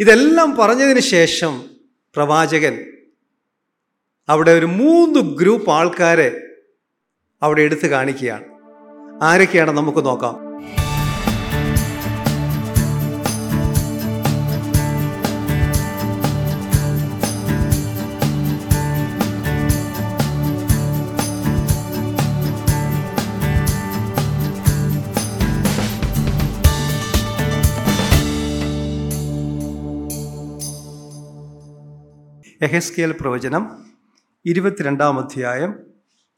ഇതെല്ലാം പറഞ്ഞതിന് ശേഷം പ്രവാചകൻ അവിടെ ഒരു മൂന്ന് ഗ്രൂപ്പ് ആൾക്കാരെ അവിടെ എടുത്തു കാണിക്കുകയാണ്. ആരൊക്കെയാണ് നമുക്ക് നോക്കാം. എഹെസ്കേൽ പ്രവചനം ഇരുപത്തിരണ്ടാം അധ്യായം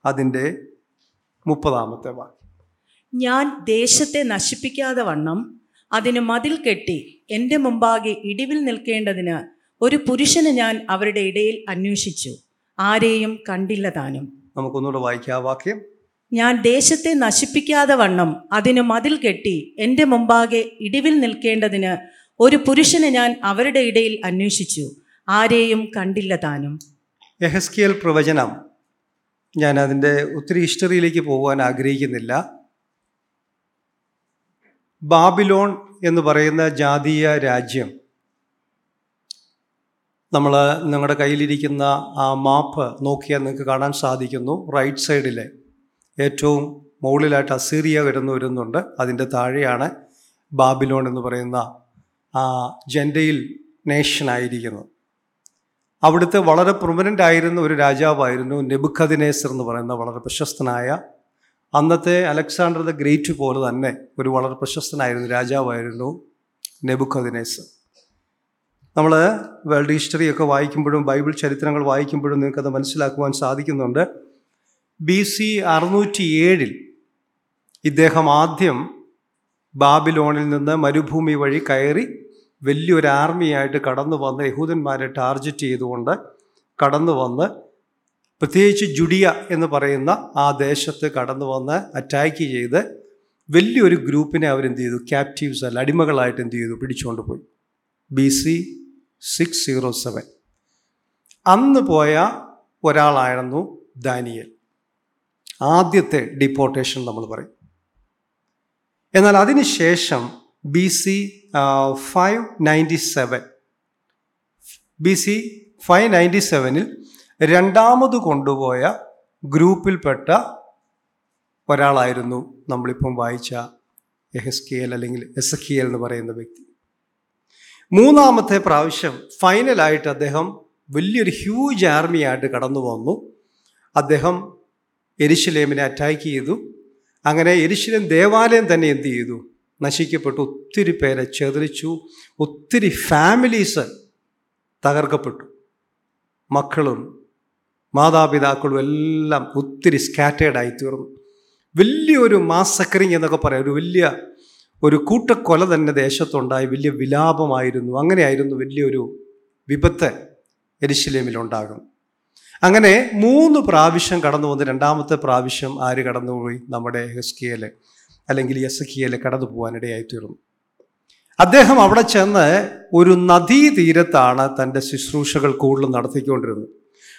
അതിന്റെ മുപ്പതാമത്തെ വാക്യം. ഞാൻ ദേശത്തെ നശിപ്പിക്കാതെ വണ്ണം അതിന് മതിൽ കെട്ടി എന്റെ മുമ്പാകെ ഇടിവിൽ നിൽക്കേണ്ടതിന് ഒരു പുരുഷന് ഞാൻ അവരുടെ ഇടയിൽ അന്വേഷിച്ചു. ആരെയും കണ്ടില്ല താനും. നമുക്കൊന്നുകൂടെ വായിക്കാം വാക്യം. ഞാൻ ദേശത്തെ നശിപ്പിക്കാതെ വണ്ണം അതിന് മതിൽ കെട്ടി എന്റെ മുമ്പാകെ ഇടിവിൽ നിൽക്കേണ്ടതിന് ഒരു പുരുഷന് ഞാൻ അവരുടെ ഇടയിൽ അന്വേഷിച്ചു. ആരെയും കണ്ടില്ല താനും. എഹസ്കിയൽ പ്രവചനം. ഞാൻ അതിന്റെ ഒത്തിരി ഹിസ്റ്ററിയിലേക്ക് പോകാൻ ആഗ്രഹിക്കുന്നില്ല. ബാബിലോൺ എന്ന് പറയുന്ന ജാതീയ രാജ്യം. നമ്മൾ നിങ്ങളുടെ കയ്യിലിരിക്കുന്ന ആ മാപ്പ് നോക്കിയാൽ നിങ്ങൾക്ക് കാണാൻ സാധിക്കുന്നു. റൈറ്റ് സൈഡിലെ ഏറ്റവും മുകളിലായിട്ട് അസീറിയ വരുന്നു വരുന്നുണ്ട്. അതിന്റെ താഴെയാണ് ബാബിലോൺ എന്ന് പറയുന്ന ആ ജെൻഡയിൽ നേഷനായിരിക്കുന്നത് അവിടുത്തെ വളരെ പ്രൊമനന്റ് ആയിരുന്ന ഒരു രാജാവായിരുന്നു നെബുഖദിനേസർ എന്ന് പറയുന്ന വളരെ പ്രശസ്തനായ അന്നത്തെ അലക്സാണ്ടർ ദ ഗ്രേറ്റ് പോലെ തന്നെ ഒരു വളരെ പ്രശസ്തനായിരുന്നു രാജാവായിരുന്നു നെബുഖദിനേസർ. നമ്മൾ വേൾഡ് ഹിസ്റ്ററി ഒക്കെ വായിക്കുമ്പോഴും ബൈബിൾ ചരിത്രങ്ങൾ വായിക്കുമ്പോഴും നിങ്ങൾക്കത് മനസ്സിലാക്കുവാൻ സാധിക്കുന്നുണ്ട്. ബി സി അറുന്നൂറ്റി ഏഴിൽ ഇദ്ദേഹം ആദ്യം ബാബിലോണിൽ നിന്ന് മരുഭൂമി വഴി കയറി വലിയൊരു ആർമിയായിട്ട് കടന്നു വന്ന് യഹൂദന്മാരെ ടാർജറ്റ് ചെയ്തുകൊണ്ട് കടന്നു വന്ന് പ്രത്യേകിച്ച് ജുഡിയ എന്ന് പറയുന്ന ആ ദേശത്ത് കടന്നു വന്ന് അറ്റാക്ക് ചെയ്ത് വലിയൊരു ഗ്രൂപ്പിനെ അവരെന്ത് ചെയ്തു? ക്യാപ്റ്റീവ്സ് അല്ല അടിമകളായിട്ട് എന്ത് ചെയ്തു? പിടിച്ചുകൊണ്ട് പോയി. B C six zero seven അന്ന് പോയ ഒരാളായിരുന്നു ദാനിയൽ. ആദ്യത്തെ ഡിപ്പോർട്ടേഷൻ നമ്മൾ പറയും. എന്നാൽ അതിനുശേഷം B C five ninety seven B C five ninety സെവനിൽ രണ്ടാമത് കൊണ്ടുപോയ ഗ്രൂപ്പിൽപ്പെട്ട ഒരാളായിരുന്നു നമ്മളിപ്പം വായിച്ച എഹസ്കിയൽ അല്ലെങ്കിൽ എസക്കിയൽ എന്ന് പറയുന്ന വ്യക്തി. മൂന്നാമത്തെ പ്രാവശ്യം ഫൈനലായിട്ട് അദ്ദേഹം വലിയൊരു ഹ്യൂജ് ആർമിയായിട്ട് കടന്നു വന്നു. അദ്ദേഹം എരിശിലേമിനെ അറ്റാക്ക് ചെയ്തു. അങ്ങനെ എരിശിലേം ദേവാലയം തന്നെ എന്ത് ചെയ്തു? നശിക്കപ്പെട്ടു ഒത്തിരി പേരെ ചെതിരിച്ചു ഒത്തിരി ഫാമിലീസ് തകർക്കപ്പെട്ടു. മക്കളും മാതാപിതാക്കളും എല്ലാം ഒത്തിരി സ്കാറ്റേഡായി തീർന്നു വലിയൊരു മാസക്കറിങ് എന്നൊക്കെ പറയാം. ഒരു വലിയ ഒരു കൂട്ടക്കൊല തന്നെ ദേശത്തുണ്ടായി വലിയ വിലാപമായിരുന്നു. അങ്ങനെയായിരുന്നു വലിയൊരു വിപത്ത് എരിശിലേമിലുണ്ടാകും അങ്ങനെ മൂന്ന് പ്രാവശ്യം കടന്നു വന്ന് രണ്ടാമത്തെ പ്രാവശ്യം ആര് കടന്നുപോയി? നമ്മുടെ ഹെസ്കിയൽ അല്ലെങ്കിൽ യസക്കിയൽ കടന്നു പോകാനിടയായി തീർന്നു. അദ്ദേഹം അവിടെ ചെന്ന് ഒരു നദീതീരത്താണ് തന്റെ ശുശ്രൂഷകൾ കൂടുതലും നടത്തിക്കൊണ്ടിരുന്നത്.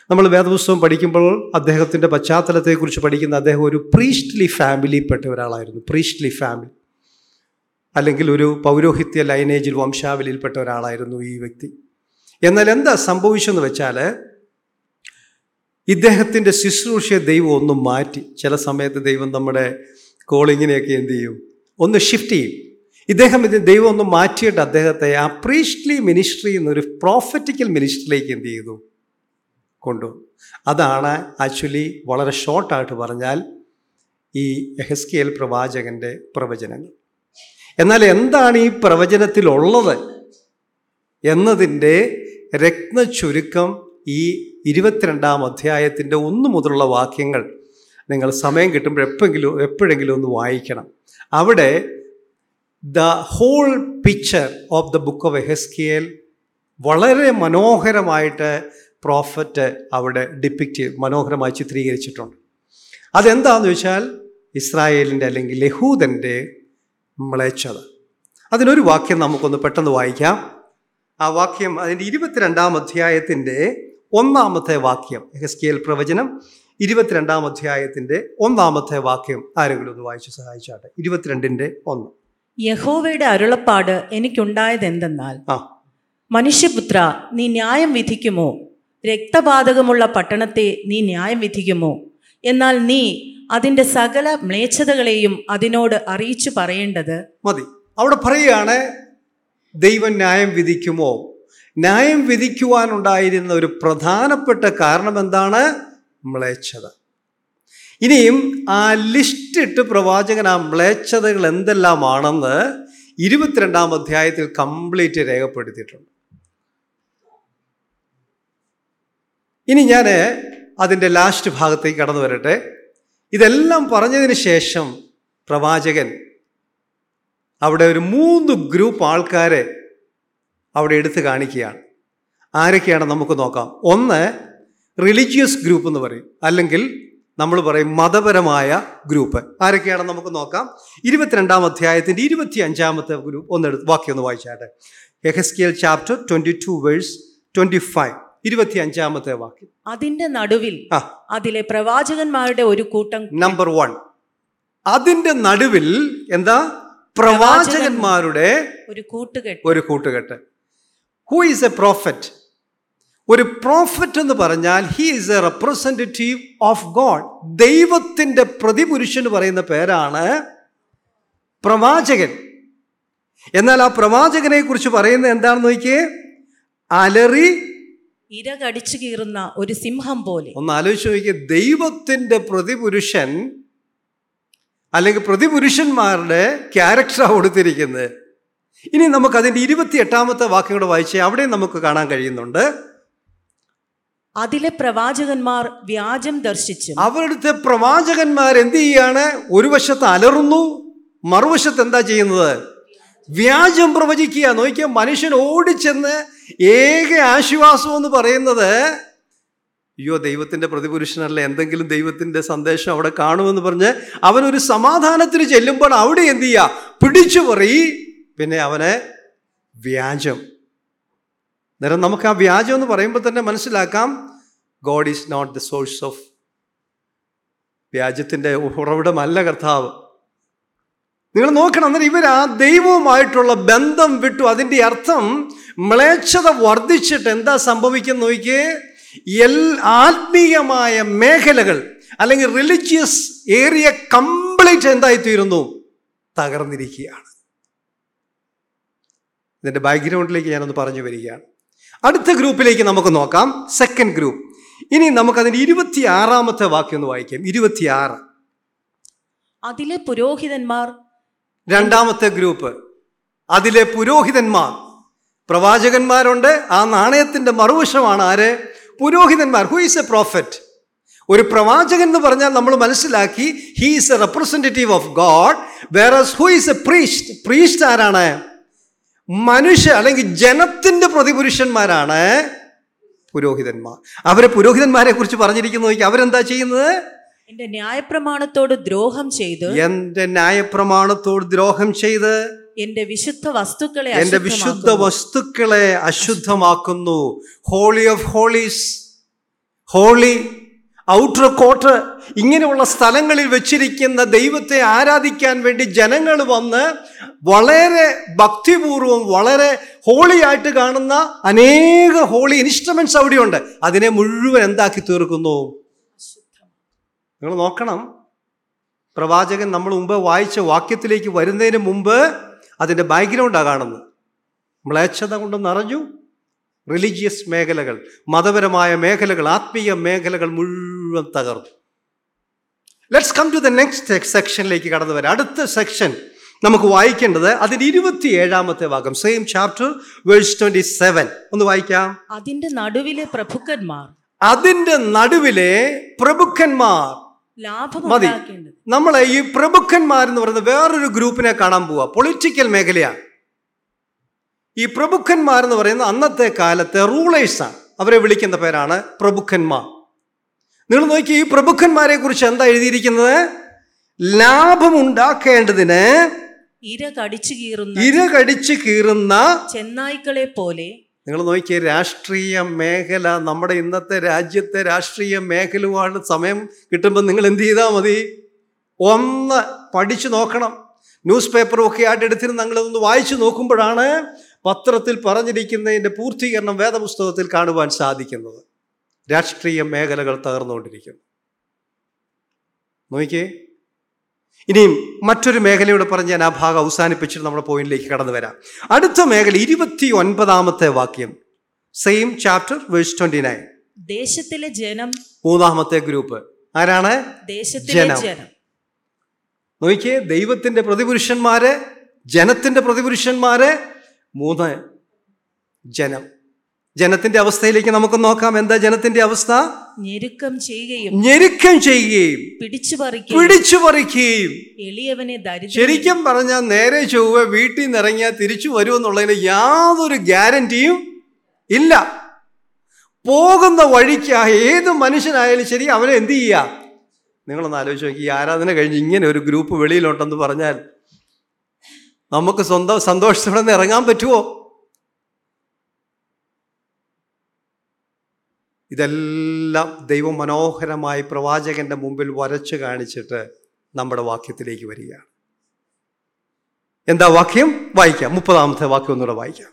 നമ്മൾ വേദപുസ്തകം പഠിക്കുമ്പോൾ അദ്ദേഹത്തിന്റെ പശ്ചാത്തലത്തെക്കുറിച്ച് പഠിക്കുന്ന അദ്ദേഹം ഒരു പ്രീസ്റ്റ്ലി ഫാമിലിയിൽപ്പെട്ട ഒരാളായിരുന്നു. പ്രീസ്റ്റ്ലി ഫാമിലി അല്ലെങ്കിൽ ഒരു പൗരോഹിത്യ ലൈനേജിൽ വംശാവലിയിൽപ്പെട്ട ഒരാളായിരുന്നു ഈ വ്യക്തി. എന്നാൽ എന്താ സംഭവിച്ചെന്ന് വെച്ചാൽ ഇദ്ദേഹത്തിന്റെ ശുശ്രൂഷയെ ദൈവം ഒന്നും മാറ്റി. ചില സമയത്ത് ദൈവം നമ്മുടെ കോളിങ്ങിനെയൊക്കെ എന്ത് ചെയ്യും? ഒന്ന് ഷിഫ്റ്റ് ചെയ്യും. ഇദ്ദേഹം ഇത് ദൈവം ഒന്ന് മാറ്റിയിട്ട് അദ്ദേഹത്തെ ആ പ്രീസ്റ്റ്ലി മിനിസ്ട്രി എന്നൊരു പ്രോഫറ്റിക്കൽ മിനിസ്ട്രിയിലേക്ക് എന്ത് ചെയ്തു? കൊണ്ടുവന്നു അതാണ് ആക്ച്വലി വളരെ ഷോർട്ടായിട്ട് പറഞ്ഞാൽ ഈ എഹസ്കിയൽ പ്രവാചകന്റെ പ്രവചനങ്ങൾ. എന്നാൽ എന്താണ് ഈ പ്രവചനത്തിലുള്ളത്? എന്നതിന്റെ രത്ന ചുരുക്കം ഈ ഇരുപത്തിരണ്ടാം അധ്യായത്തിന്റെ ഒന്നു മുതലുള്ള വാക്യങ്ങൾ നിങ്ങൾ സമയം കിട്ടുമ്പോൾ എപ്പോഴെങ്കിലും എപ്പോഴെങ്കിലും ഒന്ന് വായിക്കണം. അവിടെ the whole picture of the book of Ezekiel വളരെ മനോഹരമായിട്ട് പ്രോഫറ്റ് അവിടെ ഡിപ്പിക്റ്റ് മനോഹരമായി ചിത്രീകരിച്ചിട്ടുണ്ട്. അതെന്താണെന്ന് വെച്ചാൽ ഇസ്രായേലിന്റെ അല്ലെങ്കിൽ ലഹൂദന്റെ മ്ലേച്ഛത. അതിനൊരു വാക്യം നമുക്കൊന്ന് പെട്ടെന്ന് വായിക്കാം. ആ വാക്യം അതിന്റെ ഇരുപത്തിരണ്ടാം അധ്യായത്തിന്റെ ഒന്നാമത്തെ വാക്യം എഹസ്കിയൽ പ്രവചനം ഇരുപത്തിരണ്ടാം അധ്യായത്തിന്റെ ഒന്നാമത്തെ വാക്യം ആരെങ്കിലും ഒന്ന് വായിച്ച് സഹായിച്ചാട്ടെ? ഇരുപത്തിരണ്ടിന്റെ ഒന്ന്. യഹോവയുടെ അരുളപ്പാട് എനിക്കുണ്ടായതെന്തെന്നാൽ ആ. മനുഷ്യപുത്ര നീ ന്യായം വിധിക്കുമോ? രക്തപാതകമുള്ള പട്ടണത്തെ നീ ന്യായം വിധിക്കുമോ? എന്നാൽ നീ അതിന്റെ സകല മ്ലേച്ഛതകളെയും അതിനോട് അറിയിച്ചു പറയേണ്ടത്? മതി. അവിടെ പറയുകയാണ് ദൈവം ന്യായം വിധിക്കുമോ? ന്യായം വിധിക്കുവാനുണ്ടായിരുന്ന ഒരു പ്രധാനപ്പെട്ട കാരണം എന്താണ് മ്ലേച്ഛത. ഇനിയും ആ ലിസ്റ്റ് ഇട്ട് പ്രവാചകൻ ആ മ്ലേച്ഛതകൾ എന്തെല്ലാമാണെന്ന് ഇരുപത്തിരണ്ടാം അധ്യായത്തിൽ കംപ്ലീറ്റ് രേഖപ്പെടുത്തിയിട്ടുണ്ട്. ഇനി ഞാൻ അതിന്റെ ലാസ്റ്റ് ഭാഗത്തേക്ക് കടന്നു വരട്ടെ. ഇതെല്ലാം പറഞ്ഞതിന് ശേഷം പ്രവാചകൻ അവിടെ ഒരു മൂന്ന് ഗ്രൂപ്പ് ആൾക്കാരെ അവിടെ എടുത്തു കാണിക്കുകയാണ്. ആരൊക്കെയാണ് നമുക്ക് നോക്കാം. ഒന്ന് റിലീജിയസ് ഗ്രൂപ്പ് എന്ന് പറയും. അല്ലെങ്കിൽ നമ്മൾ പറയും മതപരമായ ഗ്രൂപ്പ് ആരൊക്കെയാണ് നമുക്ക് നോക്കാം. ഇരുപത്തിരണ്ടാം അധ്യായത്തിന്റെ ഇരുപത്തി അഞ്ചാമത്തെ ഗ്രൂപ്പ് ഒന്ന് എടുത്ത് വാക്യം ഒന്ന് വായിച്ചാട്ടെ. Ezekiel chapter twenty two verse twenty five ഇരുപത്തി അഞ്ചാമത്തെ വാക്യം. അതിന്റെ നടുവിൽ അതിലെ പ്രവാചകന്മാരുടെ ഒരു കൂട്ടം നമ്പർ വൺ അതിന്റെ നടുവിൽ എന്താ? പ്രവാചകന്മാരുടെ ഒരു കൂട്ടുകെട്ട്. ഒരു കൂട്ടുകെട്ട്. ഹൂ ഈസ് എ പ്രോഫറ്റ് ഒരു പ്രോഫറ്റ് എന്ന് പറഞ്ഞാൽ he is a representative of God ദൈവത്തിന്റെ പ്രതിപുരുഷൻ എന്ന് പറയുന്ന പേരാണ് പ്രവാചകൻ. എന്നാൽ ആ പ്രവാചകനെ കുറിച്ച് പറയുന്നത് എന്താണെന്ന് നോക്കിയേ? അലറി ഇരകടിച്ചു കീറുന്ന ഒരു സിംഹം പോലെ. ഒന്ന് ആലോചിച്ച് നോക്കിയ ദൈവത്തിന്റെ പ്രതിപുരുഷൻ അല്ലെങ്കിൽ പ്രതിപുരുഷന്മാരുടെ ക്യാരക്ടറാണ് കൊടുത്തിരിക്കുന്നത്. ഇനി നമുക്ക് അതിന്റെ ഇരുപത്തി എട്ടാമത്തെ വാക്യം കൂടെ വായിച്ച് അവിടെ നമുക്ക് കാണാൻ കഴിയുന്നുണ്ട്. അതിലെ പ്രവാചകന്മാർ വ്യാജം ദർശിച്ചു. അവരുടെ പ്രവാചകന്മാർ എന്ത് ചെയ്യാണ്? ഒരു വശത്ത് അലറുന്നു മറുവശത്ത് എന്താ ചെയ്യുന്നത്? വ്യാജം പ്രവചിക്കുക. നോക്കിയ മനുഷ്യൻ ഓടിച്ചെന്ന് ഏക ആശ്വാസം എന്ന് പറയുന്നത് അയ്യോ ദൈവത്തിന്റെ പ്രതിപുരുഷനല്ല എന്തെങ്കിലും ദൈവത്തിന്റെ സന്ദേശം അവിടെ കാണുമെന്ന് പറഞ്ഞ് അവനൊരു സമാധാനത്തിന് ചെല്ലുമ്പോൾ അവിടെ എന്ത് ചെയ്യുക? പിടിച്ചു പിന്നെ അവനെ വ്യാജം നേരം നമുക്ക് ആ വ്യാജം എന്ന് പറയുമ്പോൾ തന്നെ മനസ്സിലാക്കാം. God is not the source of വ്യാജത്തിന്റെ ഉറവിടമല്ല കർത്താവ്. നിങ്ങൾ നോക്കണം അന്നേരം ഇവർ ആ ദൈവവുമായിട്ടുള്ള ബന്ധം വിട്ടു. അതിന്റെ അർത്ഥം മ്ലേച്ഛത വർദ്ധിച്ചിട്ട് എന്താ സംഭവിക്കുന്ന നോക്കിയേ? എൽ ആത്മീയമായ മേഖലകൾ അല്ലെങ്കിൽ റിലീജിയസ് ഏരിയ കംപ്ലീറ്റ് എന്തായിത്തീരുന്നു? തകർന്നിരിക്കുകയാണ്. ഇതിന്റെ ബാക്ക്ഗ്രൗണ്ടിലേക്ക് ഞാനൊന്ന് പറഞ്ഞു വരികയാണ്. അടുത്ത ഗ്രൂപ്പിലേക്ക് നമുക്ക് നോക്കാം. സെക്കൻഡ് ഗ്രൂപ്പ് ഇനി നമുക്കതിന്റെ ഇരുപത്തി ആറാമത്തെ വാക്യം ഒന്ന് വായിക്കാം. ഇരുപത്തിയാറ്. അതിലെ പുരോഹിതന്മാർ രണ്ടാമത്തെ ഗ്രൂപ്പ് അതിലെ പുരോഹിതന്മാർ. പ്രവാചകന്മാരുണ്ട്. ആ നാണയത്തിന്റെ മറുവശമാണ് ആര്? പുരോഹിതന്മാർ. ഹു ഈസ് എ പ്രോഫറ്റ് ഒരു പ്രവാചകൻ എന്ന് പറഞ്ഞാൽ നമ്മൾ മനസ്സിലാക്കി he is a representative of God where who is a priest priest ആരാണ്? മനുഷ്യ അല്ലെങ്കിൽ ജനത്തിന്റെ പ്രതിപുരുഷന്മാരാണ് പുരോഹിതന്മാർ. അവരെ പുരോഹിതന്മാരെ കുറിച്ച് പറഞ്ഞിരിക്കുന്നു അവരെന്താ ചെയ്യുന്നത്? എന്റെ ന്യായപ്രമാണത്തോട് ദ്രോഹം ചെയ്ത് എന്റെ ന്യായപ്രമാണത്തോട് ദ്രോഹം ചെയ്ത് എന്റെ വിശുദ്ധ വസ്തുക്കളെ എന്റെ. വിശുദ്ധ വസ്തുക്കളെ അശുദ്ധമാക്കുന്നു. Holy of holies holy outer court ഇങ്ങനെയുള്ള സ്ഥലങ്ങളിൽ വെച്ചിരിക്കുന്ന ദൈവത്തെ ആരാധിക്കാൻ വേണ്ടി ജനങ്ങൾ വന്ന് വളരെ ഭക്തിപൂർവം വളരെ ഹോളി ആയിട്ട് കാണുന്ന അനേക ഹോളി ഇൻസ്ട്രുമെന്റ്സ് അവിടെയുണ്ട്. അതിനെ മുഴുവൻ എന്താക്കി തീർക്കുന്നു? നിങ്ങൾ നോക്കണം. പ്രവാചകൻ നമ്മൾ മുമ്പ് വായിച്ച വാക്യത്തിലേക്ക് വരുന്നതിന് മുമ്പ് അതിന്റെ ബാക്ക്ഗ്രൗണ്ടാണ് കാണുന്നത്. മ്ലേച്ഛത കൊണ്ട് നിറഞ്ഞു റിലീജിയസ് മേഖലകൾ മതപരമായ മേഖലകൾ ആത്മീയ മേഖലകൾ മുഴുവൻ തകർന്നു. Let's come to the next സെക്ഷനിലേക്ക് കടന്നു വരാം. അടുത്ത സെക്ഷൻ നമുക്ക് വായിക്കേണ്ടത് അതിന്റെ ഇരുപത്തി ഏഴാമത്തെ ഭാഗം same chapter verse twenty seven ഒന്ന് വായിക്കാം. അതിന്റെ നടുവിലെ പ്രഭുക്കന്മാർ. അതിന്റെ നടുവിലെ പ്രഭുക്കന്മാർ. മതി. നമ്മളെ നമ്മൾ ഈ പ്രഭുക്കന്മാർ എന്ന് പറയുന്ന വേറൊരു ഗ്രൂപ്പിനെ കാണാൻ പോവാ. പൊളിറ്റിക്കൽ മേഖലയാണ്. ഈ പ്രഭുക്കന്മാർ എന്ന് പറയുന്നത് അന്നത്തെ കാലത്തെ റൂളേഴ്സാണ് അവരെ വിളിക്കുന്ന പേരാണ് പ്രഭുക്കന്മാർ നിങ്ങൾ നോക്കി ഈ പ്രഭുക്കന്മാരെ കുറിച്ച് എന്താ എഴുതിയിരിക്കുന്നത്? ലാഭമുണ്ടാക്കേണ്ടതിന് ഇര കടിച്ചു കീറുന്ന ഇര കടിച്ചു കീറുന്ന ചെന്നായ്ക്കളെ പോലെ നിങ്ങൾ നോക്കിയ രാഷ്ട്രീയ മേഖല നമ്മുടെ ഇന്നത്തെ രാജ്യത്തെ രാഷ്ട്രീയ മേഖലയുമാണ് സമയം കിട്ടുമ്പോൾ നിങ്ങൾ എന്ത് ചെയ്താൽ മതി? ഒന്ന് പഠിച്ചു നോക്കണം. ന്യൂസ് പേപ്പറും ഒക്കെ ആയിട്ട് എടുത്തിരുന്ന് നിങ്ങളതൊന്ന് വായിച്ചു നോക്കുമ്പോഴാണ് പത്രത്തിൽ പറഞ്ഞിരിക്കുന്നതിന്റെ പൂർത്തീകരണം വേദപുസ്തകത്തിൽ കാണുവാൻ സാധിക്കുന്നത്. രാഷ്ട്രീയ മേഖലകൾ തകർന്നുകൊണ്ടിരിക്കുന്നു. നോക്കിയേ. ഇനിയും മറ്റൊരു മേഖലയോട് പറഞ്ഞ് ഞാൻ ആ ഭാഗം അവസാനിപ്പിച്ചിട്ട് നമ്മുടെ പോയിന്റിലേക്ക് കടന്നു വരാം. അടുത്ത മേഖല ഇരുപത്തി ഒൻപതാമത്തെ വാക്യം. Same chapter verse twenty nine ദേശത്തിലെ ജനം. മൂന്നാമത്തെ ഗ്രൂപ്പ്. ആരാണ്. ജനം. നോക്കിയേ ദൈവത്തിന്റെ പ്രതിപുരുഷന്മാരെ ജനത്തിന്റെ പ്രതിപുരുഷന്മാര് മൂന്ന് ജനം. ജനത്തിന്റെ അവസ്ഥയിലേക്ക് നമുക്ക് നോക്കാം. എന്താ ജനത്തിന്റെ അവസ്ഥ? ഞെരുക്കം ചെയ്യുകയും ഞെരുക്കം ചെയ്യുകയും പിടിച്ചു പറിക്കുകയും പിടിച്ചു പറിക്കുകയും. എളിയവനെ ശരിക്കും പറഞ്ഞാൽ നേരെ ചൊവ്വ വീട്ടിൽ നിന്ന് ഇറങ്ങിയാൽ തിരിച്ചു വരുമെന്നുള്ളതിന് യാതൊരു ഗ്യാരണ്ടിയും ഇല്ല. പോകുന്ന വഴിക്ക് ഏത് മനുഷ്യനായാലും ശരി അവനെ എന്ത് ചെയ്യുക? നിങ്ങളൊന്ന് ആലോചിച്ച് നോക്കി. ഈ ആരാധന കഴിഞ്ഞ് ഇങ്ങനെ ഒരു ഗ്രൂപ്പ് വെളിയിലുണ്ടെന്ന് പറഞ്ഞാൽ നമുക്ക് സ്വന്തം സന്തോഷത്തോടെ നിന്ന് ഇറങ്ങാൻ പറ്റുമോ ഇതെല്ലാം ദൈവം മനോഹരമായി പ്രവാചകന്റെ മുമ്പിൽ വരച്ചു കാണിച്ചിട്ട് നമ്മുടെ വാക്യത്തിലേക്ക് വരികയാണ്. എന്താ വാക്യം? വായിക്കാം. മുപ്പതാമത്തെ വാക്യം ഒന്നുകൂടെ വായിക്കാം.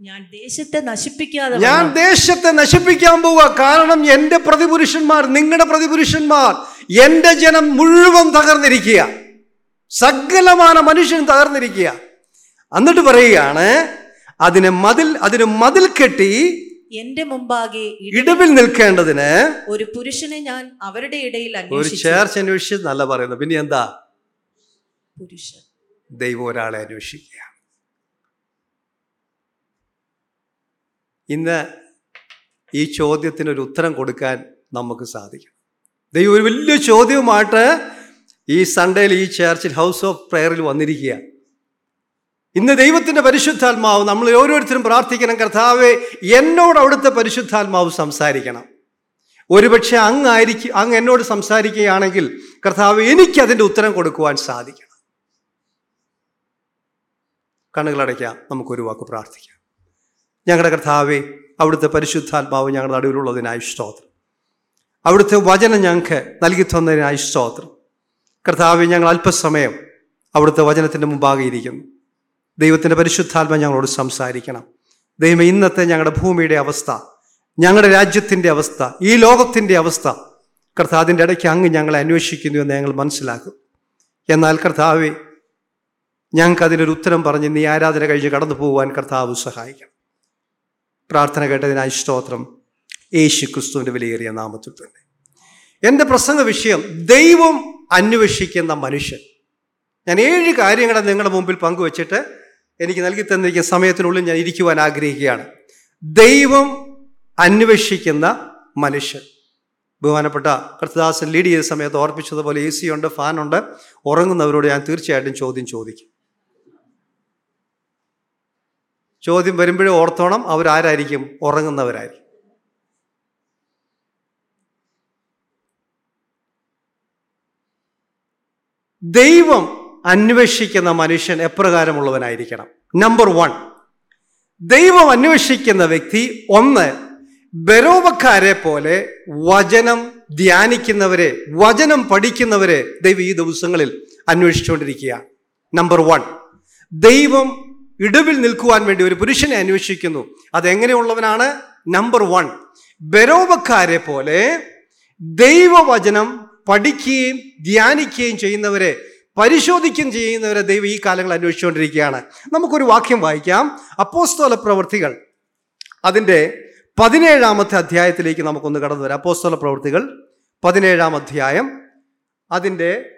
ഞാൻ ദേശത്തെ നശിപ്പിക്കാതെ ഞാൻ ദേശത്തെ നശിപ്പിക്കാൻ പോവുക. കാരണം എന്റെ പ്രതിപുരുഷന്മാർ നിങ്ങളുടെ പ്രതിപുരുഷന്മാർ എന്റെ ജനം മുഴുവൻ തകർന്നിരിക്കുക സകലമാന മനുഷ്യൻ തകർന്നിരിക്കുക. എന്നിട്ട് പറയുകയാണ് അതിന് മതിൽ അതിന് മതിൽ കെട്ടി എന്റെ മുമ്പാകെ ഇട- ഇടവിൽ നിൽക്കേണ്ടതിന് ഒരു പുരുഷനെ ഞാൻ അവരുടെ ഇടയിൽ ഒരു ചേർച്ച ചേർച്ച് അന്വേഷിച്ച് നല്ല പറയുന്നു. പിന്നെ എന്താ? പുരുഷൻ. ദൈവം ഒരാളെ അന്വേഷിക്കുക. ഇന്ന് ഈ ചോദ്യത്തിന് ഒരു ഉത്തരം കൊടുക്കാൻ നമുക്ക് സാധിക്കും. ദൈവം ഒരു വലിയ ചോദ്യവുമായിട്ട് ഈ സൺഡേയിൽ ഈ ചേർച്ചിൽ ഹൗസ് ഓഫ് പ്രെയറിൽ വന്നിരിക്കുക. ഇന്ന് ദൈവത്തിന്റെ പരിശുദ്ധാത്മാവ് നമ്മൾ ഓരോരുത്തരും പ്രാർത്ഥിക്കണം. കർത്താവെ എന്നോട് അവിടുത്തെ പരിശുദ്ധാത്മാവ് സംസാരിക്കണം. ഒരുപക്ഷെ അങ്ങായിരിക്കും അങ്ങ് എന്നോട് സംസാരിക്കുകയാണെങ്കിൽ കർത്താവ് എനിക്ക് അതിന്റെ ഉത്തരം കൊടുക്കുവാൻ സാധിക്കണം. കണ്ണുകളടയ്ക്കാം നമുക്കൊരു വാക്ക് പ്രാർത്ഥിക്കാം. ഞങ്ങളുടെ കർത്താവെ അവിടുത്തെ പരിശുദ്ധാത്മാവ് ഞങ്ങളുടെ നടുവിലുള്ളതിനായി സ്തോത്രം. അവിടുത്തെ വചനം ഞങ്ങൾക്ക് നൽകി തന്നതിനായി സ്തോത്രം. കർത്താവെ ഞങ്ങൾ അല്പസമയം അവിടുത്തെ വചനത്തിന്റെ മുമ്പാകെ ഇരിക്കുന്നു. ദൈവത്തിന്റെ പരിശുദ്ധാത്മ ഞങ്ങളോട് സംസാരിക്കണം. ദൈവം ഇന്നത്തെ ഞങ്ങളുടെ ഭൂമിയുടെ അവസ്ഥ ഞങ്ങളുടെ രാജ്യത്തിന്റെ അവസ്ഥ ഈ ലോകത്തിന്റെ അവസ്ഥ കർത്താവിന്റെ ഇടയ്ക്ക് അങ്ങ് ഞങ്ങളെ അന്വേഷിക്കുന്നു എന്ന് ഞങ്ങൾ മനസ്സിലാക്കും. എന്നാൽ കർത്താവെ ഞങ്ങൾക്ക് അതിനൊരു ഉത്തരം പറഞ്ഞ് നീ ആരാധന കഴിഞ്ഞ് കടന്നു പോകുവാൻ കർത്താവ് സഹായിക്കണം. പ്രാർത്ഥന കേട്ടതിനായി സ്തോത്രം. യേശു ക്രിസ്തുവിന്റെ വിലയേറിയ നാമത്തിൽ തന്നെ. എന്റെ പ്രസംഗ വിഷയം ദൈവം അന്വേഷിക്കുന്ന മനുഷ്യൻ. ഞാൻ ഏഴ് കാര്യങ്ങളെ നിങ്ങളുടെ മുമ്പിൽ പങ്കുവച്ചിട്ട് എനിക്ക് നൽകി തന്നിരിക്കുന്ന സമയത്തിനുള്ളിൽ ഞാൻ ഇരിക്കുവാൻ ആഗ്രഹിക്കുകയാണ്. ദൈവം അന്വേഷിക്കുന്ന മനുഷ്യൻ. ബഹുമാനപ്പെട്ട കൃത്യദാസൻ ലീഡ് ചെയ്ത സമയത്ത് ഓർപ്പിച്ചതുപോലെ എ സി ഉണ്ട് ഫാനുണ്ട്. ഉറങ്ങുന്നവരോട് ഞാൻ തീർച്ചയായിട്ടും ചോദ്യം ചോദിക്കും. ചോദ്യം വരുമ്പോഴേ ഓർത്തോണം അവരാരായിരിക്കും ഉറങ്ങുന്നവരായിരിക്കും. ദൈവം അന്വേഷിക്കുന്ന മനുഷ്യൻ എപ്രകാരമുള്ളവനായിരിക്കണം. നമ്പർ വൺ ദൈവം അന്വേഷിക്കുന്ന വ്യക്തി ഒന്ന് ബരോവക്കാരെ പോലെ വചനം ധ്യാനിക്കുന്നവരെ വചനം പഠിക്കുന്നവരെ ദൈവം ഈ ദിവസങ്ങളിൽ അന്വേഷിച്ചുകൊണ്ടിരിക്കുക നമ്പർ വൺ ദൈവം ഇടവിൽ നിൽക്കുവാൻ വേണ്ടി ഒരു പുരുഷനെ അന്വേഷിക്കുന്നു. അതെങ്ങനെയുള്ളവനാണ്? നമ്പർ വൺ ബരോവക്കാരെ പോലെ ദൈവവചനം പഠിക്കുകയും ധ്യാനിക്കുകയും ചെയ്യുന്നവരെ പരിശോധിക്കുകയും ചെയ്യുന്നവരെ ദൈവം ഈ കാലങ്ങൾ അന്വേഷിച്ചുകൊണ്ടിരിക്കുകയാണ്. നമുക്കൊരു വാക്യം വായിക്കാം. അപ്പോസ്തോല പ്രവൃത്തികൾ. അതിന്റെ പതിനേഴാമത്തെ അധ്യായത്തിലേക്ക് നമുക്കൊന്ന് കടന്നു വരാം. അപ്പോസ്തോല പ്രവൃത്തികൾ പതിനേഴാം അധ്യായം. അതിന്റെ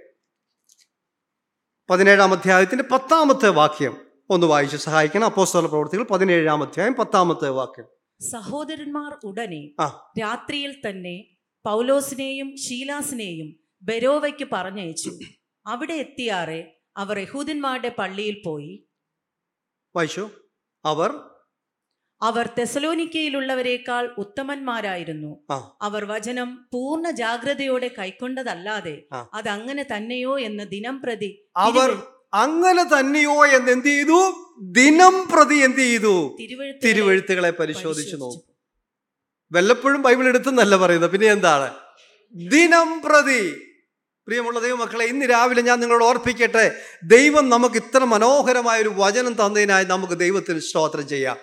പതിനേഴാം അധ്യായത്തിന്റെ പത്താമത്തെ വാക്യം ഒന്ന് വായിച്ച് സഹായിക്കണം. അപ്പോസ്തോല പ്രവൃത്തികൾ പതിനേഴാം അധ്യായം പത്താമത്തെ വാക്യം. സഹോദരന്മാർ ഉടനെ രാത്രിയിൽ തന്നെ പൗലോസിനെയും ഷീലാസിനെയും ബെരോവയ്ക്ക് പറഞ്ഞയച്ചു. അവിടെ എത്തിയാറെ അവർ യഹൂദന്മാരുടെ പള്ളിയിൽ പോയി. വായിച്ചു? അവർ അവർ തെസലോനിക്കയിലുള്ളവരെക്കാൾ ഉത്തമന്മാരായിരുന്നു. അവർ വചനം പൂർണ ജാഗ്രതയോടെ കൈക്കൊണ്ടതല്ലാതെ അത് അങ്ങനെ തന്നെയോ എന്ന് ദിനം പ്രതി അവർ അങ്ങനെ തന്നെയോ എന്ന് എന്ത് ചെയ്തു? ദിനം പ്രതി എന്ത് ചെയ്തു? തിരുവഴുത്തുകളെ പരിശോധിച്ചു. നോക്കും. വല്ലപ്പോഴും ബൈബിൾ എടുത്തെന്നല്ല പറയുന്നത്. പിന്നെ എന്താണ്? ദിനം പ്രതി. പ്രിയമുള്ള ദൈവമക്കളെ ഇന്ന് രാവിലെ ഞാൻ നിങ്ങളോട് ഓർപ്പിക്കട്ടെ ദൈവം നമുക്ക് ഇത്ര മനോഹരമായ ഒരു വചനം തന്നതിനായി നമുക്ക് ദൈവത്തിന് സ്തോത്രം ചെയ്യാം.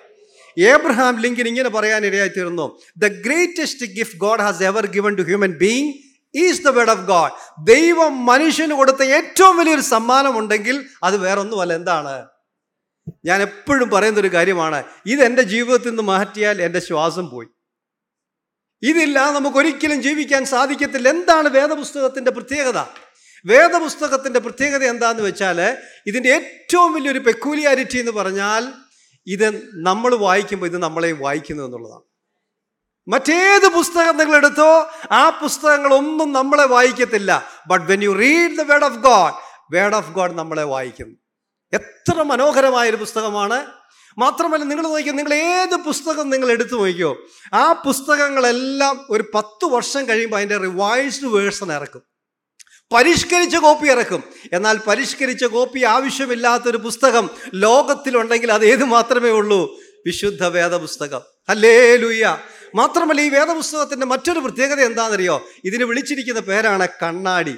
ഏബ്രഹാം ലിങ്കൻ ഇങ്ങനെ പറയാൻ തീർന്നു the greatest gift God has ever given to human being is the word of God ദൈവം മനുഷ്യന് കൊടുത്ത ഏറ്റവും വലിയൊരു സമ്മാനം ഉണ്ടെങ്കിൽ അത് വേറൊന്നുമല്ല. എന്താണ്? ഞാൻ എപ്പോഴും പറയുന്നൊരു കാര്യമാണ് ഇത് എന്റെ ജീവിതത്തിൽ നിന്ന് മാറ്റിയാൽ എന്റെ ശ്വാസം പോയി. ഇതില്ലാതെ നമുക്ക് ഒരിക്കലും ജീവിക്കാൻ സാധിക്കത്തില്ല. എന്താണ് വേദപുസ്തകത്തിന്റെ പ്രത്യേകത? വേദപുസ്തകത്തിന്റെ പ്രത്യേകത എന്താണെന്ന് വെച്ചാൽ ഇതിന്റെ ഏറ്റവും വലിയൊരു പെക്കൂലിയാരിറ്റി എന്ന് പറഞ്ഞാൽ ഇത് നമ്മൾ വായിക്കുമ്പോൾ ഇത് നമ്മളെയും വായിക്കുന്നു എന്നുള്ളതാണ്. മറ്റേത് പുസ്തകം നിങ്ങൾ എടുത്തോ ആ പുസ്തകങ്ങളൊന്നും നമ്മളെ വായിക്കത്തില്ല. But when you read the word of God word of God നമ്മളെ വായിക്കുന്നു. എത്ര മനോഹരമായ ഒരു പുസ്തകമാണ്. മാത്രമല്ല നിങ്ങൾ നോക്കിയോ നിങ്ങൾ ഏത് പുസ്തകം നിങ്ങൾ എടുത്തു നോക്കിയോ ആ പുസ്തകങ്ങളെല്ലാം ഒരു പത്ത് വർഷം കഴിയുമ്പോൾ അതിന്റെ റിവൈസ്ഡ് വേഴ്സൺ ഇറക്കും. പരിഷ്കരിച്ച കോപ്പി ഇറക്കും. എന്നാൽ പരിഷ്കരിച്ച കോപ്പി ആവശ്യമില്ലാത്തൊരു പുസ്തകം ലോകത്തിലുണ്ടെങ്കിൽ അത് ഏത് മാത്രമേ ഉള്ളൂ? വിശുദ്ധ വേദപുസ്തകം. അല്ലേ ലുയ്യ മാത്രമല്ല ഈ വേദപുസ്തകത്തിന്റെ മറ്റൊരു പ്രത്യേകത എന്താണെന്നറിയോ? ഇതിന് വിളിച്ചിരിക്കുന്ന പേരാണ് കണ്ണാടി.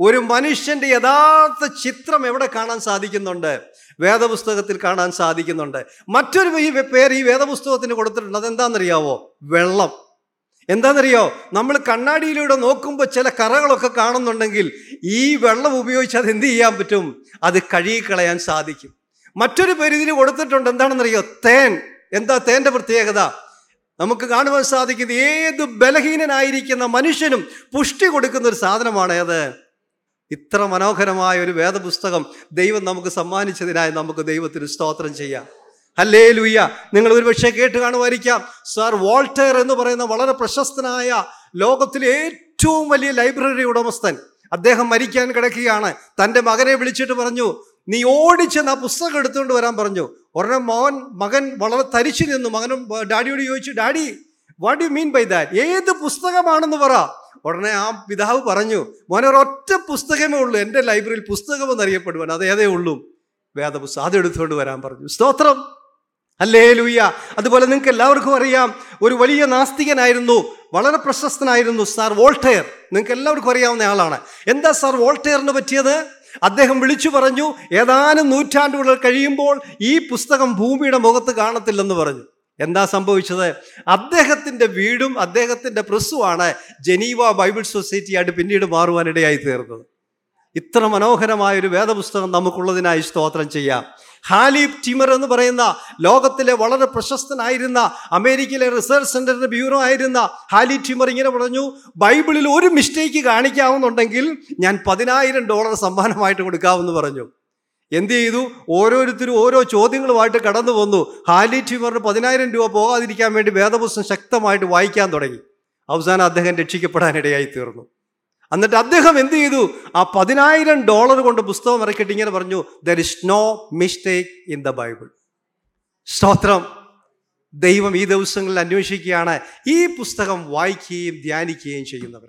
ഒരു മനുഷ്യന്റെ യഥാർത്ഥ ചിത്രം എവിടെ കാണാൻ സാധിക്കുന്നുണ്ട്? വേദപുസ്തകത്തിൽ കാണാൻ സാധിക്കുന്നുണ്ട്. മറ്റൊരു ഈ പേര് ഈ വേദപുസ്തകത്തിന് കൊടുത്തിട്ടുണ്ട്. അതെന്താണെന്നറിയാവോ? വെള്ളം. എന്താണെന്നറിയോ? നമ്മൾ കണ്ണാടിയിലൂടെ നോക്കുമ്പോൾ ചില കറകളൊക്കെ കാണുന്നുണ്ടെങ്കിൽ ഈ വെള്ളം ഉപയോഗിച്ച് അത് എന്ത് ചെയ്യാൻ പറ്റും? അത് കഴുകിക്കളയാൻ സാധിക്കും. മറ്റൊരു പേര് ഇതിന് കൊടുത്തിട്ടുണ്ട്. എന്താണെന്നറിയോ? തേൻ. എന്താ തേന്റെ പ്രത്യേകത? നമുക്ക് കാണുവാൻ സാധിക്കുന്നത് ഏത് ബലഹീനനായിരിക്കുന്ന മനുഷ്യനും പുഷ്ടി കൊടുക്കുന്ന ഒരു സാധനമാണ് അത്. ഇത്ര മനോഹരമായ ഒരു വേദപുസ്തകം ദൈവം നമുക്ക് സമ്മാനിച്ചതിനായി നമുക്ക് ദൈവത്തിന് സ്തോത്രം ചെയ്യാം. അല്ലേ ലൂയ്യ നിങ്ങൾ ഒരുപക്ഷെ കേട്ട് കാണുമായിരിക്കാം. സാർ വോൾട്ടയർ എന്ന് പറയുന്ന വളരെ പ്രശസ്തനായ ലോകത്തിലെ ഏറ്റവും വലിയ ലൈബ്രറി ഉടമസ്ഥൻ. അദ്ദേഹം മരിക്കാൻ കിടക്കുകയാണ്. തന്റെ മകനെ വിളിച്ചിട്ട് പറഞ്ഞു നീ ഓടിച്ചെന്ന് ആ പുസ്തകം എടുത്തുകൊണ്ട് വരാൻ പറഞ്ഞു. ഒരെണ്ണം മോൻ മകൻ വളരെ തരിച്ചു നിന്നു. മകനും ഡാഡിയോട് ചോദിച്ചു daddy what you mean by that ഏത് പുസ്തകമാണെന്ന് പറ. ഉടനെ ആ പിതാവ് പറഞ്ഞു മോനെ ഒരൊറ്റ പുസ്തകമേ ഉള്ളൂ എന്റെ ലൈബ്രറിയിൽ പുസ്തകം എന്നറിയപ്പെടുവാൻ അത് ഏതേ ഉള്ളൂ. വേദപുസ്തകം അത് എടുത്തുകൊണ്ട് വരാൻ പറഞ്ഞു. സ്തോത്രം. അല്ലേ ലൂയ്യ അതുപോലെ നിങ്ങൾക്ക് എല്ലാവർക്കും അറിയാം ഒരു വലിയ നാസ്തികനായിരുന്നു വളരെ പ്രശസ്തനായിരുന്നു സാർ വോൾട്ടയർ. നിങ്ങൾക്ക് എല്ലാവർക്കും അറിയാവുന്ന ആളാണ്. എന്താ സാർ വോൾട്ടയറിന് പറ്റിയത്? അദ്ദേഹം വിളിച്ചു പറഞ്ഞു ഏതാനും നൂറ്റാണ്ടുകൾ കഴിയുമ്പോൾ ഈ പുസ്തകം ഭൂമിയുടെ മുഖത്ത് കാണത്തില്ലെന്ന് പറഞ്ഞു. എന്താ സംഭവിച്ചത്? അദ്ദേഹത്തിന്റെ വീടും അദ്ദേഹത്തിന്റെ പ്രസ്സുമാണ് ജനീവ ബൈബിൾ സൊസൈറ്റിയായിട്ട് പിന്നീട് മാറുവാനിടയായി തീർന്നത്. ഇത്ര മനോഹരമായ ഒരു വേദപുസ്തകം നമുക്കുള്ളതിനായി സ്തോത്രം ചെയ്യാം. ഹാലിബ് ടിമർ എന്ന് പറയുന്ന ലോകത്തിലെ വളരെ പ്രശസ്തനായിരുന്ന അമേരിക്കയിലെ റിസർച്ച് സെന്ററിന്റെ ബ്യൂറോ ആയിരുന്ന ഹാലി ടിമർ ഇങ്ങനെ പറഞ്ഞു ബൈബിളിൽ ഒരു മിസ്റ്റേക്ക് കാണിക്കാവുന്നുണ്ടെങ്കിൽ ഞാൻ പതിനായിരം ഡോളർ സമ്മാനമായിട്ട് കൊടുക്കാമെന്ന് പറഞ്ഞു. എന്ത് ചെയ്തു? ഓരോരുത്തരും ഓരോ ചോദ്യങ്ങളുമായിട്ട് കടന്നു വന്നു. ഹാലി ട്യൂമറിന് പതിനായിരം രൂപ പോകാതിരിക്കാൻ വേണ്ടി വേദപുസ്തകം ശക്തമായിട്ട് വായിക്കാൻ തുടങ്ങി. അവസാനം അദ്ദേഹം രക്ഷിക്കപ്പെടാനിടയായി തീർന്നു എന്നിട്ട് അദ്ദേഹം എന്ത് ചെയ്തു? ആ പതിനായിരം ഡോളർ കൊണ്ട് പുസ്തകം ഇറക്കിയിട്ട് ഇങ്ങനെ പറഞ്ഞു there is no mistake in the Bible സ്തോത്രം. ദൈവം ഈ ദിവസങ്ങളിൽ അന്വേഷിക്കുകയാണ്. ഈ പുസ്തകം വായിക്കുകയും ധ്യാനിക്കുകയും ചെയ്യുന്നവർ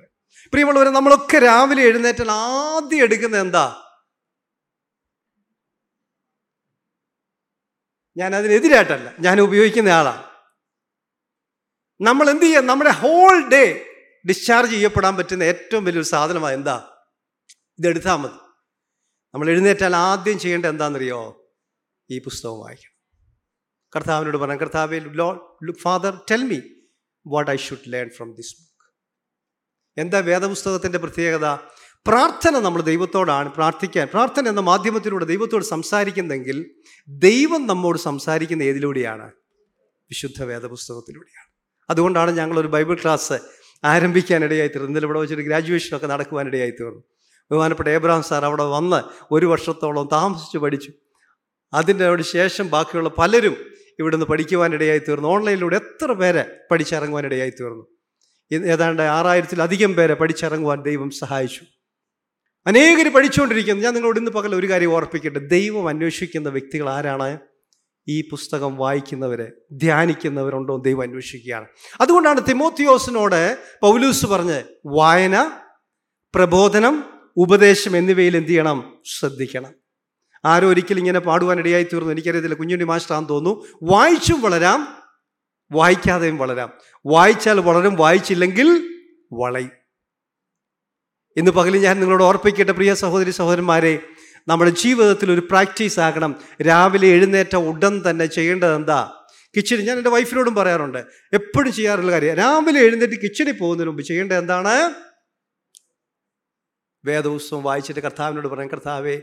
പ്രിയമുള്ളവരെ നമ്മളൊക്കെ രാവിലെ എഴുന്നേറ്റാൽ ആദ്യം എടുക്കുന്നത് എന്താ? ഞാൻ അതിനെതിരായിട്ടല്ല ഞാൻ ഉപയോഗിക്കുന്ന ആളാണ് നമ്മൾ എന്ത് ചെയ്യാം നമ്മുടെ ഹോൾ ഡേ ഡിസ്ചാർജ് ചെയ്യപ്പെടാൻ പറ്റുന്ന ഏറ്റവും വലിയൊരു സാധനമാണ് എന്താ? ഇതെടുത്താൽ മതി. നമ്മൾ എഴുന്നേറ്റാൽ ആദ്യം ചെയ്യേണ്ട എന്താണെന്നറിയോ ഈ പുസ്തകം വായിക്കണം. കർത്താവിനോട് പറയാം കർത്താവെ lord father tell me what I should learn from this book എന്താ വേദപുസ്തകത്തിന്റെ പ്രത്യേകത? പ്രാർത്ഥന നമ്മൾ ദൈവത്തോടാണ് പ്രാർത്ഥിക്കാൻ പ്രാർത്ഥന എന്ന മാധ്യമത്തിലൂടെ ദൈവത്തോട് സംസാരിക്കുന്നെങ്കിൽ ദൈവം നമ്മോട് സംസാരിക്കുന്ന ഏതിലൂടെയാണ്? വിശുദ്ധ വേദപുസ്തകത്തിലൂടെയാണ്. അതുകൊണ്ടാണ് ഞങ്ങളൊരു ബൈബിൾ ക്ലാസ് ആരംഭിക്കാനിടയായി തീർന്നു ഇന്നലെ ഇവിടെ വെച്ചൊരു ഗ്രാജുവേഷനൊക്കെ നടക്കുവാനിടയായി തീർന്നു. ബഹുമാനപ്പെട്ട ഏബ്രാം സാർ അവിടെ വന്ന് ഒരു വർഷത്തോളം താമസിച്ച് പഠിച്ചു. അതിന്റെ ശേഷം ബാക്കിയുള്ള പലരും ഇവിടുന്ന് പഠിക്കുവാനിടയായി തീർന്നു. ഓൺലൈനിലൂടെ എത്ര പേരെ പഠിച്ചിറങ്ങുവാനിടയായി തീർന്നു. ഏതാണ്ട് ആറായിരത്തിലധികം പേരെ പഠിച്ചിറങ്ങുവാൻ ദൈവം സഹായിച്ചു. അനേകർ പഠിച്ചുകൊണ്ടിരിക്കുന്നു. ഞാൻ നിങ്ങളോട് ഇന്ന് പകൽ ഒരു കാര്യം ഓർപ്പിക്കട്ടെ. ദൈവം അന്വേഷിക്കുന്ന വ്യക്തികൾ ആരാണ്? ഈ പുസ്തകം വായിക്കുന്നവരെ ധ്യാനിക്കുന്നവരുണ്ടോ ദൈവം അന്വേഷിക്കുകയാണ്. അതുകൊണ്ടാണ് തിമോത്തിയോസിനോട് പൗലൂസ് പറഞ്ഞ് വായന പ്രബോധനം ഉപദേശം എന്നിവയിൽ എന്ത് ചെയ്യണം? ശ്രദ്ധിക്കണം. ആരോ ഒരിക്കലും ഇങ്ങനെ പാടുവാനിടയായി തീർന്നു എനിക്കറിയത്തില്ല കുഞ്ഞുണ്ണി മാസ്റ്ററാന്ന് തോന്നുന്നു. വായിച്ചും വളരാം വായിക്കാതെയും വളരാം. വായിച്ചാൽ വളരും വായിച്ചില്ലെങ്കിൽ വളയും. ഇന്ന് പകലിൽ ഞാൻ നിങ്ങളോട് ഓർപ്പിക്കട്ടെ പ്രിയ സഹോദരി സഹോദരന്മാരെ നമ്മുടെ ജീവിതത്തിൽ ഒരു പ്രാക്ടീസ് ആകണം. രാവിലെ എഴുന്നേറ്റ ഉടൻ തന്നെ ചെയ്യേണ്ടത് എന്താ? കിച്ചണിൽ ഞാൻ എന്റെ വൈഫിനോടും പറയാറുണ്ട് എപ്പോഴും ചെയ്യാറുള്ള കാര്യം രാവിലെ എഴുന്നേറ്റ് കിച്ചണിൽ പോകുന്നതിന് മുമ്പ് ചെയ്യേണ്ടത് എന്താണ്? വേദപുസ്തകം വായിച്ചിട്ട് കർത്താവിനോട് പറയാം കർത്താവേ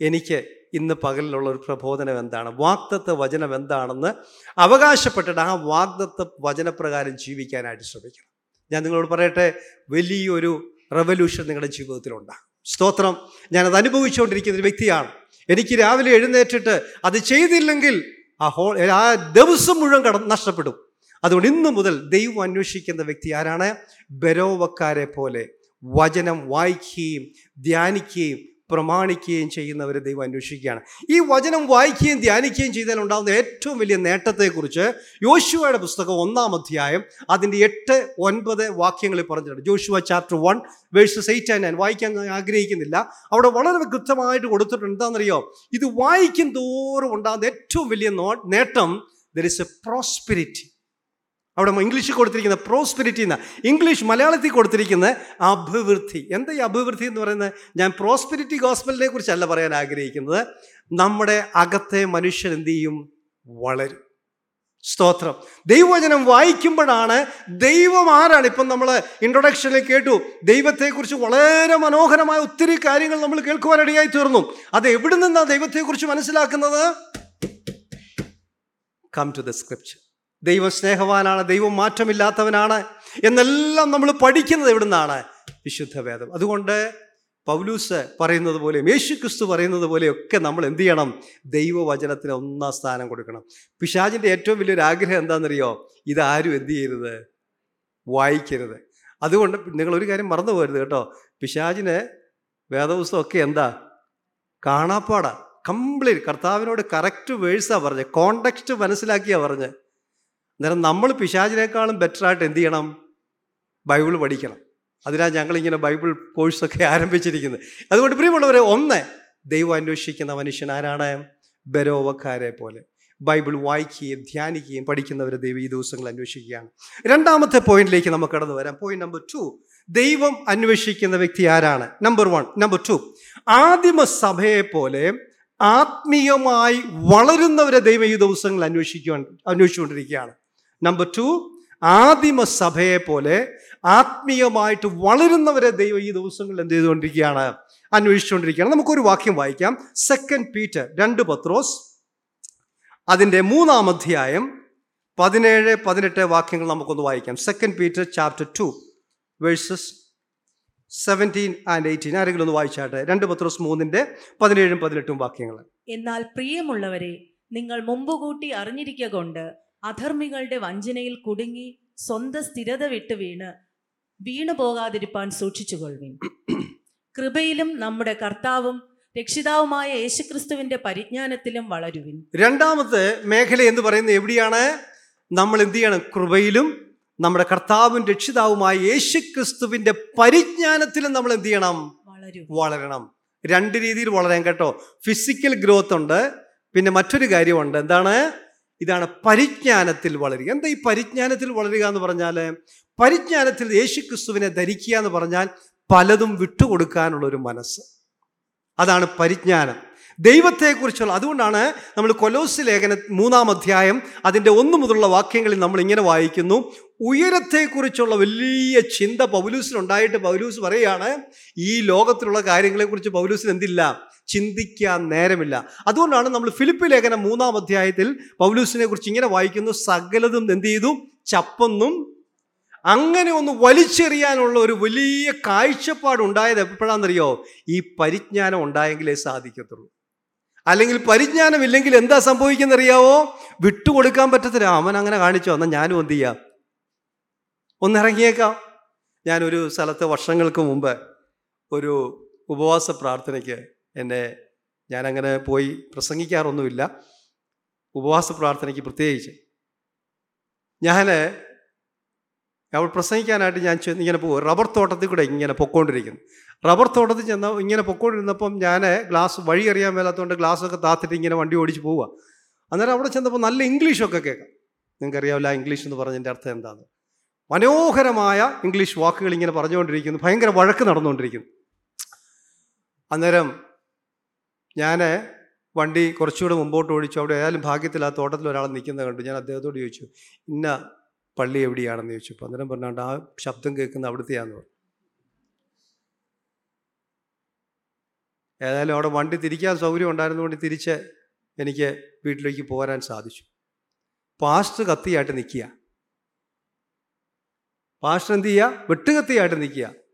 എനിക്ക് ഇന്ന് പകലിലുള്ള ഒരു പ്രബോധനം എന്താണ്? വാഗ്ദത്ത വചനം എന്താണെന്ന് അവകാശപ്പെട്ടിട്ട് ആ വാഗ്ദത്ത വചനപ്രകാരം ജീവിക്കാനായിട്ട് ശ്രമിക്കണം. ഞാൻ നിങ്ങളോട് പറയട്ടെ വലിയൊരു റെവല്യൂഷൻ നിങ്ങളുടെ ജീവിതത്തിലുണ്ടാകും സ്തോത്രം. ഞാനത് അനുഭവിച്ചുകൊണ്ടിരിക്കുന്ന ഒരു വ്യക്തിയാണ്. എനിക്ക് രാവിലെ എഴുന്നേറ്റിട്ട് അത് ചെയ്തില്ലെങ്കിൽ ആ ഹോ ആ ദിവസം മുഴുവൻ കട നഷ്ടപ്പെടും. അതുകൊണ്ട് ഇന്നു മുതൽ ദൈവം അന്വേഷിക്കുന്ന വ്യക്തി ആരാണ്? ബരോവക്കാരെ പോലെ വചനം വായിക്കുകയും ധ്യാനിക്കുകയും പ്രമാണിക്കുകയും ചെയ്യുന്നവരെ ദൈവം അന്വേഷിക്കുകയാണ്. ഈ വചനം വായിക്കുകയും ധ്യാനിക്കുകയും ചെയ്താൽ ഉണ്ടാകുന്ന ഏറ്റവും വലിയ നേട്ടത്തെക്കുറിച്ച് യോശുവയുടെ പുസ്തകം ഒന്നാം അധ്യായം അതിന്റെ എട്ട് ഒൻപത് വാക്യങ്ങളിൽ പറഞ്ഞിട്ടുണ്ട്. Joshua chapter one verses eight and nine വായിക്കാൻ ഞാൻ ആഗ്രഹിക്കുന്നില്ല. അവിടെ വളരെ കൃത്യമായിട്ട് കൊടുത്തിട്ടുണ്ട്. എന്താണെന്നറിയോ? ഇത് വായിക്കും തോറും ഉണ്ടാകുന്ന ഏറ്റവും വലിയ നേട്ടം ദർ ഇസ് എ പ്രോസ്പിരിറ്റി അവിടെ ഇംഗ്ലീഷിൽ കൊടുത്തിരിക്കുന്ന പ്രോസ്പെരിറ്റി എന്ന ഇംഗ്ലീഷ് മലയാളത്തിൽ കൊടുത്തിരിക്കുന്ന അഭിവൃദ്ധി. എന്താ ഈ അഭിവൃദ്ധി എന്ന് പറയുന്നത്? ഞാൻ പ്രോസ്പെരിറ്റി ഗോസ്പലിനെ കുറിച്ചല്ല പറയാൻ ആഗ്രഹിക്കുന്നത്. നമ്മുടെ അകത്തെ മനുഷ്യൻ എന്ത് ചെയ്യും? വളരും. സ്തോത്രം. ദൈവവചനം വായിക്കുമ്പോഴാണ് ദൈവം ആരാണ്? ഇപ്പം നമ്മൾ ഇൻട്രൊഡക്ഷനിൽ കേട്ടു. ദൈവത്തെക്കുറിച്ച് വളരെ മനോഹരമായ ഒത്തിരി കാര്യങ്ങൾ നമ്മൾ കേൾക്കുവാനിടയായി തീർന്നു. അത് എവിടെ നിന്നാണ് ദൈവത്തെക്കുറിച്ച് മനസ്സിലാക്കുന്നത്? കം ടു ദ സ്ക്രിപ്റ്റ് ദൈവം സ്നേഹവാനാണ് ദൈവം മാറ്റമില്ലാത്തവനാണ് എന്നെല്ലാം നമ്മൾ പഠിക്കുന്നത് എവിടുന്നാണ്? വിശുദ്ധ വേദം അതുകൊണ്ട് പൗലൂസ് പറയുന്നത് പോലെയും യേശു ക്രിസ്തു പറയുന്നത് പോലെയൊക്കെ നമ്മൾ എന്ത് ചെയ്യണം? ദൈവവചനത്തിന് ഒന്നാം സ്ഥാനം കൊടുക്കണം. പിശാജിന്റെ ഏറ്റവും വലിയൊരു ആഗ്രഹം എന്താണെന്നറിയോ? ഇതാരും എന്ത് ചെയ്യരുത്? വായിക്കരുത്. അതുകൊണ്ട് നിങ്ങൾ ഒരു കാര്യം മറന്നു പോകരുത് കേട്ടോ. പിശാജിന് വേദപുസ്തകമൊക്കെ എന്താ? കാണാപ്പാടാ. കംപ്ലീറ്റ് കർത്താവിനോട് കറക്റ്റ് വേഴ്സാണ് പറഞ്ഞത്. കോണ്ടക്സ്റ്റ് മനസ്സിലാക്കിയാ പറഞ്ഞ് അന്നേരം നമ്മൾ പിശാചിനേക്കാളും ബെറ്ററായിട്ട് എന്ത് ചെയ്യണം? ബൈബിൾ പഠിക്കണം. അതിനാണ് ഞങ്ങളിങ്ങനെ ബൈബിൾ കോഴ്സൊക്കെ ആരംഭിച്ചിരിക്കുന്നത്. അതുകൊണ്ട് പ്രിയമുള്ളവരെ ഒന്ന് ദൈവം അന്വേഷിക്കുന്ന മനുഷ്യൻ ആരാണ്? ബരോവക്കാരെ പോലെ. ബൈബിൾ വായിക്കുകയും ധ്യാനിക്കുകയും പഠിക്കുന്നവരെ ദൈവം ഈ ദിവസങ്ങൾ അന്വേഷിക്കുകയാണ്. രണ്ടാമത്തെ പോയിന്റിലേക്ക് നമുക്ക് കടന്നു വരാം. പോയിന്റ് നമ്പർ ടു ദൈവം അന്വേഷിക്കുന്ന വ്യക്തി ആരാണ്? നമ്പർ വൺ നമ്പർ ടു ആദിമ സഭയെ പോലെ ആത്മീയമായി വളരുന്നവരെ ദൈവം ഈ ദിവസങ്ങൾ അന്വേഷിക്കുവാൻ അന്വേഷിച്ചുകൊണ്ടിരിക്കുകയാണ്. നമ്പർ ടു ആദിമ സഭയെ പോലെ ആത്മീയമായിട്ട് വളരുന്നവരെ ദൈവം ഈ ദിവസങ്ങളിൽ എന്ത് ചെയ്തുകൊണ്ടിരിക്കുകയാണ്? അന്വേഷിച്ചുകൊണ്ടിരിക്കുകയാണ്. നമുക്കൊരു വാക്യം വായിക്കാം. സെക്കൻഡ് പീറ്റർ രണ്ട് പത്രോസ് അതിന്റെ മൂന്നാം അധ്യായം പതിനേഴ് പതിനെട്ട് വാക്യങ്ങൾ നമുക്കൊന്ന് വായിക്കാം. Second Peter chapter two verses seventeen and eighteen ആരെങ്കിലും ഒന്ന് വായിച്ചാട്ടെ? രണ്ട് പത്രോസ് മൂന്നിന്റെ പതിനേഴും പതിനെട്ടും വാക്യങ്ങൾ. എന്നാൽ പ്രിയമുള്ളവരെ നിങ്ങൾ മുമ്പ് കൂട്ടി അറിഞ്ഞിരിക്കുക കൊണ്ട് അധർമ്മികളുടെ വഞ്ചനയിൽ കുടുങ്ങി സ്വന്തം സ്ഥിരത വിട്ട് വീണ് വീണു പോകാതിരിപ്പാൻ സൂക്ഷിച്ചുകൊള്ളുവിൻ. കൃപയിലും നമ്മുടെ കർത്താവും രക്ഷിതാവുമായ യേശുക്രിസ്തുവിന്റെ പരിജ്ഞാനത്തിലും വളരുവിൻ. രണ്ടാമത്തെ മേഖല എന്ന് പറയുന്നത് എവിടെയാണ്? നമ്മൾ എന്ത് ചെയ്യണം? കൃപയിലും നമ്മുടെ കർത്താവും രക്ഷിതാവുമായ യേശുക്രിസ്തുവിന്റെ പരിജ്ഞാനത്തിലും നമ്മൾ എന്ത് ചെയ്യണം? വളരണം. രണ്ട് രീതിയിൽ വളരാൻ കേട്ടോ. ഫിസിക്കൽ ഗ്രോത്ത് ഉണ്ട്. പിന്നെ മറ്റൊരു കാര്യമുണ്ട്. എന്താണ്? ഇതാണ് പരിജ്ഞാനത്തിൽ വളരുക. എന്താ ഈ പരിജ്ഞാനത്തിൽ വളരുക എന്ന് പറഞ്ഞാൽ പരിജ്ഞാനത്തിൽ യേശു ക്രിസ്തുവിനെ ധരിക്കുക എന്ന് പറഞ്ഞാൽ പലതും വിട്ടുകൊടുക്കാനുള്ള ഒരു മനസ്സ്. അതാണ് പരിജ്ഞാനം. ദൈവത്തെക്കുറിച്ചുള്ള അതുകൊണ്ടാണ് നമ്മൾ കൊലോസ് ലേഖന മൂന്നാം അധ്യായം അതിന്റെ ഒന്ന് മുതലുള്ള വാക്യങ്ങളിൽ നമ്മൾ ഇങ്ങനെ വായിക്കുന്നു. ഉയരത്തെക്കുറിച്ചുള്ള വലിയ ചിന്ത പൗലൂസിനുണ്ടായിട്ട് പൗലൂസ് പറയുകയാണ് ഈ ലോകത്തിലുള്ള കാര്യങ്ങളെക്കുറിച്ച് പൗലൂസിന് എന്തില്ല? ചിന്തിക്കാൻ നേരമില്ല. അതുകൊണ്ടാണ് നമ്മൾ ഫിലിപ്പ് ലേഖനം മൂന്നാം അധ്യായത്തിൽ പൗലൂസിനെ കുറിച്ച് ഇങ്ങനെ വായിക്കുന്നു. സകലതും എന്ത് ചെയ്തു? ചപ്പെന്നും. അങ്ങനെ ഒന്ന് വലിച്ചെറിയാനുള്ള ഒരു വലിയ കാഴ്ചപ്പാട് ഉണ്ടായത് എപ്പോഴാണെന്നറിയോ? ഈ പരിജ്ഞാനം ഉണ്ടായെങ്കിലേ സാധിക്കത്തുള്ളൂ. അല്ലെങ്കിൽ പരിജ്ഞാനം ഇല്ലെങ്കിൽ എന്താ സംഭവിക്കുന്നറിയാവോ? വിട്ടുകൊടുക്കാൻ പറ്റത്തില്ല. അവൻ അങ്ങനെ കാണിച്ചോ. എന്നാൽ ഞാനും എന്ത് ചെയ്യാം? ഒന്നിറങ്ങിയേക്കാം. ഞാനൊരു സ്ഥലത്ത് വർഷങ്ങൾക്ക് മുമ്പ് ഒരു ഉപവാസ പ്രാർത്ഥനയ്ക്ക് എന്നെ ഞാനങ്ങനെ പോയി പ്രസംഗിക്കാറൊന്നുമില്ല. ഉപവാസ പ്രാർത്ഥനയ്ക്ക് പ്രത്യേകിച്ച്. ഞാൻ അവൾ പ്രസംഗിക്കാനായിട്ട് ഞാൻ ചെന്ന് ഇങ്ങനെ പോകും റബ്ബർ തോട്ടത്തിൽ കൂടെ ഇങ്ങനെ പൊക്കോണ്ടിരിക്കുന്നു. റബ്ബർ തോട്ടത്തിൽ ചെന്ന ഇങ്ങനെ പൊക്കോണ്ടിരുന്നപ്പം ഞാൻ ഗ്ലാസ് വഴി അറിയാൻ മേലാത്തതുകൊണ്ട് ഗ്ലാസ്സൊക്കെ താത്തിട്ട് ഇങ്ങനെ വണ്ടി ഓടിച്ച് പോവുക അന്നേരം അവിടെ ചെന്നപ്പോൾ നല്ല ഇംഗ്ലീഷൊക്കെ കേൾക്കാം. നിങ്ങൾക്കറിയാവില്ല ഇംഗ്ലീഷ് എന്ന് പറഞ്ഞതിന്റെ അർത്ഥം എന്താണ് മനോഹരമായ ഇംഗ്ലീഷ് വാക്കുകൾ ഇങ്ങനെ പറഞ്ഞുകൊണ്ടിരിക്കുന്നു. ഭയങ്കര വഴക്ക് നടന്നുകൊണ്ടിരിക്കുന്നു. അന്നേരം ഞാൻ വണ്ടി കുറച്ചുകൂടെ മുമ്പോട്ട് ഓടിച്ചു. അവിടെ ഏതായാലും ഭാഗ്യത്തിൽ ആ തോട്ടത്തിൽ ഒരാൾ നിൽക്കുന്നത് കണ്ടു. ഞാൻ അദ്ദേഹത്തോട് ചോദിച്ചു ഇന്ന പള്ളി എവിടെയാണെന്ന്? ചോദിച്ചു. അപ്പോൾ അന്നേരം പറഞ്ഞാണ്ട് ആ ശബ്ദം കേൾക്കുന്ന അവിടുത്തെയാന്ന് പറഞ്ഞു. ഏതായാലും അവിടെ വണ്ടി തിരിക്കാൻ സൗകര്യം ഉണ്ടായിരുന്നുകൊണ്ട് തിരിച്ച് എനിക്ക് വീട്ടിലേക്ക് പോരാൻ സാധിച്ചു. പാസ്റ്റ് കത്തിയായിട്ട് നിൽക്കുക. പാസ്റ്റർ എന്ത് ചെയ്യുക? വെട്ടുകത്തിയായിട്ട് നിൽക്കുക.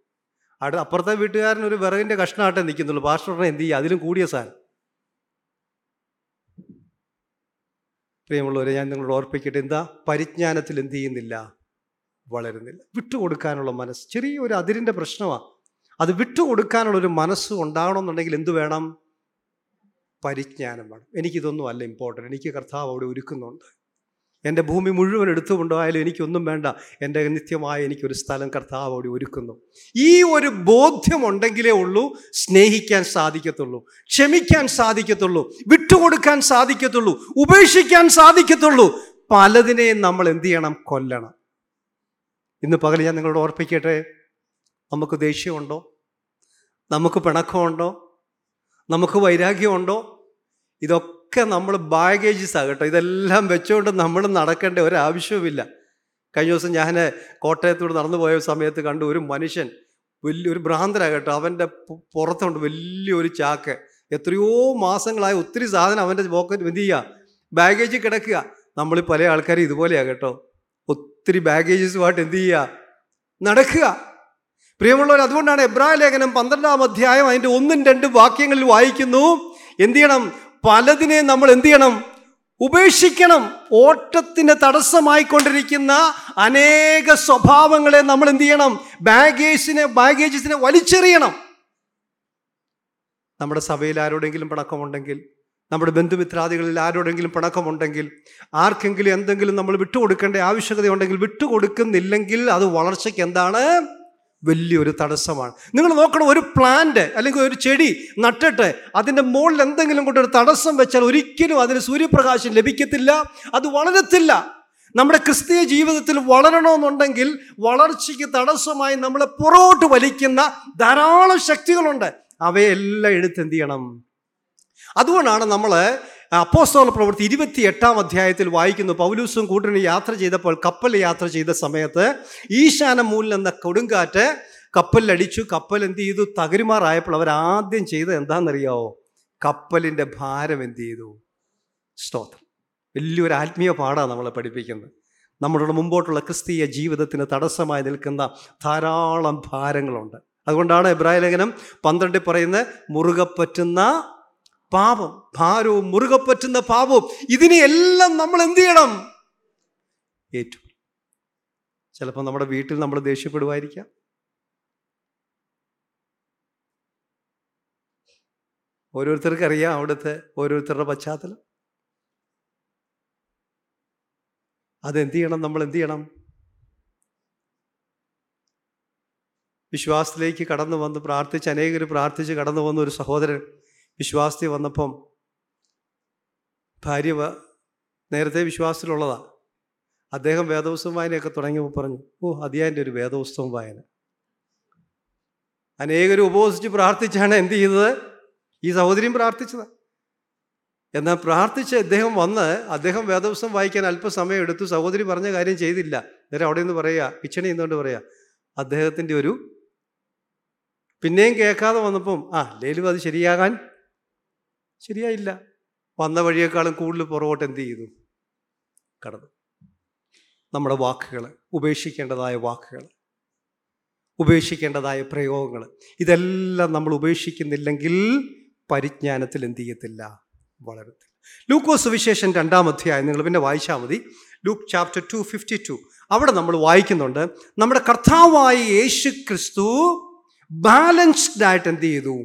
അവിടെ അപ്പുറത്തെ വീട്ടുകാരൻ ഒരു വിറകിന്റെ കഷ്ണമായിട്ടേ നിൽക്കുന്നുള്ളൂ. പാസ്റ്ററിനെ എന്ത് ചെയ്യുക? അതിലും കൂടിയ സാധനം. പ്രിയമുള്ളവരെ ഞാൻ നിങ്ങളോട് ഓർപ്പിക്കട്ടെ എന്താ? പരിജ്ഞാനത്തിൽ എന്ത് ചെയ്യുന്നില്ല? വളരുന്നില്ല. വിട്ടുകൊടുക്കാനുള്ള മനസ്സ്. ചെറിയൊരു അതിരിന്റെ പ്രശ്നമാണ് അത് വിട്ടുകൊടുക്കാനുള്ളൊരു മനസ്സ് ഉണ്ടാകണമെന്നുണ്ടെങ്കിൽ എന്ത് വേണം? പരിജ്ഞാനം വേണം. എനിക്കിതൊന്നും അല്ല ഇമ്പോർട്ടന്റ് എനിക്ക് കർത്താവ് അവിടെ ഒരുക്കുന്നുണ്ട്. എന്റെ ഭൂമി മുഴുവൻ എടുത്തുകൊണ്ടായാലും എനിക്കൊന്നും വേണ്ട. എന്റെ നിത്യമായ എനിക്കൊരു സ്ഥലം കർത്താവ് അവിടെ ഒരുക്കുന്നു. ഈ ഒരു ബോധ്യമുണ്ടെങ്കിലേ ഉള്ളൂ സ്നേഹിക്കാൻ സാധിക്കത്തുള്ളൂ ക്ഷമിക്കാൻ സാധിക്കത്തുള്ളൂ വിട്ടുകൊടുക്കാൻ സാധിക്കത്തുള്ളൂ ഉപേക്ഷിക്കാൻ സാധിക്കത്തുള്ളൂ. പലതിനെയും നമ്മൾ എന്തു ചെയ്യണം? കൊല്ലണം. ഇന്ന് പകൽ ഞാൻ നിങ്ങളോട് ഓർപ്പിക്കട്ടെ? നമുക്ക് ദേഷ്യമുണ്ടോ? നമുക്ക് പിണക്കമുണ്ടോ? നമുക്ക് വൈരാഗ്യമുണ്ടോ? ഇതൊക്കെ നമ്മൾ ബാഗേജസ് ആകട്ടെ ഇതെല്ലാം വെച്ചുകൊണ്ട് നമ്മൾ നടക്കേണ്ട ഒരാവശ്യവുമില്ല. കഴിഞ്ഞ ദിവസം ഞാൻ കോട്ടയത്തൂടെ നടന്നു പോയ സമയത്ത് കണ്ടു ഒരു മനുഷ്യൻ വലിയൊരു ഭ്രാന്തരാകട്ടെ അവന്റെ പുറത്തുണ്ട് വലിയൊരു ചാക്ക്. എത്രയോ മാസങ്ങളായ ഒത്തിരി സാധനം അവന്റെ പോക്കറ്റ് എന്ത് ചെയ്യുക ബാഗേജ് കിടക്കുക. നമ്മൾ പല ആൾക്കാരും ഇതുപോലെയാണ് കേട്ടോ. ഒത്തിരി ബാഗേജസുമായിട്ട് എന്ത് ചെയ്യുക നടക്കുക. പ്രിയമുള്ളവർ അതുകൊണ്ടാണ് എബ്രാഹിം ലേഖനം പന്ത്രണ്ടാം അധ്യായം അതിന്റെ ഒന്നും രണ്ടും വാക്യങ്ങളിൽ വായിക്കുന്നു. എന്ത് ചെയ്യണം? പലതിനെ നമ്മൾ എന്ത് ചെയ്യണം? ഉപേക്ഷിക്കണം. ഓട്ടത്തിന് തടസ്സമായിക്കൊണ്ടിരിക്കുന്ന അനേക സ്വഭാവങ്ങളെ നമ്മൾ എന്ത് ചെയ്യണം? ബാഗേജിനെ ബാഗേജസിനെ വലിച്ചെറിയണം. നമ്മുടെ സഭയിൽ ആരോടെങ്കിലും പിണക്കമുണ്ടെങ്കിൽ നമ്മുടെ ബന്ധുമിത്രാദികളിൽ ആരോടെങ്കിലും പിണക്കമുണ്ടെങ്കിൽ ആർക്കെങ്കിലും എന്തെങ്കിലും നമ്മൾ വിട്ടുകൊടുക്കേണ്ട ആവശ്യകതയുണ്ടെങ്കിൽ വിട്ടുകൊടുക്കുന്നില്ലെങ്കിൽ അത് വളർച്ചയ്ക്ക് എന്താണ്? വലിയൊരു തടസ്സമാണ്. നിങ്ങൾ നോക്കണം ഒരു പ്ലാന്റ് അല്ലെങ്കിൽ ഒരു ചെടി നട്ടിട്ട് അതിന്റെ മുകളിൽ എന്തെങ്കിലും കൊണ്ട് ഒരു തടസ്സം വെച്ചാൽ ഒരിക്കലും അതിന് സൂര്യപ്രകാശം ലഭിക്കത്തില്ല അത് വളരത്തില്ല. നമ്മുടെ ക്രിസ്തീയ ജീവിതത്തിൽ വളരണമെന്നുണ്ടെങ്കിൽ വളർച്ചയ്ക്ക് തടസ്സമായി നമ്മളെ പുറകോട്ട് വലിക്കുന്ന ധാരാളം ശക്തികളുണ്ട്. അവയെല്ലാം എടുത്ത് എന്ത് ചെയ്യണം? അതുകൊണ്ടാണ് നമ്മൾ അപ്പോസ്തോല പ്രവൃത്തി ഇരുപത്തി എട്ടാം അധ്യായത്തിൽ വായിക്കുന്നു. പൗലൂസും കൂട്ടിന് യാത്ര ചെയ്തപ്പോൾ കപ്പൽ യാത്ര ചെയ്ത സമയത്ത് ഈശാന മൂലിൽ എന്ന കൊടുങ്കാറ്റ് കപ്പലിലടിച്ചു. കപ്പൽ എന്ത് ചെയ്തു? തകരുമാറായപ്പോൾ അവർ ആദ്യം ചെയ്തത് എന്താണെന്നറിയാവോ? കപ്പലിന്റെ ഭാരം എന്ത് ചെയ്തു? സ്തോത്രം. വലിയൊരു ആത്മീയ പാടാണ് നമ്മളെ പഠിപ്പിക്കുന്നത്. നമ്മളുടെ മുമ്പോട്ടുള്ള ക്രിസ്തീയ ജീവിതത്തിന് തടസ്സമായി നിൽക്കുന്ന ധാരാളം ഭാരങ്ങളുണ്ട്. അതുകൊണ്ടാണ് എബ്രായ ലേഖനം പന്ത്രണ്ടിൽ പറയുന്നത് മുറുകെ പറ്റുന്ന പാപം ഭാരവും മുറുകെ പറ്റുന്ന പാപവും ഇതിനെയെല്ലാം നമ്മൾ എന്ത് ചെയ്യണം? ഏറ്റു. ചിലപ്പോൾ നമ്മുടെ വീട്ടിൽ നമ്മൾ ദേഷ്യപ്പെടുമായിരിക്കാം ഓരോരുത്തർക്കും അറിയാം അവിടുത്തെ ഓരോരുത്തരുടെ പശ്ചാത്തലം. അതെന്ത് ചെയ്യണം? നമ്മൾ എന്ത് ചെയ്യണം? വിശ്വാസത്തിലേക്ക് കടന്നു വന്ന് പ്രാർത്ഥിച്ച് അനേകർ പ്രാർത്ഥിച്ച് കടന്നു വന്ന ഒരു സഹോദരൻ വിശ്വാസത്തിൽ വന്നപ്പം ഭാര്യ നേരത്തെ വിശ്വാസത്തിലുള്ളതാണ് അദ്ദേഹം വേദപുസ്തകം വായനയൊക്കെ തുടങ്ങിയപ്പോൾ പറഞ്ഞു ഓ അതിയാന്റെ ഒരു വേദപുസ്തകം വായന. അനേകരും ഉപവസിച്ച് പ്രാർത്ഥിച്ചാണ് എന്ത് ചെയ്തത്? ഈ സഹോദരിയും പ്രാർത്ഥിച്ചത്. എന്നാൽ പ്രാർത്ഥിച്ച് അദ്ദേഹം വന്ന് അദ്ദേഹം വേദപുസ്തകം വായിക്കാൻ അല്പസമയം എടുത്തു. സഹോദരി പറഞ്ഞ കാര്യം ചെയ്തില്ല. നേരെ അവിടെ നിന്ന് പറയുക പിച്ചണി എന്നുകൊണ്ട് പറയുക അദ്ദേഹത്തിന്റെ ഒരു പിന്നെയും കേൾക്കാതെ വന്നപ്പം ആ ലേലും അത് ശരിയാകാൻ ശരിയായില്ല. വന്ന വഴിയേക്കാളും കൂടുതൽ പുറകോട്ട് എന്ത് ചെയ്തു? കടന്നു. നമ്മുടെ വാക്കുകൾ ഉപേക്ഷിക്കേണ്ടതായ വാക്കുകൾ ഉപേക്ഷിക്കേണ്ടതായ പ്രയോഗങ്ങൾ ഇതെല്ലാം നമ്മൾ ഉപേക്ഷിക്കുന്നില്ലെങ്കിൽ പരിജ്ഞാനത്തിൽ എന്ത് ചെയ്യത്തില്ല? വളരത്തില്ല. ലൂക്കോസ് സുവിശേഷൻ രണ്ടാം അധ്യായം. നിങ്ങൾ പിന്നെ വായിച്ചാൽ മതി. Luke chapter two fifty two അവിടെ നമ്മൾ വായിക്കുന്നുണ്ട് നമ്മുടെ കർത്താവായ യേശു ക്രിസ്തു ബാലൻസ്ഡ് ആയിട്ട് എന്ത് ചെയ്തു?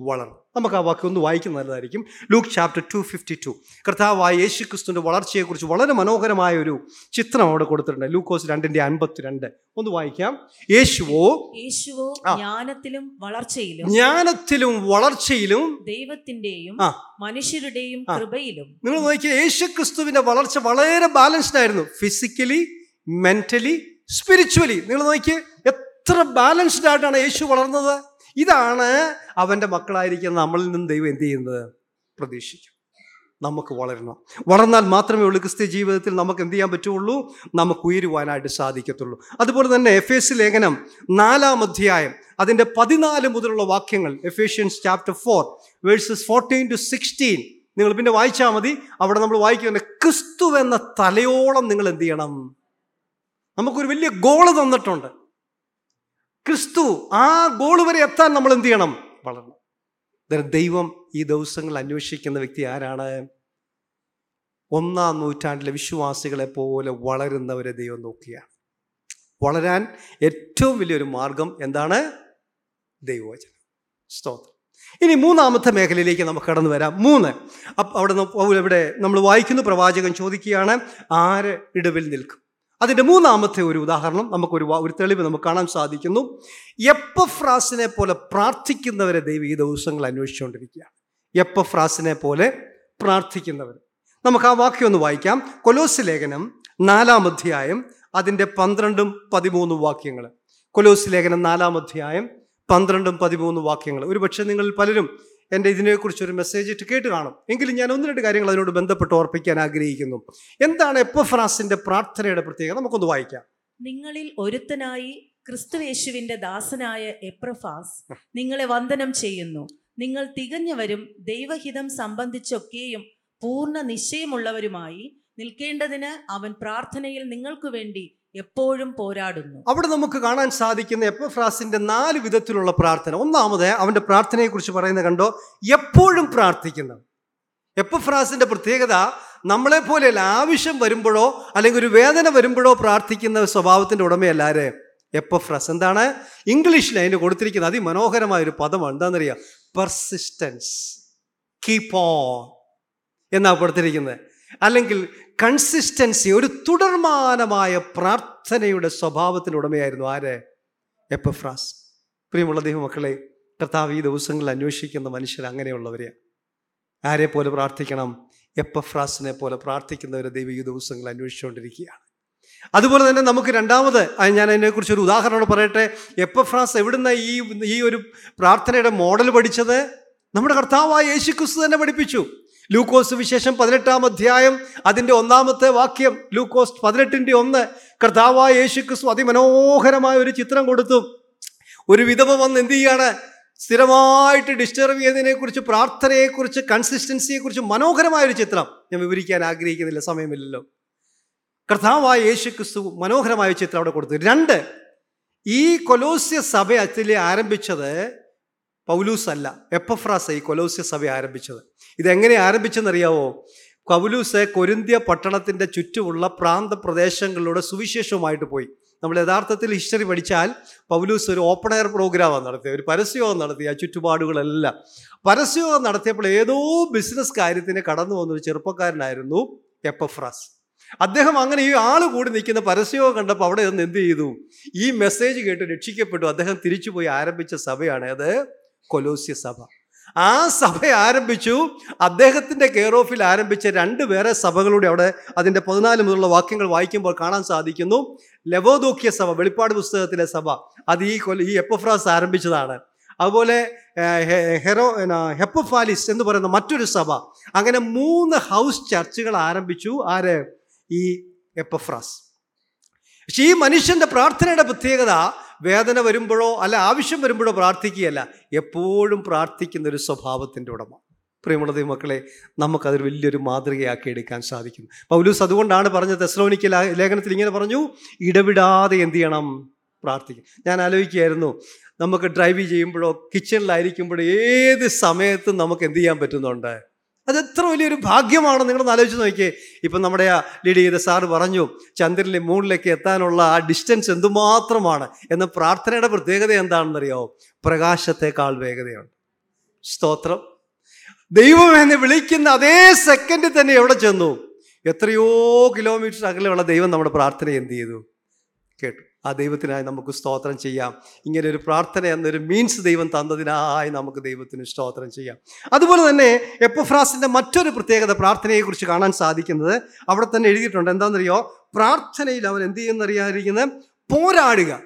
വളർന്നു. നമുക്ക് ആ വാക്ക് ഒന്ന് വായിക്കുന്നത് നല്ലതായിരിക്കും. Luke chapter two fifty two കർത്താവായ യേശു ക്രിസ്തുവിന്റെ വളർച്ചയെക്കുറിച്ച് വളരെ മനോഹരമായ ഒരു ചിത്രം അവിടെ കൊടുത്തിട്ടുണ്ട്. ലൂക്കോസ് രണ്ടിന്റെ അൻപത്തിരണ്ട്. ഒന്ന് വായിക്കാം. യേശുവോ? യേശുവോ ജ്ഞാനത്തിലും വളർച്ചയിലും ജ്ഞാനത്തിലും വളർച്ചയിലും ദൈവത്തിന്റെയും മനുഷ്യരുടെയും കൃപയിലും. നിങ്ങൾ നോക്കിയ യേശു ക്രിസ്തുവിന്റെ വളർച്ച വളരെ ബാലൻസ്ഡ് ആയിരുന്നു. ഫിസിക്കലി മെന്റലി സ്പിരിച്വലി നിങ്ങൾ നോക്കിയേ എത്ര ബാലൻസ്ഡ് ആയിട്ടാണ് യേശു വളർന്നത്? ഇതാണ് അവന്റെ മക്കളായിരിക്കുന്ന നമ്മളിൽ നിന്ന് ദൈവം എന്ത് ചെയ്യുന്നത്? പ്രതീക്ഷിക്കും. നമുക്ക് വളരണം. വളർന്നാൽ മാത്രമേ ഉള്ളൂ ക്രിസ്ത്യ ജീവിതത്തിൽ നമുക്ക് എന്ത് ചെയ്യാൻ പറ്റുള്ളൂ? നമുക്ക് ഉയരുവാനായിട്ട് സാധിക്കത്തുള്ളൂ. അതുപോലെ തന്നെ എഫ് എസ് ലേഖനം നാലാം അധ്യായം അതിന്റെ പതിനാല് മുതലുള്ള വാക്യങ്ങൾ Ephesians chapter four verses fourteen to sixteen നിങ്ങൾ പിന്നെ വായിച്ചാൽ മതി. അവിടെ നമ്മൾ വായിക്കുന്ന ക്രിസ്തു എന്ന തലയോളം നിങ്ങൾ എന്ത് ചെയ്യണം? നമുക്കൊരു വലിയ ഗോൾ തന്നിട്ടുണ്ട്. ക്രിസ്തു ആ ഗോൾ വരെ എത്താൻ നമ്മൾ എന്ത് ചെയ്യണം? വളരണം. ദൈവം ഈ ദിവസങ്ങൾ അന്വേഷിക്കുന്ന വ്യക്തി ആരാണ്? ഒന്നാം നൂറ്റാണ്ടിലെ വിശ്വാസികളെ പോലെ വളരുന്നവരെ ദൈവം നോക്കുകയാണ് വളരാൻ ഏറ്റവും വലിയൊരു മാർഗം എന്താണ്? ദൈവവചനം. സ്തോത്രം. ഇനി മൂന്നാമത്തെ മേഖലയിലേക്ക് നമുക്ക് കടന്നു വരാം. മൂന്ന്. അവിടെ ഇവിടെ നമ്മൾ വായിക്കുന്നു പ്രവാചകൻ ചോദിക്കുകയാണ് ആര് ഇടവിൽ നിൽക്കും? അതിന്റെ മൂന്നാമത്തെ ഒരു ഉദാഹരണം നമുക്കൊരു ഒരു തെളിവ് നമുക്ക് കാണാൻ സാധിക്കുന്നു. എപ്പഫ്രാസിനെ പോലെ പ്രാർത്ഥിക്കുന്നവരെ ദൈവം ഈ ദിവസങ്ങൾ അന്വേഷിച്ചുകൊണ്ടിരിക്കുകയാണ്. എപ്പഫ്രാസിനെ പോലെ പ്രാർത്ഥിക്കുന്നവർ. നമുക്ക് ആ വാക്യം ഒന്ന് വായിക്കാം. കൊലോസ് ലേഖനം നാലാം അധ്യായം അതിന്റെ പന്ത്രണ്ടും പതിമൂന്നും വാക്യങ്ങൾ. കൊലോസ് ലേഖനം നാലാം അധ്യായം പന്ത്രണ്ടും പതിമൂന്നും വാക്യങ്ങൾ. ഒരുപക്ഷെ നിങ്ങൾ പലരും എന്റെ ഇതിനെക്കുറിച്ചൊരു മെസ്സേജ് ഇട്ട് കേട്ട് കാണും. എങ്കിലും ഞാൻ ഒന്ന് രണ്ട് കാര്യങ്ങൾ അതിനോട് ബന്ധപ്പെട്ട് ഓർപ്പിക്കാൻ ആഗ്രഹിക്കുന്നു. എന്താണ് എപ്പഫ്രാസിന്റെ പ്രാർത്ഥനയുടെ പ്രത്യേകത? നമുക്കൊന്ന് വായിക്കാം. നിങ്ങളിൽ ഒരുത്തനായി ക്രിസ്തുവേശുവിന്റെ ദാസനായ എപ്രഫാസ് നിങ്ങളെ വന്ദനം ചെയ്യുന്നു. നിങ്ങൾ തികഞ്ഞവരും ദൈവഹിതം സംബന്ധിച്ചൊക്കെയും പൂർണ നിശ്ചയമുള്ളവരുമായി നിൽക്കേണ്ടതിന് അവൻ പ്രാർത്ഥനയിൽ നിങ്ങൾക്കു വേണ്ടി എപ്പോഴും പോരാടുന്നു. അവിടെ നമുക്ക് കാണാൻ സാധിക്കുന്ന എപ്പഫ്രാസിന്റെ നാല് വിധത്തിലുള്ള പ്രാർത്ഥന. ഒന്നാമത് അവന്റെ പ്രാർത്ഥനയെ കുറിച്ച് പറയുന്ന കണ്ടോ? എപ്പോഴും പ്രാർത്ഥിക്കുന്നു. എപ്പഫ്രാസിന്റെ പ്രത്യേകത നമ്മളെ പോലെയല്ല ആവശ്യം വരുമ്പോഴോ അല്ലെങ്കിൽ ഒരു വേദന വരുമ്പോഴോ പ്രാർത്ഥിക്കുന്ന സ്വഭാവത്തിന്റെ ഉടമയല്ലാരെ എപ്പഫ്രാസ്. എന്താണ്? ഇംഗ്ലീഷിൽ അതിന് കൊടുത്തിരിക്കുന്ന അതിമനോഹരമായ ഒരു പദമാണ്. എന്താണെന്നറിയാം? പെർസിസ്റ്റൻസ് കീപ്പ് ഓൺ എന്നാ കൊടുത്തിരിക്കുന്നത്. അല്ലെങ്കിൽ കൺസിസ്റ്റൻസി ഒരു തുടർമാനമായ പ്രാർത്ഥനയുടെ സ്വഭാവത്തിന് ഉടമയായിരുന്നു ആര്? എപ്പഫ്രാസ്. പ്രിയമുള്ള ദൈവമക്കളെ കർത്താവ് ഈ ദിവസങ്ങളിൽ അന്വേഷിക്കുന്ന മനുഷ്യർ അങ്ങനെയുള്ളവരെയാണ് ആരെ പോലെ പ്രാർത്ഥിക്കണം? എപ്പഫ്രാസിനെ പോലെ പ്രാർത്ഥിക്കുന്നവരെ ദൈവം ഈ ദിവസങ്ങളിൽ അന്വേഷിച്ചുകൊണ്ടിരിക്കുകയാണ്. അതുപോലെ തന്നെ നമുക്ക് രണ്ടാമത് ഞാൻ അതിനെക്കുറിച്ച് ഒരു ഉദാഹരണം പറയട്ടെ. എപ്പഫ്രാസ് എവിടുന്ന ഈ ഈ ഒരു പ്രാർത്ഥനയുടെ മോഡൽ പഠിച്ചത്? നമ്മുടെ കർത്താവായ യേശു ക്രിസ്തു തന്നെ പഠിപ്പിച്ചു. ലൂക്കോസ് വിശേഷം പതിനെട്ടാം അധ്യായം അതിന്റെ ഒന്നാമത്തെ വാക്യം. ലൂക്കോസ് പതിനെട്ടിന്റെ ഒന്ന്. കർത്താവായ യേശു ക്രിസ്തു അതിമനോഹരമായ ഒരു ചിത്രം കൊടുത്തു. ഒരു വിധവ വന്ന് എന്ത് ചെയ്യാണ്? സ്ഥിരമായിട്ട് ഡിസ്റ്റർബ് ചെയ്യുന്നതിനെക്കുറിച്ച് പ്രാർത്ഥനയെക്കുറിച്ച് കൺസിസ്റ്റൻസിയെക്കുറിച്ച് മനോഹരമായ ഒരു ചിത്രം. ഞാൻ വിവരിക്കാൻ ആഗ്രഹിക്കുന്നില്ല സമയമില്ലല്ലോ. കർത്താവായ യേശു ക്രിസ്തു മനോഹരമായ ചിത്രം അവിടെ കൊടുത്തു. രണ്ട് ഈ കൊലോസ്യ സഭ അച്ഛലെ ആരംഭിച്ചത് പൗലൂസ് അല്ല എപ്പഫ്രാസ് ഈ കൊലോസ്യ സഭ ആരംഭിച്ചത്. ഇതെങ്ങനെ ആരംഭിച്ചെന്നറിയാവോ? പൗലൂസ് കൊരിന്ത്യ പട്ടണത്തിന്റെ ചുറ്റുമുള്ള പ്രാന്ത പ്രദേശങ്ങളിലൂടെ സുവിശേഷവുമായിട്ട് പോയി. നമ്മൾ യഥാർത്ഥത്തിൽ ഹിസ്റ്ററി പഠിച്ചാൽ പൗലൂസ് ഒരു ഓപ്പൺ എയർ പ്രോഗ്രാമാണ് നടത്തിയത്. ഒരു പരസ്യയോഗം നടത്തി ആ ചുറ്റുപാടുകളെല്ലാം. പരസ്യയോഗം നടത്തിയപ്പോൾ ഏതോ ബിസിനസ് കാര്യത്തിന് കടന്നു വന്നൊരു ചെറുപ്പക്കാരനായിരുന്നു എപ്പഫ്രാസ്. അദ്ദേഹം അങ്ങനെ ഈ ആൾ കൂടി നിൽക്കുന്ന പരസ്യവും കണ്ടപ്പോൾ അവിടെ നിന്ന് എന്ത് ചെയ്തു? ഈ മെസ്സേജ് കേട്ട് രക്ഷിക്കപ്പെട്ടു. അദ്ദേഹം തിരിച്ചുപോയി ആരംഭിച്ച സഭയാണ് അത് കൊലോസ്യ സഭ. ആ സഭ ആരംഭിച്ചു. അദ്ദേഹത്തിന്റെ കെയർ ഓഫിൽ ആരംഭിച്ച രണ്ട് വേറെ സഭകളുടെ അവിടെ അതിന്റെ പതിനാല് മുതലുള്ള വാക്യങ്ങൾ വായിക്കുമ്പോൾ കാണാൻ സാധിക്കുന്നു. ലവോദോക്യ സഭ വെളിപ്പാട് പുസ്തകത്തിലെ സഭ. അത് ഈ കൊല ഈ എപ്പഫ്രാസ് ആരംഭിച്ചതാണ്. അതുപോലെ ഹെറോ ഹെപ്പഫാലിസ് എന്ന് പറയുന്ന മറ്റൊരു സഭ. അങ്ങനെ മൂന്ന് ഹൗസ് ചർച്ചുകൾ ആരംഭിച്ചു. ആര്? ഈ എപ്പഫ്രാസ്. പക്ഷെ ഈ മനുഷ്യന്റെ പ്രാർത്ഥനയുടെ പ്രത്യേകത വേദന വരുമ്പോഴോ അല്ല ആവശ്യം വരുമ്പോഴോ പ്രാർത്ഥിക്കുകയല്ല എപ്പോഴും പ്രാർത്ഥിക്കുന്ന ഒരു സ്വഭാവത്തിന്റെ ഉടമ. പ്രിയമുള്ള ദൈവമക്കളെ നമുക്കതൊരു വലിയൊരു മാതൃകയാക്കി എടുക്കാൻ സാധിക്കും. പൗലൂസ് അതുകൊണ്ടാണ് പറഞ്ഞത് തെസ്ലോനിക്ക ലേഖനത്തിൽ ഇങ്ങനെ പറഞ്ഞു ഇടവിടാതെ എന്തു ചെയ്യണം? പ്രാർത്ഥിക്കും. ഞാൻ ആലോചിക്കുകയായിരുന്നു നമുക്ക് ഡ്രൈവ് ചെയ്യുമ്പോഴോ കിച്ചണിലായിരിക്കുമ്പോഴോ ഏത് സമയത്തും നമുക്ക് എന്ത് ചെയ്യാൻ പറ്റുന്നുണ്ട്? അത് എത്ര വലിയൊരു ഭാഗ്യമാണ് നിങ്ങളൊന്ന് ആലോചിച്ച് നോക്കിയേ. ഇപ്പം നമ്മുടെ ആ ലീഡ് ചെയ്ത സാർ പറഞ്ഞു ചന്ദ്രനിലെ മൂണിലേക്ക് എത്താനുള്ള ആ ഡിസ്റ്റൻസ് എന്തുമാത്രമാണ് എന്ന പ്രാർത്ഥനയുടെ പ്രത്യേകത എന്താണെന്നറിയോ? പ്രകാശത്തെക്കാൾ വേഗതയാണ്. സ്തോത്രം. ദൈവം എന്നെ വിളിക്കുന്ന അതേ സെക്കൻഡിൽ തന്നെ എവിടെ ചെന്നു? എത്രയോ കിലോമീറ്റർ അകലെയുള്ള ദൈവം നമ്മുടെ പ്രാർത്ഥന എന്ത് ചെയ്തു? കേട്ടു. ആ ദൈവത്തിനായി നമുക്ക് സ്തോത്രം ചെയ്യാം. ഇങ്ങനെ ഒരു പ്രാർത്ഥന എന്നൊരു മീൻസ് ദൈവം തന്നതിനായി നമുക്ക് ദൈവത്തിന് സ്തോത്രം ചെയ്യാം. അതുപോലെ തന്നെ എപ്പോഫ്രാസിന്റെ മറ്റൊരു പ്രത്യേകത പ്രാർത്ഥനയെക്കുറിച്ച് കാണാൻ സാധിക്കുന്നത് അവിടെ തന്നെ എഴുതിയിട്ടുണ്ട്. എന്താണെന്നറിയോ? പ്രാർത്ഥനയിൽ അവൻ എന്ത് ചെയ്യുന്നറിയാതിരിക്കുന്നത് പോരാടുക.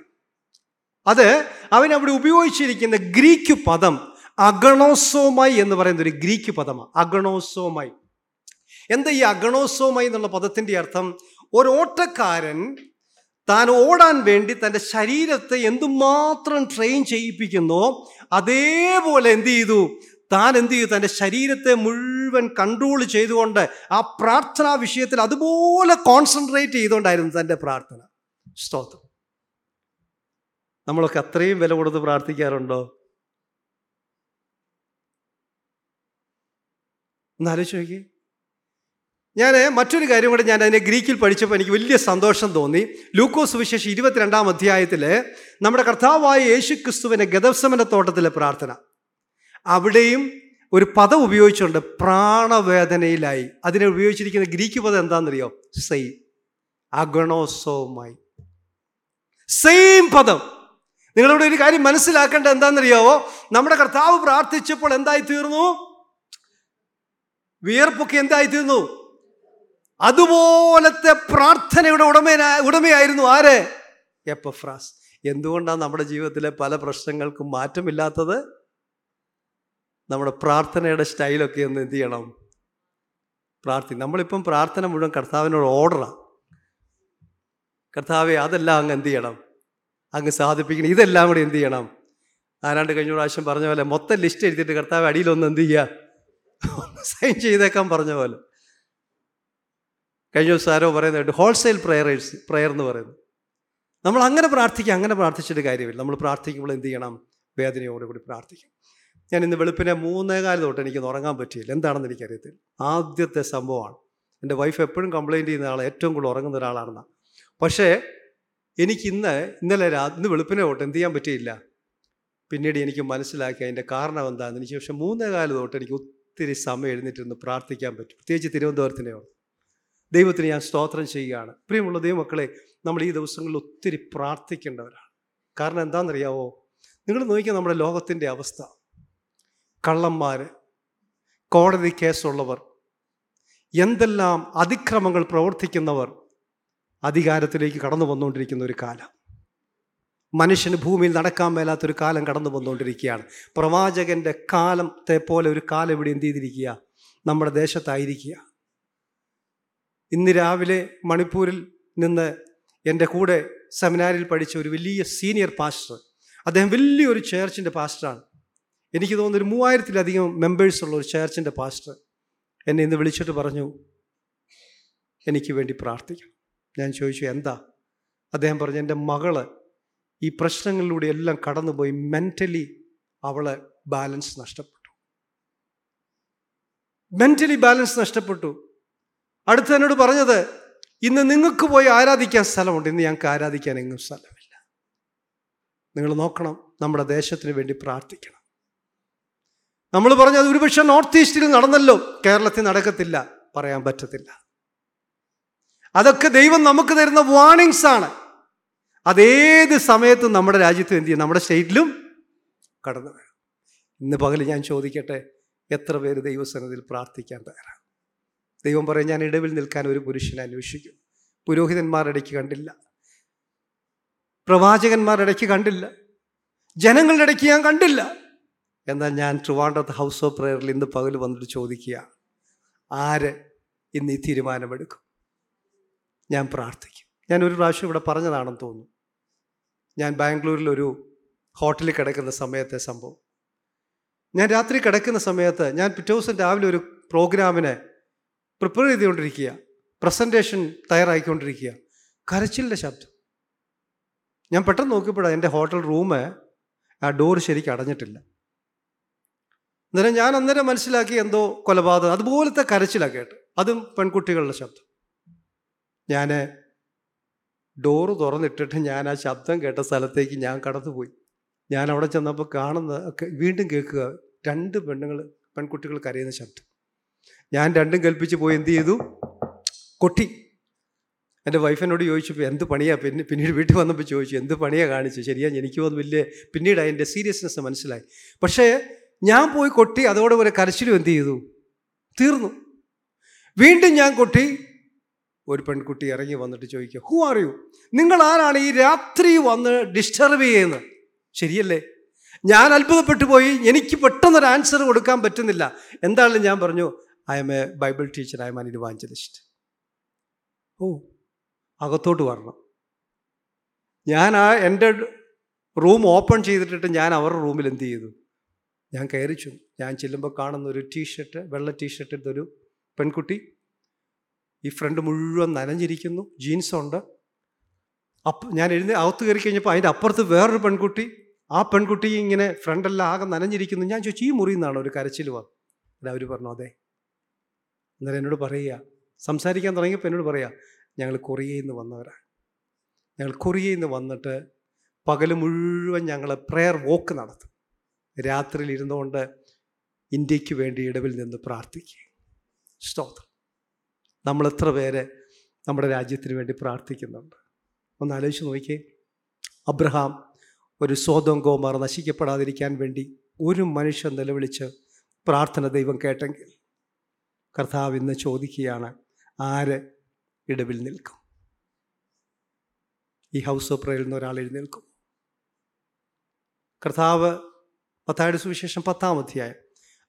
അത് അവൻ അവിടെ ഉപയോഗിച്ചിരിക്കുന്ന ഗ്രീക്ക് പദം അഗണോസോമായി എന്ന് പറയുന്ന ഒരു ഗ്രീക്ക് പദമാണ് അഗണോസോമായി എന്താ ഈ അഗണോസോമായി എന്നുള്ള പദത്തിന്റെ അർത്ഥം? ഒരു ഓട്ടക്കാരൻ താൻ ഓടാൻ വേണ്ടി തന്റെ ശരീരത്തെ എന്തുമാത്രം ട്രെയിൻ ചെയ്യിപ്പിക്കുന്നോ അതേപോലെ എന്ത് ചെയ്തു? താൻ എന്ത് ചെയ്തു? തന്റെ ശരീരത്തെ മുഴുവൻ കൺട്രോൾ ചെയ്തുകൊണ്ട് ആ പ്രാർത്ഥനാ വിഷയത്തിൽ അതുപോലെ കോൺസെൻട്രേറ്റ് ചെയ്തുകൊണ്ടായിരുന്നു തന്റെ പ്രാർത്ഥന. സ്തോത്രം. നമ്മളൊക്കെ അത്രയും വില കൊടുത്ത് പ്രാർത്ഥിക്കാറുണ്ടോ? എന്നാലോചിച്ച് നോക്കിയേ. നോക്കി ഞാൻ മറ്റൊരു കാര്യം കൂടെ ഞാൻ അതിനെ ഗ്രീക്കിൽ പഠിച്ചപ്പോൾ എനിക്ക് വലിയ സന്തോഷം തോന്നി. ലൂക്കോസ് വിശേഷം ഇരുപത്തിരണ്ടാം അധ്യായത്തിൽ നമ്മുടെ കർത്താവായ യേശു ക്രിസ്തുവിന്റെ ഗതവസമന തോട്ടത്തിലെ പ്രാർത്ഥന. അവിടെയും ഒരു പദം ഉപയോഗിച്ചുകൊണ്ട് പ്രാണവേദനയിലായി. അതിനെ ഉപയോഗിച്ചിരിക്കുന്ന ഗ്രീക്ക് പദം എന്താണെന്നറിയോ? സെയിം. അഗണോസോമായി സെയിം പദം. നിങ്ങളിവിടെ ഒരു കാര്യം മനസ്സിലാക്കേണ്ട എന്താണെന്നറിയാവോ? നമ്മുടെ കർത്താവ് പ്രാർത്ഥിച്ചപ്പോൾ എന്തായി തീർന്നു വിയർപ്പൊക്കെ എന്തായി തീർന്നു അതുപോലത്തെ പ്രാർത്ഥനയുടെ ഉടമേന ഉടമയായിരുന്നു ആര്? എപ്പഫ്രാസ്. എന്തുകൊണ്ടാണ് നമ്മുടെ ജീവിതത്തിലെ പല പ്രശ്നങ്ങൾക്കും മാറ്റമില്ലാത്തത്? നമ്മുടെ പ്രാർത്ഥനയുടെ സ്റ്റൈലൊക്കെ ഒന്ന് എന്ത് ചെയ്യണം? പ്രാർത്ഥി. നമ്മളിപ്പം പ്രാർത്ഥന മുഴുവൻ കർത്താവിനോട് ഓർഡറാണ് കർത്താവെ അതെല്ലാം അങ്ങ് എന്ത് ചെയ്യണം? അങ്ങ് സാധിപ്പിക്കണം. ഇതെല്ലാം കൂടി എന്ത് ചെയ്യണം? ആരാണ്ട് കഴിഞ്ഞ പ്രാവശ്യം പറഞ്ഞ പോലെ മൊത്തം ലിസ്റ്റ് എഴുതിയിട്ട് കർത്താവ് അടിയിലൊന്ന് എന്ത് ചെയ്യുക? സൈൻ ചെയ്തേക്കാൻ പറഞ്ഞ പോലെ. കഴിഞ്ഞ ദിവസം ആരോ പറയുന്നതായിട്ട് ഹോൾസെയിൽ പ്രയറേഴ്സ് പ്രയർ എന്ന് പറയുന്നു. നമ്മൾ അങ്ങനെ പ്രാർത്ഥിക്കുക അങ്ങനെ പ്രാർത്ഥിച്ചിട്ട് കാര്യമില്ല. നമ്മൾ പ്രാർത്ഥിക്കുമ്പോൾ എന്ത് ചെയ്യണം? വേദനയോടുകൂടി പ്രാർത്ഥിക്കും. ഞാൻ ഇന്ന് വെളുപ്പിനെ മൂന്നേകാൽ തൊട്ട് എനിക്ക് ഉറങ്ങാൻ പറ്റിയില്ല. എന്താണെന്ന് എനിക്കറിയത്തില്ല. ആദ്യത്തെ സംഭവമാണ്. എന്റെ വൈഫ് എപ്പോഴും കംപ്ലയിന്റ് ചെയ്യുന്ന ആൾ ഏറ്റവും കൂടുതൽ ഉറങ്ങുന്ന ഒരാളാണെന്നാണ് പക്ഷേ എനിക്ക് ഇന്ന് ഇന്നലെ രാ ഇന്ന് വെളുപ്പിനെ തൊട്ട് എന്ത് ചെയ്യാൻ പറ്റിയില്ല? പിന്നീട് എനിക്ക് മനസ്സിലാക്കി അതിന്റെ കാരണം എന്താണെന്ന് എനിക്ക് പക്ഷേ മൂന്നേകാൽ തൊട്ട് എനിക്ക് ഒത്തിരി സമയം എഴുന്നേറ്റിരുന്ന് പ്രാർത്ഥിക്കാൻ പറ്റും. പ്രത്യേകിച്ച് തിരുവനന്തപുരത്തിനെയോ ദൈവത്തിന് ഞാൻ സ്തോത്രം ചെയ്യുകയാണ്. പ്രിയമുള്ള ദൈവമക്കളെ നമ്മൾ ഈ ദിവസങ്ങളിൽ ഒത്തിരി പ്രാർത്ഥിക്കേണ്ടവരാണ്. കാരണം എന്താണെന്നറിയാവോ? നിങ്ങൾ നോക്കിയാൽ നമ്മുടെ ലോകത്തിന്റെ അവസ്ഥ. കള്ളന്മാർ കോടതി കേസുള്ളവർ എന്തെല്ലാം അതിക്രമങ്ങൾ പ്രവർത്തിക്കുന്നവർ അധികാരത്തിലേക്ക് കടന്നു വന്നുകൊണ്ടിരിക്കുന്ന ഒരു കാലം. മനുഷ്യന് ഭൂമിയിൽ നടക്കാൻ മേലാത്തൊരു കാലം കടന്നു വന്നുകൊണ്ടിരിക്കുകയാണ്. പ്രവാചകന്റെ കാലത്തെ പോലെ ഒരു കാലം ഇവിടെ എന്ത് ചെയ്തിരിക്കുക? നമ്മുടെ ദേശത്തായിരിക്കുക. ഇന്ന് രാവിലെ മണിപ്പൂരിൽ നിന്ന് എന്റെ കൂടെ സെമിനാരിൽ പഠിച്ച ഒരു വലിയ സീനിയർ പാസ്റ്റർ. അദ്ദേഹം വലിയൊരു ചേർച്ചിന്റെ പാസ്റ്ററാണ്. എനിക്ക് തോന്നുന്നു ഒരു മൂവായിരത്തിലധികം മെമ്പേഴ്സ് ഉള്ള ഒരു ചേർച്ചിന്റെ പാസ്റ്റർ എന്നെ ഇന്ന് വിളിച്ചിട്ട് പറഞ്ഞു എനിക്ക് വേണ്ടി പ്രാർത്ഥിക്കണം. ഞാൻ ചോദിച്ചു എന്താ? അദ്ദേഹം പറഞ്ഞു എന്റെ മകൾ ഈ പ്രശ്നങ്ങളിലൂടെ എല്ലാം കടന്നുപോയി മെന്റലി അവളെ ബാലൻസ് നഷ്ടപ്പെട്ടു. മെന്റലി ബാലൻസ് നഷ്ടപ്പെട്ടു. അടുത്ത് എന്നോട് പറഞ്ഞത് ഇന്ന് നിങ്ങൾക്ക് പോയി ആരാധിക്കാൻ സ്ഥലമുണ്ട്. ഇന്ന് ഞങ്ങൾക്ക് ആരാധിക്കാൻ എങ്ങും സ്ഥലമില്ല. നിങ്ങൾ നോക്കണം നമ്മുടെ ദേശത്തിന് വേണ്ടി പ്രാർത്ഥിക്കണം. നമ്മൾ പറഞ്ഞത് ഒരുപക്ഷെ നോർത്ത് ഈസ്റ്റിൽ നടന്നല്ലോ. കേരളത്തിൽ നടക്കത്തില്ല പറയാൻ പറ്റത്തില്ല. അതൊക്കെ ദൈവം നമുക്ക് തരുന്ന വാണിങ്സ് ആണ്. അതേത് സമയത്തും നമ്മുടെ രാജ്യത്തും എന്ത് ചെയ്യും? നമ്മുടെ സ്റ്റേറ്റിലും കടന്നു വരും. ഇന്ന് പകൽ ഞാൻ ചോദിക്കട്ടെ എത്ര പേര് ദൈവസനത്തിൽ പ്രാർത്ഥിക്കാൻ തയ്യാറാണ്? ദൈവം പറയും ഞാൻ ഇടവിൽ നിൽക്കാൻ ഒരു പുരുഷനെ അന്വേഷിക്കും. പുരോഹിതന്മാരിടയ്ക്ക് കണ്ടില്ല. പ്രവാചകന്മാരിടയ്ക്ക് കണ്ടില്ല. ജനങ്ങളുടെ ഇടയ്ക്ക് ഞാൻ കണ്ടില്ല. എന്നാൽ ഞാൻ ട്രിവാൻഡ്രത്ത് ഹൗസ് ഓഫ് പ്രയറിൽ ഇന്ന് പകൽ വന്നിട്ട് ചോദിക്കുക ആര് ഇന്ന് ഈ തീരുമാനമെടുക്കും? ഞാൻ പ്രാർത്ഥിക്കും. ഞാൻ ഒരു പ്രാവശ്യം ഇവിടെ പറഞ്ഞതാണെന്ന് തോന്നുന്നു. ഞാൻ ബാംഗ്ലൂരിൽ ഒരു ഹോട്ടലിൽ കിടക്കുന്ന സമയത്തെ സംഭവം. ഞാൻ രാത്രി കിടക്കുന്ന സമയത്ത് ഞാൻ പിറ്റേ ദിവസം രാവിലെ ഒരു പ്രോഗ്രാമിന് പ്രിപ്പയർ ചെയ്തുകൊണ്ടിരിക്കുക. പ്രസന്റേഷൻ തയ്യാറായിക്കൊണ്ടിരിക്കുക. കരച്ചിലിന്റെ ശബ്ദം. ഞാൻ പെട്ടെന്ന് നോക്കിയപ്പോഴാണ് എന്റെ ഹോട്ടൽ റൂം ആ ഡോർ ശരിക്കും അടഞ്ഞിട്ടില്ല. അന്നേരം ഞാൻ അന്നേരം മനസ്സിലാക്കി എന്തോ കൊലപാതകം അതുപോലത്തെ കരച്ചിലാണ് കേട്ട് അതും പെൺകുട്ടികളുടെ ശബ്ദം. ഞാൻ ഡോറ് തുറന്നിട്ടിട്ട് ഞാൻ ആ ശബ്ദം കേട്ട സ്ഥലത്തേക്ക് ഞാൻ കടന്നുപോയി. ഞാൻ അവിടെ ചെന്നപ്പോൾ കാണുന്ന വീണ്ടും കേൾക്കുക രണ്ട് പെണ്ണുങ്ങൾ പെൺകുട്ടികൾ കരയുന്ന ശബ്ദം. ഞാൻ രണ്ടും കൽപ്പിച്ച് പോയി എന്ത് ചെയ്തു? കൊട്ടി. എന്റെ വൈഫിനോട് ചോദിച്ചപ്പോൾ എന്ത് പണിയാണ് പിന്നെ പിന്നീട് വീട്ടിൽ വന്നപ്പോൾ ചോദിച്ചു എന്ത് പണിയാണ് കാണിച്ചു ശരിയാ എനിക്ക് വന്ന് വലിയ പിന്നീട് അതിന്റെ സീരിയസ്നെസ് മനസ്സിലായി. പക്ഷേ ഞാൻ പോയി കൊട്ടി അതോടെ കരച്ചിലും എന്ത് ചെയ്തു? തീർന്നു. വീണ്ടും ഞാൻ കൊട്ടി. ഒരു പെൺകുട്ടി ഇറങ്ങി വന്നിട്ട് ചോദിക്കുക ഹൂ ആർ യു നിങ്ങൾ ആരാണ്? ഈ രാത്രി വന്ന് ഡിസ്റ്റർബ് ചെയ്യുന്നത്? ശരിയല്ലേ? ഞാൻ അത്ഭുതപ്പെട്ടു പോയി. എനിക്ക് പെട്ടെന്നൊരു ആൻസർ കൊടുക്കാൻ പറ്റുന്നില്ല. എന്താണെങ്കിലും ഞാൻ പറഞ്ഞു I'm a Bible teacher I'm an evangelist oh അകത്തോട്ട് വരണം. ഞാൻ ആ എന്റെ റൂം ഓപ്പൺ ചെയ്തിട്ടിട്ട് ഞാൻ അവരുടെ റൂമിൽ എന്ത് ചെയ്തു? ഞാൻ കയറിച്ചു ഞാൻ ചെല്ലുമ്പോൾ കാണുന്ന ഒരു ടീഷർട്ട് വെള്ള ടീഷർട്ട് ഇട്ടൊരു പെൺകുട്ടി ഈ ഫ്രണ്ട് മുഴുവൻ നനഞ്ഞിരിക്കുന്നു. ജീൻസുണ്ട് അപ്പം ഞാൻ എഴുതി അകത്ത് കയറി കഴിഞ്ഞപ്പോൾ അതിന്റെ അപ്പുറത്ത് വേറൊരു പെൺകുട്ടി ആ പെൺകുട്ടി ഇങ്ങനെ ഫ്രണ്ടെല്ലാം ആകെ നനഞ്ഞിരിക്കുന്നു. ഞാൻ ചോദിച്ചു ഈ മുറിയിൽ നിന്നാണ് ഒരു കരച്ചിൽ വന്നു. അത് അവർ പറഞ്ഞു അതെ. അന്നേരം എന്നോട് പറയുക. സംസാരിക്കാൻ തുടങ്ങിയപ്പോൾ എന്നോട് പറയുക ഞങ്ങൾ കൊറിയയിൽ നിന്ന് വന്നവരാണ് ഞങ്ങൾ കൊറിയയിൽ നിന്ന് വന്നിട്ട് പകൽ മുഴുവൻ ഞങ്ങൾ പ്രെയർ വോക്ക് നടത്തും. രാത്രിയിൽ ഇരുന്നുകൊണ്ട് ഇന്ത്യയ്ക്ക് വേണ്ടി ഇടവിൽ നിന്ന് പ്രാർത്ഥിക്കുക. സ്തോത്രം. നമ്മൾ എത്ര പേര് നമ്മുടെ രാജ്യത്തിന് വേണ്ടി പ്രാർത്ഥിക്കുന്നുണ്ട്. ഒന്ന് ആലോചിച്ച് നോക്കിയേ. അബ്രഹാം ഒരു സ്വതം ഗോമാർ നശിക്കപ്പെടാതിരിക്കാൻ വേണ്ടി ഒരു മനുഷ്യൻ നിലവിളിച്ച് പ്രാർത്ഥന ദൈവം കേട്ടെങ്കിൽ കർത്താവ് ഇന്ന് ചോദിക്കുകയാണ് ആര് ഇടവിൽ നിൽക്കും? ഈ ഹൗസ് ഓഫ് പ്രയറിൽ നിന്ന് ഒരാൾ എഴുന്നേൽക്കും. കർത്താവ് പത്തായുടെ സുവിശേഷം പത്താം അധ്യായം.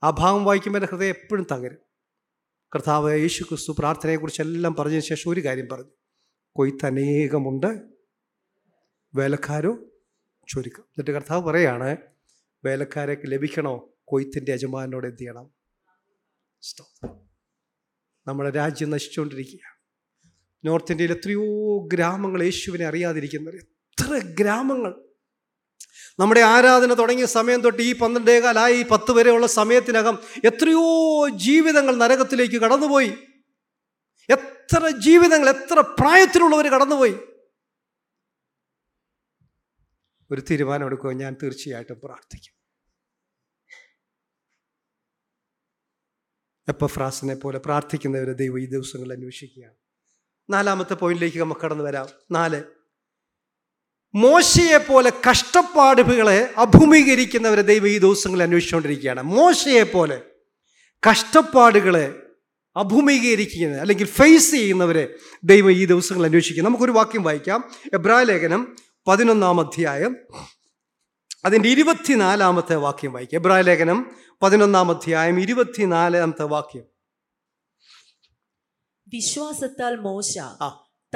ആ ഭാഗം വായിക്കുമ്പോൾ എന്റെ ഹൃദയം എപ്പോഴും തകരും. കർത്താവ് യേശു ക്രിസ്തു പ്രാർത്ഥനയെക്കുറിച്ചെല്ലാം പറഞ്ഞതിന് ശേഷം ഒരു കാര്യം പറഞ്ഞു. കൊയ്ത്ത് അനേകമുണ്ട് വേലക്കാരോ ചുരുക്കം. എന്നിട്ട് കർത്താവ് പറയാണ് വേലക്കാരെ ലഭിക്കണോ? കൊയ്ത്തിന്റെ യജമാനോട് എന്ത് ചെയ്യണം? സ്തോത്രം. നമ്മുടെ രാജ്യം നശിച്ചുകൊണ്ടിരിക്കുകയാണ്. നോർത്ത് ഇന്ത്യയിൽ എത്രയോ ഗ്രാമങ്ങൾ യേശുവിനെ അറിയാതിരിക്കുന്നവർ എത്ര ഗ്രാമങ്ങൾ. നമ്മുടെ ആരാധന തുടങ്ങിയ സമയം തൊട്ട് ഈ പന്ത്രണ്ടേകാലായി പത്ത് വരെയുള്ള സമയത്തിനകം എത്രയോ ജീവിതങ്ങൾ നരകത്തിലേക്ക് കടന്നുപോയി. എത്ര ജീവിതങ്ങൾ എത്ര പ്രായത്തിലുള്ളവർ കടന്നുപോയി. ഒരു തീരുമാനം എടുക്കുക ഞാൻ തീർച്ചയായിട്ടും പ്രാർത്ഥിക്കും. എപ്പഫ്രാസിനെ പോലെ പ്രാർത്ഥിക്കുന്നവരെ ദൈവം ഈ ദിവസങ്ങളിൽ അന്വേഷിക്കുകയാണ്. നാലാമത്തെ പോയിന്റിലേക്ക് നമുക്ക് കടന്നു വരാം. നാല്. മോശയെ പോലെ കഷ്ടപ്പാടുകളെ അഭിമുഖീകരിക്കുന്നവരെ ദൈവം ഈ ദിവസങ്ങളിൽ അന്വേഷിച്ചുകൊണ്ടിരിക്കുകയാണ്. മോശയെ പോലെ കഷ്ടപ്പാടുകളെ അഭിമുഖീകരിക്കുന്ന അല്ലെങ്കിൽ ഫേസ് ചെയ്യുന്നവരെ ദൈവം ഈ ദിവസങ്ങളിൽ അന്വേഷിക്കുക നമുക്കൊരു വാക്യം വായിക്കാം. എബ്രാ ലേഖനം പതിനൊന്നാം അധ്യായം അതിന്റെ ഇരുപത്തിനാലാമത്തെ വാക്യം വായിക്കാം. എബ്രായ ലേഖനം പതിനൊന്നാം അധ്യായം ഇരുപത്തിനാലാമത്തെ വാക്യം. വിശ്വാസത്താൽ മോശ.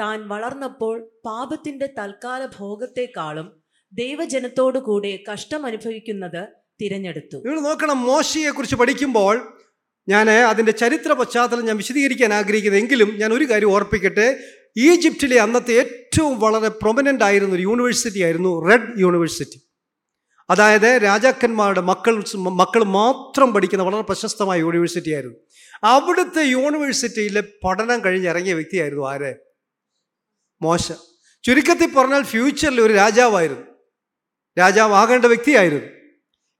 താൻ വളർന്നപ്പോൾ പാപത്തിന്റെ തൽക്കാല ഭോഗത്തെക്കാളും ദൈവജനത്തോടു കൂടെ കഷ്ടം അനുഭവിക്കുന്നത് തിരഞ്ഞെടുത്തു. നിങ്ങൾ നോക്കണം മോശയെ കുറിച്ച് പഠിക്കുമ്പോൾ ഞാൻ അതിന്റെ ചരിത്ര പശ്ചാത്തലം ഞാൻ വിശദീകരിക്കാൻ ആഗ്രഹിക്കുന്നത് എങ്കിലും ഞാൻ ഒരു കാര്യം ഓർപ്പിക്കട്ടെ ഈജിപ്തിലെ അന്നത്തെ ഏറ്റവും വളരെ പ്രൊമനന്റ് ആയിരുന്ന ഒരു യൂണിവേഴ്സിറ്റി ആയിരുന്നു റെഡ് യൂണിവേഴ്സിറ്റി അതായത് രാജാക്കന്മാരുടെ മക്കൾ മക്കൾ മാത്രം പഠിക്കുന്ന വളരെ പ്രശസ്തമായ യൂണിവേഴ്സിറ്റി ആയിരുന്നു. അവിടുത്തെ യൂണിവേഴ്സിറ്റിയിലെ പഠനം കഴിഞ്ഞ് ഇറങ്ങിയ വ്യക്തിയായിരുന്നു ആര്? മോശ. ചുരുക്കത്തിൽ പറഞ്ഞാൽ ഫ്യൂച്ചറിൽ ഒരു രാജാവായിരുന്നു. രാജാവാകേണ്ട വ്യക്തിയായിരുന്നു.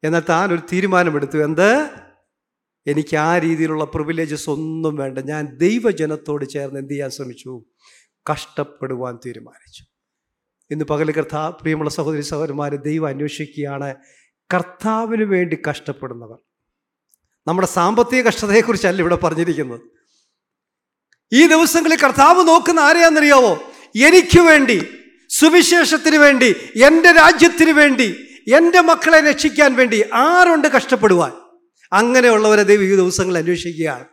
എന്നാൽ താൻ ഒരു തീരുമാനമെടുത്തു. എന്ത്? എനിക്ക് ആ രീതിയിലുള്ള പ്രിവിലേജസ് ഒന്നും വേണ്ട. ഞാൻ ദൈവജനത്തോട് ചേർന്ന് എന്ത് ചെയ്യാൻ ശ്രമിച്ചു? കഷ്ടപ്പെടുവാൻ തീരുമാനിച്ചു. ഇന്ന് പകൽ കർത്താവ് പ്രിയമുള്ള സഹോദരി സഹോദരന്മാരെ ദൈവം അന്വേഷിക്കുകയാണ്. കർത്താവിന് വേണ്ടി കഷ്ടപ്പെടുന്നവർ. നമ്മുടെ സാമ്പത്തിക കഷ്ടതയെക്കുറിച്ചല്ല ഇവിടെ പറഞ്ഞിരിക്കുന്നത്. ഈ ദിവസങ്ങളിൽ കർത്താവ് നോക്കുന്ന ആരെയാണെന്നറിയാവോ? എനിക്ക് വേണ്ടി സുവിശേഷത്തിന് വേണ്ടി എന്റെ രാജ്യത്തിന് വേണ്ടി എന്റെ മക്കളെ രക്ഷിക്കാൻ വേണ്ടി ആരുണ്ട് കഷ്ടപ്പെടുവാൻ? അങ്ങനെയുള്ളവരെ ദൈവം ഈ ദിവസങ്ങളിൽ അന്വേഷിക്കുകയാണ്.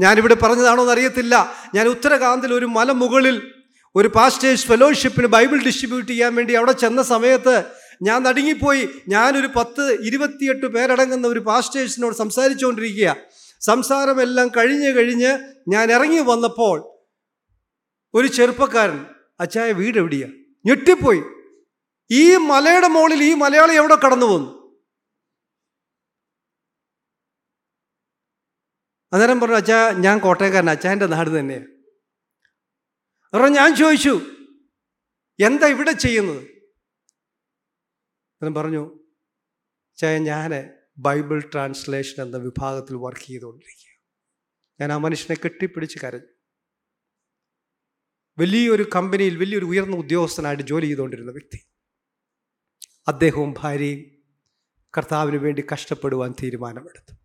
ഞാനിവിടെ പറഞ്ഞതാണോ എന്നറിയത്തില്ല ഞാൻ ഉത്തരകാന്തിൽ ഒരു മലമുകളിൽ ഒരു പാസ്റ്റേഴ്സ് ഫെലോഷിപ്പിന് ബൈബിൾ ഡിസ്ട്രിബ്യൂട്ട് ചെയ്യാൻ വേണ്ടി അവിടെ ചെന്ന സമയത്ത് ഞാൻ നടുങ്ങിപ്പോയി. ഞാനൊരു പത്ത് ഇരുപത്തിയെട്ട് പേരടങ്ങുന്ന ഒരു പാസ്റ്റേഴ്സിനോട് സംസാരിച്ചുകൊണ്ടിരിക്കുക. സംസാരമെല്ലാം കഴിഞ്ഞ് കഴിഞ്ഞ് ഞാൻ ഇറങ്ങി വന്നപ്പോൾ ഒരു ചെറുപ്പക്കാരൻ അച്ചായ വീട് എവിടെയാണ് ഞെട്ടിപ്പോയി. ഈ മലയുടെ മുകളിൽ ഈ മലയാളി എവിടെ കടന്നു പോന്നു? അന്നേരം പറഞ്ഞു അച്ഛാ ഞാൻ കോട്ടയക്കാരൻ അച്ചായന്റെ നാട് തന്നെയാണ് കാരണം ഞാൻ ചോദിച്ചു എന്താ ഇവിടെ ചെയ്യുന്നത്? അന്നേരം പറഞ്ഞു ചേ ഞാൻ ബൈബിൾ ട്രാൻസ്ലേഷൻ എന്ന വിഭാഗത്തിൽ വർക്ക് ചെയ്തുകൊണ്ടിരിക്കുക ഞാൻ ആ മനുഷ്യനെ കെട്ടിപ്പിടിച്ച് കരഞ്ഞു. വലിയൊരു കമ്പനിയിൽ വലിയൊരു ഉയർന്ന ഉദ്യോഗസ്ഥനായിട്ട് ജോലി ചെയ്തുകൊണ്ടിരുന്ന വ്യക്തി. അദ്ദേഹവും ഭാര്യയും കർത്താവിന് വേണ്ടി കഷ്ടപ്പെടുവാൻ തീരുമാനമെടുത്തു.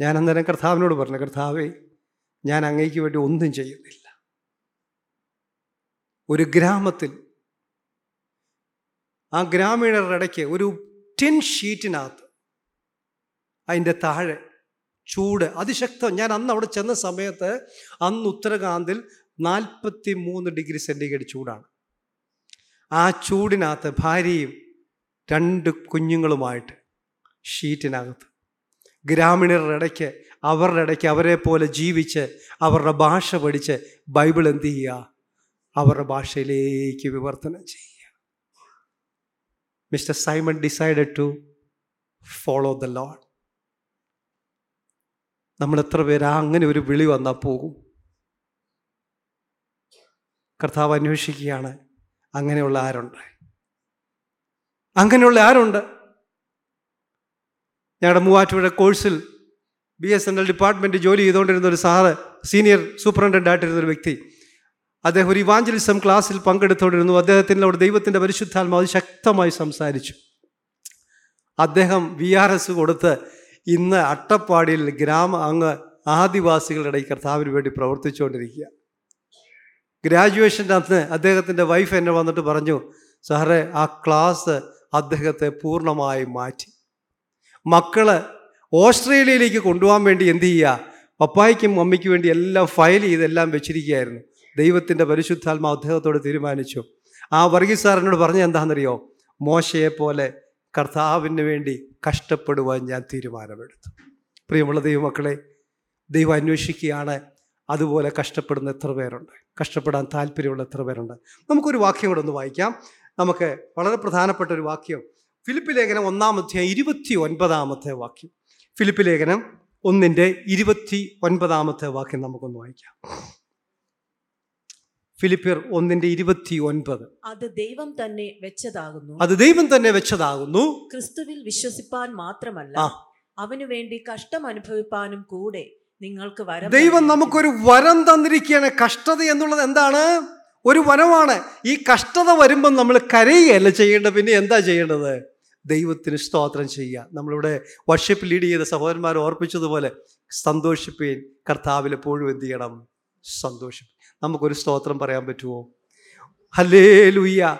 ഞാൻ അന്നേരം കർത്താവിനോട് പറഞ്ഞു കർത്താവേ ഞാൻ അങ്ങേക്ക് വേണ്ടി ഒന്നും ചെയ്യുന്നില്ല. ഒരു ഗ്രാമത്തിൽ ആ ഗ്രാമീണരുടെ ഇടയ്ക്ക് ഒരു ടിൻ ഷീറ്റിനകത്ത് അതിന്റെ താഴെ ചൂട് അതിശക്തം. ഞാൻ അന്ന് അവിടെ ചെന്ന സമയത്ത് അന്ന് ഉത്തരകാന്തിൽ നാൽപ്പത്തി മൂന്ന് ഡിഗ്രി സെന്റിഗ്രേഡ് ചൂടാണ്. ആ ചൂടിനകത്ത് ഭാര്യയും രണ്ട് കുഞ്ഞുങ്ങളുമായിട്ട് ഷീറ്റിനകത്ത് ഗ്രാമീണരുടെ ഇടയ്ക്ക് അവരുടെ ഇടയ്ക്ക് അവരെ പോലെ ജീവിച്ച് അവരുടെ ഭാഷ പഠിച്ച് ബൈബിൾ എന്ത് ചെയ്യുക? അവരുടെ ഭാഷയിലേക്ക് വിവർത്തനം ചെയ്യുക. Mister Simon decided to follow the lord. നമ്മൾ എത്ര പേര്? അങ്ങനെ ഒരു വിളി വന്നാൽ പോകും. കർത്താവ് അന്വേഷിക്കുകയാണ് അങ്ങനെയുള്ള ആരുണ്ട്? അങ്ങനെയുള്ള ആരുണ്ട്? ഞങ്ങളുടെ മൂവാറ്റുപുഴ കോഴ്സിൽ B S N L department ജോലി ചെയ്തുകൊണ്ടിരുന്ന ഒരു സാറ് സീനിയർ സൂപ്രണ്ടന്റ് ആയിട്ടിരുന്ന ഒരു വ്യക്തി. അദ്ദേഹം ഒരു ഇവാഞ്ചലിസം ക്ലാസ്സിൽ പങ്കെടുത്തുകൊണ്ടിരുന്നു. അവിടെ ദൈവത്തിന്റെ പരിശുദ്ധാത്മാവ് ശക്തമായി സംസാരിച്ചു. അദ്ദേഹം വി ആർ എസ് കൊടുത്ത് ഇന്ന് അട്ടപ്പാടിയിൽ ഗ്രാമ അങ്ങ് ആദിവാസികളുടെ ഇടയിൽ കർത്താവിന് വേണ്ടി പ്രവർത്തിച്ചുകൊണ്ടിരിക്കുക. ഗ്രാജുവേഷന്റെ അന്ന് അദ്ദേഹത്തിന്റെ വൈഫ് എന്നെ വന്നിട്ട് പറഞ്ഞു സാറേ ആ ക്ലാസ് അദ്ദേഹത്തെ പൂർണമായി മാറ്റി. മക്കൾ ഓസ്ട്രേലിയയിലേക്ക് കൊണ്ടുപോകാൻ വേണ്ടി എന്ത് ചെയ്യുക? പപ്പായ്ക്കും മമ്മിക്കും വേണ്ടി എല്ലാം ഫയൽ ചെയ്തെല്ലാം വെച്ചിരിക്കുകയായിരുന്നു. ദൈവത്തിന്റെ പരിശുദ്ധാത്മാ അദ്ദേഹത്തോട് തീരുമാനിച്ചു. ആ വർഗീസ് സാറിനോട് പറഞ്ഞ എന്താണെന്നറിയോ? മോശയെ പോലെ കർത്താവിന് വേണ്ടി കഷ്ടപ്പെടുവാൻ ഞാൻ തീരുമാനമെടുത്തു. പ്രിയമുള്ള ദൈവമക്കളെ ദൈവം അന്വേഷിക്കുകയാണ്. അതുപോലെ കഷ്ടപ്പെടുന്ന എത്ര പേരുണ്ട്? കഷ്ടപ്പെടാൻ താല്പര്യമുള്ള എത്ര പേരുണ്ട്? നമുക്കൊരു വാക്യം കൂടെ ഒന്ന് വായിക്കാം. നമുക്ക് വളരെ പ്രധാനപ്പെട്ട ഒരു വാക്യം ഫിലിപ്പ് ലേഖനം ഒന്നാമത്തെ ഇരുപത്തി ഒൻപതാമത്തെ വാക്യം. ഫിലിപ്പ് ലേഖനം ഒന്നിന്റെ ഇരുപത്തി ഒൻപതാമത്തെ വാക്യം നമുക്കൊന്ന് വായിക്കാം. ഫിലിപ്പിയർ ഒന്നിന്റെ ഇരുപത്തി ഒൻപത് അത് ദൈവം തന്നെ വെച്ചതാകുന്നു. അത് ദൈവം തന്നെ വെച്ചതാകുന്നു. ക്രിസ്തുവിൽ വിശ്വസിപ്പാൻ മാത്രമല്ല അവന് അവനു വേണ്ടി കഷ്ടം അനുഭവിപ്പാനും കൂടെ നിങ്ങൾക്ക് വരം ദൈവം നമുക്കൊരു വരം തന്നിരിക്കുകയാണ്. കഷ്ടത എന്നുള്ളത് എന്താണ്? ഒരു വനമാണ്. ഈ കഷ്ടത വരുമ്പം നമ്മൾ കരയുകയല്ല ചെയ്യേണ്ടത്? പിന്നെ എന്താ ചെയ്യേണ്ടത്? ദൈവത്തിന് സ്തോത്രം ചെയ്യുക. നമ്മളിവിടെ വർഷിപ്പ് ലീഡ് ചെയ്ത സഹോദരന്മാർ ഓർപ്പിച്ചതുപോലെ സന്തോഷിപ്പീൻ കർത്താവിൽ എപ്പോഴും എന്ത് ചെയ്യണം? സന്തോഷിപ്പീൻ. നമുക്കൊരു സ്തോത്രം പറയാൻ പറ്റുമോ ഹലേ ലുയ്യ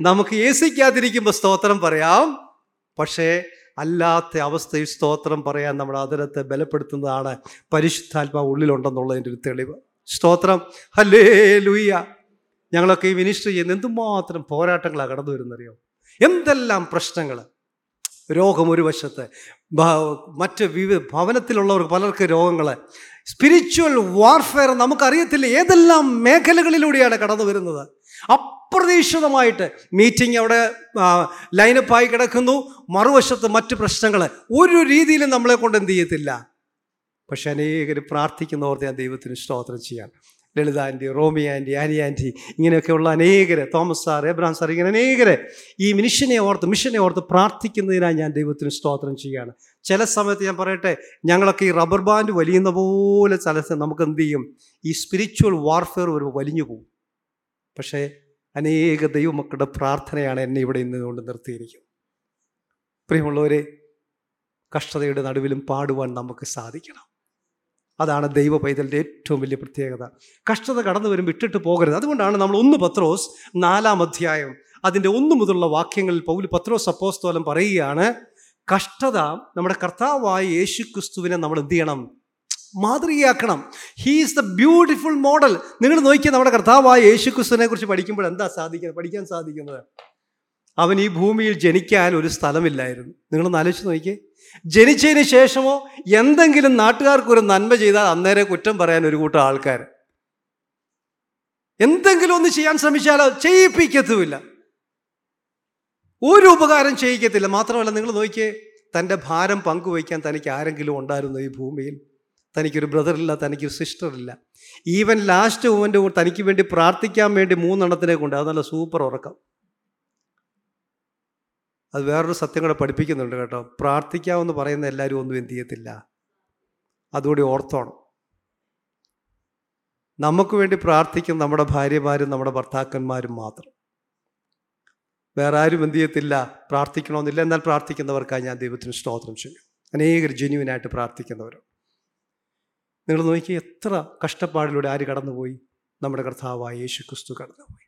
നമുക്ക് എ സിക്കാതിരിക്കുമ്പോൾ സ്തോത്രം പറയാം. പക്ഷേ അല്ലാത്ത അവസ്ഥയിൽ സ്തോത്രം പറയാൻ നമ്മുടെ അതിരത്തെ ബലപ്പെടുത്തുന്നതാണ് പരിശുദ്ധാത്മാവ് ഉള്ളിലുണ്ടെന്നുള്ളതിന്റെ ഒരു തെളിവ്. സ്തോത്രം. ഹലേ ലൂയ്യ ഞങ്ങളൊക്കെ ഈ മിനിസ്റ്റർ ചെയ്യുന്ന എന്തുമാത്രം പോരാട്ടങ്ങളാണ് കടന്നു വരുന്നറിയോ? എന്തെല്ലാം പ്രശ്നങ്ങൾ? രോഗം ഒരു വശത്ത് മറ്റ് വിവിധ ഭവനത്തിലുള്ളവർക്ക് പലർക്ക് രോഗങ്ങൾ. സ്പിരിച്വൽ വാർഫെയർ നമുക്കറിയത്തില്ല ഏതെല്ലാം മേഖലകളിലൂടെയാണ് കടന്നു വരുന്നത്. അപ്രതീക്ഷിതമായിട്ട് മീറ്റിംഗ് അവിടെ ലൈനപ്പായി കിടക്കുന്നു. മറുവശത്ത് മറ്റ് പ്രശ്നങ്ങൾ. ഒരു രീതിയിലും നമ്മളെ കൊണ്ട് എന്ത് ചെയ്യത്തില്ല. പക്ഷെ അനേകർ പ്രാർത്ഥിക്കുന്നവർ ഞാൻ ദൈവത്തിന് സ്തോത്രം ചെയ്യാൻ. Lalitha aunty Romy aunty Annie aunty ഇങ്ങനെയൊക്കെയുള്ള അനേകരെ തോമസ് സാർ എബ്രാം സാർ ഇങ്ങനെ അനേകരെ ഈ മിഷനെ ഓർത്ത് മിഷനെ ഓർത്ത് പ്രാർത്ഥിക്കുന്നതിനായി ഞാൻ ദൈവത്തിന് സ്തോത്രം ചെയ്യുകയാണ്. ചില സമയത്ത് ഞാൻ പറയട്ടെ ഞങ്ങളൊക്കെ ഈ റബ്ബർ ബാൻഡ് വലിയുന്ന പോലെ സ്ഥലത്ത് നമുക്ക് എന്ത് ചെയ്യും? ഈ സ്പിരിച്വൽ വാർഫെയർ ഒരു വലിഞ്ഞു പോകും. പക്ഷേ അനേക ദൈവമക്കളുടെ പ്രാർത്ഥനയാണ് എന്നെ ഇവിടെ ഇന്ന് കൊണ്ട് നിർത്തിയിരിക്കുന്നത്. പ്രിയമുള്ളവരെ കഷ്ടതയുടെ നടുവിലും പാടുവാൻ നമുക്ക് സാധിക്കണം. അതാണ് ദൈവ പൈതലിന്റെ ഏറ്റവും വലിയ പ്രത്യേകത. കഷ്ടത കടന്നു വരുമ്പോൾ ഇട്ടിട്ട് പോകരുത്. അതുകൊണ്ടാണ് നമ്മൾ ഒന്ന് പത്രോസ് നാലാം അധ്യായം അതിന്റെ ഒന്നു മുതലുള്ള വാക്യങ്ങളിൽ പൗലി പത്രോസ് അപ്പോസ്തോലം പറയുകയാണ് കഷ്ടത നമ്മുടെ കർത്താവായ യേശു ക്രിസ്തുവിനെ നമ്മൾ എന്ത് ചെയ്യണം? മാതൃകയാക്കണം. ഹീസ് ദ ബ്യൂട്ടിഫുൾ മോഡൽ നിങ്ങൾ നോക്കിയാൽ നമ്മുടെ കർത്താവായ യേശു ക്രിസ്തുവിനെ കുറിച്ച് പഠിക്കുമ്പോൾ എന്താ സാധിക്കുന്നത്? പഠിക്കാൻ സാധിക്കുന്നത്? അവൻ ഈ ഭൂമിയിൽ ജനിക്കാൻ ഒരു സ്ഥലമില്ലായിരുന്നു. നിങ്ങളൊന്ന് ആലോചിച്ച് നോക്കിയേ. ജനിച്ചതിന് ശേഷമോ എന്തെങ്കിലും നാട്ടുകാർക്കൊരു നന്മ ചെയ്താൽ അന്നേരം കുറ്റം പറയാൻ ഒരു കൂട്ടം ആൾക്കാർ എന്തെങ്കിലും ഒന്ന് ചെയ്യാൻ ശ്രമിച്ചാലോ? ചെയ്യിപ്പിക്കത്തുമില്ല. ഒരു ഉപകാരം ചെയ്യിക്കത്തില്ല. മാത്രമല്ല നിങ്ങൾ നോക്കിയേ തന്റെ ഭാരം പങ്കുവയ്ക്കാൻ തനിക്ക് ആരെങ്കിലും ഉണ്ടായിരുന്നു ഈ ഭൂമിയിൽ? തനിക്കൊരു ബ്രദറില്ല തനിക്കൊരു സിസ്റ്ററില്ല. ഈവൻ ലാസ്റ്റ് മൂമെന്റ് തനിക്ക് വേണ്ടി പ്രാർത്ഥിക്കാൻ വേണ്ടി മൂന്നെണ്ണത്തിനെ കൊണ്ട് അത് നല്ല സൂപ്പർ ഉറക്കം. അത് വേറൊരു സത്യം കൂടെ പഠിപ്പിക്കുന്നുണ്ട് കേട്ടോ. പ്രാർത്ഥിക്കാമെന്ന് പറയുന്ന എല്ലാവരും ഒന്നും എന്ത് ചെയ്യത്തില്ല. അതുകൂടി ഓർത്തോണം. നമുക്ക് വേണ്ടി പ്രാർത്ഥിക്കും നമ്മുടെ ഭാര്യമാരും നമ്മുടെ ഭർത്താക്കന്മാരും മാത്രം. വേറെ ആരും എന്ത് ചെയ്യത്തില്ല പ്രാർത്ഥിക്കണമെന്നില്ല. എന്നാൽ പ്രാർത്ഥിക്കുന്നവർക്കായി ഞാൻ ദൈവത്തിന് സ്തോത്രം ചെയ്യും. അനേകർ ജെന്യുവിനായിട്ട് പ്രാർത്ഥിക്കുന്നവർ. നിങ്ങൾ നോക്കി എത്ര കഷ്ടപ്പാടിലൂടെ ആര് കടന്നുപോയി? നമ്മുടെ കർത്താവായ യേശു ക്രിസ്തു കടന്നുപോയി.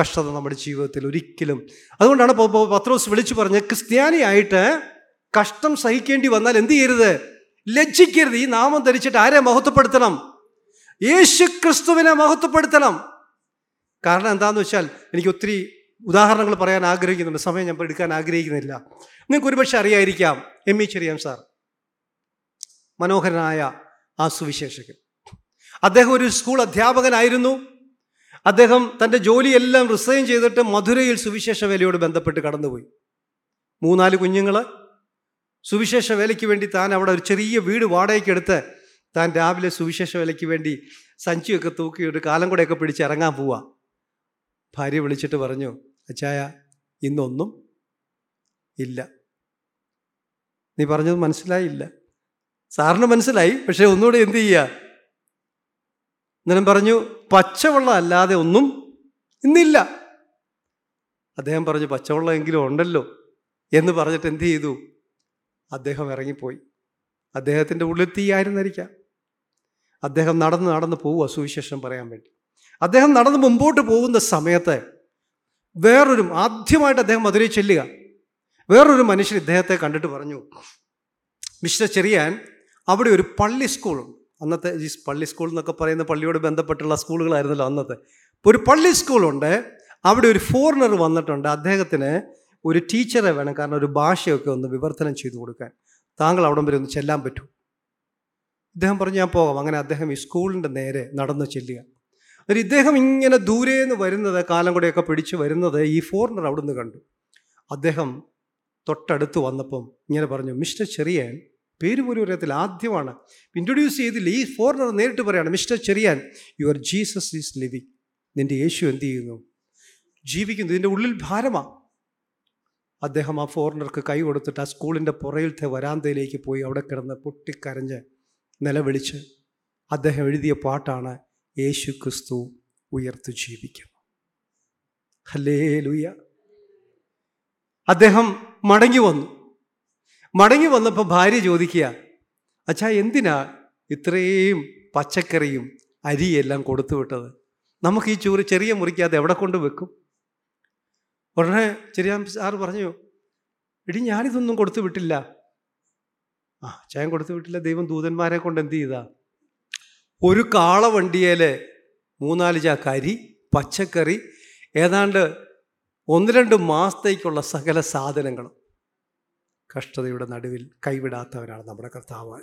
കഷ്ടത നമ്മുടെ ജീവിതത്തിൽ ഒരിക്കലും. അതുകൊണ്ടാണ് പത്രോസ് വിളിച്ചു പറഞ്ഞ് ക്രിസ്ത്യാനിയായിട്ട് കഷ്ടം സഹിക്കേണ്ടി വന്നാൽ എന്ത് ചെയ്യരുത്? ലജ്ജിക്കരുത്. ഈ നാമം ധരിച്ചിട്ട് ആരെ മഹത്വപ്പെടുത്തണം? യേശു ക്രിസ്തുവിനെ മഹത്വപ്പെടുത്തണം. കാരണം എന്താന്ന് വെച്ചാൽ എനിക്ക് ഒത്തിരി ഉദാഹരണങ്ങൾ പറയാൻ ആഗ്രഹിക്കുന്നുണ്ട്. സമയം ഞാൻ എടുക്കാൻ ആഗ്രഹിക്കുന്നില്ല. നിങ്ങൾക്ക് ഒരുപക്ഷെ അറിയായിരിക്കാം. എം ഇ ചെറിയാം സാർ മനോഹരനായ ആ സുവിശേഷകൻ. അദ്ദേഹം ഒരു സ്കൂൾ അധ്യാപകനായിരുന്നു. അദ്ദേഹം തന്റെ ജോലിയെല്ലാം റിസൈൻ ചെയ്തിട്ട് മധുരയിൽ സുവിശേഷ വേലയോട് ബന്ധപ്പെട്ട് കടന്നുപോയി. മൂന്നാൽ കുഞ്ഞുങ്ങൾ സുവിശേഷ വേലയ്ക്ക് വേണ്ടി താൻ അവിടെ ഒരു ചെറിയ വീട് വാടകയ്ക്കെടുത്ത് താൻ രാവിലെ സുവിശേഷ വേലയ്ക്ക് വേണ്ടി സഞ്ചിയൊക്കെ തൂക്കി ഒരു കാലം കൂടെയൊക്കെ പിടിച്ച് ഇറങ്ങാൻ പോവാ. ഭാര്യ വിളിച്ചിട്ട് പറഞ്ഞു അച്ചായ ഇന്നൊന്നും ഇല്ല. നീ പറഞ്ഞത് മനസ്സിലായില്ല സാറിന് മനസ്സിലായി പക്ഷേ ഒന്നുകൂടെ എന്ത് ചെയ്യുക അന്നേരം പറഞ്ഞു പച്ചവെള്ളം അല്ലാതെ ഒന്നും ഇന്നില്ല. അദ്ദേഹം പറഞ്ഞു പച്ചവെള്ളം എങ്കിലും ഉണ്ടല്ലോ. എന്ന് പറഞ്ഞിട്ട് എന്ത് ചെയ്തു? അദ്ദേഹം ഇറങ്ങിപ്പോയി. അദ്ദേഹത്തിന്റെ ഉള്ളിൽ തീയായിരുന്നിരിക്കാം അദ്ദേഹം നടന്ന് നടന്ന് പോവുക സുവിശേഷം പറയാൻ വേണ്ടി. അദ്ദേഹം നടന്ന് മുമ്പോട്ട് പോകുന്ന സമയത്ത് വേറൊരു ആദ്യമായിട്ട് അദ്ദേഹം മധുരയിൽ ചെല്ലുക. വേറൊരു മനുഷ്യൻ ഇദ്ദേഹത്തെ കണ്ടിട്ട് പറഞ്ഞു മിസ്റ്റർ ചെറിയാൻ അവിടെ ഒരു പള്ളി സ്കൂളുണ്ട്. അന്നത്തെ ഈ പള്ളി സ്കൂൾ എന്നൊക്കെ പറയുന്ന പള്ളിയോട് ബന്ധപ്പെട്ടുള്ള സ്കൂളുകളായിരുന്നല്ലോ അന്നത്തെ. ഒരു പള്ളി സ്കൂളുണ്ട്. അവിടെ ഒരു ഫോറിനർ വന്നിട്ടുണ്ട്. അദ്ദേഹത്തിന് ഒരു ടീച്ചറെ വേണം. കാരണം ഒരു ഭാഷയൊക്കെ ഒന്ന് വിവർത്തനം ചെയ്തു കൊടുക്കാൻ. താങ്കൾ അവിടം വരെ ഒന്ന് ചെല്ലാൻ പറ്റൂ. ഇദ്ദേഹം പറഞ്ഞു ഞാൻ പോകാം. അങ്ങനെ അദ്ദേഹം ഈ സ്കൂളിന്റെ നേരെ നടന്ന് ചെല്ലുക. ഒരു ഇദ്ദേഹം ഇങ്ങനെ ദൂരെ നിന്ന് വരുന്നത് കാലം കൂടെയൊക്കെ പിടിച്ച് വരുന്നത് ഈ ഫോറിനർ അവിടുന്ന് കണ്ടു. അദ്ദേഹം തൊട്ടടുത്ത് വന്നപ്പം ഇങ്ങനെ പറഞ്ഞു മിസ്റ്റർ ചെറിയാൻ പേര് പോലും അറിയത്തില്ല ആദ്യമാണ് ഇൻട്രൊഡ്യൂസ് ചെയ്തില്ല. ഈ ഫോറിനർ നേരിട്ട് പറയാണ് mister Cheriyan your Jesus is living നിന്റെ യേശു എന്ത് ചെയ്യുന്നു ജീവിക്കുന്നു. ഇതിന്റെ ഉള്ളിൽ ഭാരമാണ് അദ്ദേഹം ആ ഫോറിനർക്ക് കൈ കൊടുത്തിട്ട് ആ സ്കൂളിന്റെ പുറയിലത്തെ വരാന്തയിലേക്ക് പോയി അവിടെ കിടന്ന് പൊട്ടിക്കരഞ്ഞ് നിലവിളിച്ച് അദ്ദേഹം എഴുതിയ പാട്ടാണ് യേശു ക്രിസ്തു ഉയർത്തു ജീവിക്കുന്നു ഹലേ ലുയ്യ അദ്ദേഹം മടങ്ങി വന്നു. മടങ്ങി വന്നപ്പോൾ ഭാര്യ ചോദിക്കുക അച്ഛാ എന്തിനാ ഇത്രയും പച്ചക്കറിയും അരിയെല്ലാം കൊടുത്തു വിട്ടത്? നമുക്ക് ഈ ചൂറ് ചെറിയ മുറിക്കാതെ എവിടെ കൊണ്ട് വെക്കും? ഉടനെ ചെറിയ സാറ് പറഞ്ഞു എടി ഞാനിതൊന്നും കൊടുത്തു വിട്ടില്ല. ആ ചായം കൊടുത്തു വിട്ടില്ല. ദൈവം ദൂതന്മാരെ കൊണ്ട് എന്ത് ചെയ്താ? ഒരു കാള വണ്ടിയേൽ മൂന്നാൽ ചാക്ക് അരി പച്ചക്കറി ഏതാണ്ട് ഒന്ന് രണ്ട് മാസത്തേക്കുള്ള സകല സാധനങ്ങളും. കഷ്ടതയുടെ നടുവിൽ കൈവിടാത്തവരാണ് നമ്മുടെ കർത്താവ്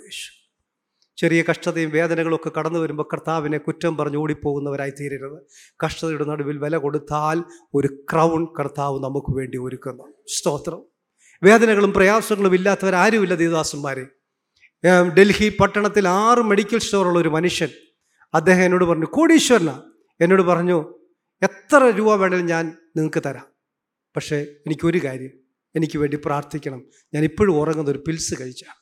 ചെറിയ കഷ്ടതയും വേദനകളൊക്കെ കടന്നു വരുമ്പോൾ കർത്താവിനെ കുറ്റം പറഞ്ഞ് ഓടിപ്പോകുന്നവരായി തീരരുത് കഷ്ടതയുടെ നടുവിൽ വില കൊടുത്താൽ ഒരു ക്രൗൺ കർത്താവ് നമുക്ക് വേണ്ടി ഒരുക്കുന്നു. സ്തോത്രം. വേദനകളും പ്രയാസങ്ങളും ഇല്ലാത്തവരാരുമില്ല ദേവദാസന്മാരെ. ഡൽഹി പട്ടണത്തിൽ ആറ് മെഡിക്കൽ സ്റ്റോറുള്ള ഒരു മനുഷ്യൻ അദ്ദേഹം എന്നോട് പറഞ്ഞു കോടീശ്വരന. എന്നോട് പറഞ്ഞു എത്ര രൂപ വേണേലും ഞാൻ നിങ്ങൾക്ക് തരാം. പക്ഷേ എനിക്കൊരു കാര്യം എനിക്ക് വേണ്ടി പ്രാർത്ഥിക്കണം. ഞാൻ ഇപ്പോഴും ഉറങ്ങുന്ന ഒരു പിൽസ് കഴിച്ചാണ്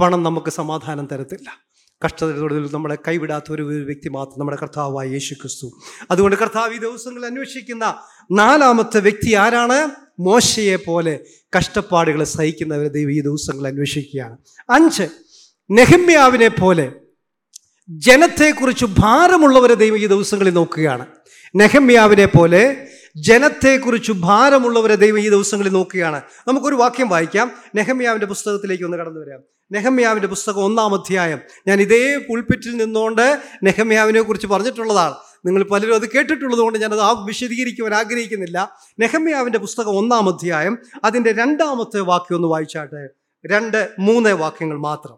പണം നമുക്ക് സമാധാനം തരത്തില്ല. കഷ്ടതയോട് നമ്മളെ കൈവിടാത്ത ഒരു വ്യക്തി മാത്രം നമ്മുടെ കർത്താവായ യേശു ക്രിസ്തു അതുകൊണ്ട് കർത്താവ് ഈ ദിവസങ്ങളിൽ അന്വേഷിക്കുന്ന നാലാമത്തെ വ്യക്തി ആരാണ്? മോശയെ പോലെ കഷ്ടപ്പാടുകൾ സഹിക്കുന്നവരെ ദൈവം ഈ ദിവസങ്ങൾ അന്വേഷിക്കുകയാണ്. അഞ്ച് നെഹമ്യാവിനെ പോലെ ജനത്തെക്കുറിച്ച് ഭാരമുള്ളവരെ ദൈവം ഈ ദിവസങ്ങളിൽ നോക്കുകയാണ്. നെഹമ്യാവിനെ പോലെ ജനത്തെക്കുറിച്ച് ഭാരമുള്ളവരെ ദൈവം ഈ ദിവസങ്ങളിൽ നോക്കുകയാണ്. നമുക്കൊരു വാക്യം വായിക്കാം. നെഹമ്യാവിന്റെ പുസ്തകത്തിലേക്ക് ഒന്ന് കടന്നു വരാം. നെഹമ്യാവിന്റെ പുസ്തകം ഒന്നാം അധ്യായം. ഞാൻ ഇതേ പുൾപ്പിറ്റിൽ നിന്നുകൊണ്ട് നെഹമ്യാവിനെ കുറിച്ച് പറഞ്ഞിട്ടുള്ളതാണ്. നിങ്ങൾ പലരും അത് കേട്ടിട്ടുള്ളത് കൊണ്ട് ഞാനത് ആ വിശദീകരിക്കുവാൻ ആഗ്രഹിക്കുന്നില്ല. നെഹമ്യാവിന്റെ പുസ്തകം ഒന്നാം അധ്യായം. അതിന്റെ രണ്ടാമത്തെ വാക്യം ഒന്ന് വായിച്ചാട്ടെ. രണ്ട് മൂന്ന് വാക്യങ്ങൾ മാത്രം.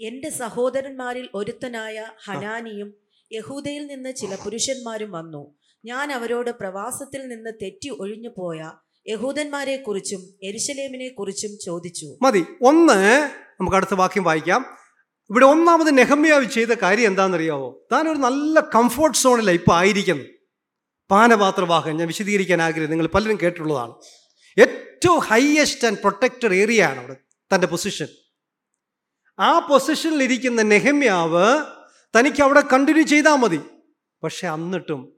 എന്റെ സഹോദരന്മാരിൽ ഒരുത്തനായ ഹനാനിയും യഹൂദയിൽ നിന്ന് ചില പുരുഷന്മാരും വന്നു. ഞാൻ അവരോട് പ്രവാസത്തിൽ നിന്ന് തെറ്റി ഒഴിഞ്ഞു പോയ യഹൂദന്മാരെ കുറിച്ചും എരുശലേമിനെ കുറിച്ചും ചോദിച്ചു. മതി ഒന്ന് നമുക്ക് അടുത്ത വാക്യം വായിക്കാം. ഇവിടെ ഒന്നാമത് നെഹമ്യാവ് ചെയ്ത കാര്യം എന്താണെന്നറിയാവോ? താൻ ഒരു നല്ല കംഫോർട്ട് സോണിലാണ് ഇപ്പോൾ ആയിരിക്കുന്നത് പാനപാത്രവാഹൻ ഞാൻ വിശദീകരിക്കാൻ ആഗ്രഹം നിങ്ങൾ പലരും കേട്ടിട്ടുള്ളതാണ്. ഏറ്റവും ഹയസ്റ്റ് ആൻഡ് പ്രൊട്ടക്റ്റഡ് ഏരിയ ആണ് അവിടെ തന്റെ പൊസിഷൻ ആ പൊസിഷനിൽ ഇരിക്കുന്ന നെഹമ്യാവ് തനിക്ക് അവിടെ കണ്ടിന്യൂ ചെയ്താൽ മതി. പക്ഷെ എന്നിട്ടും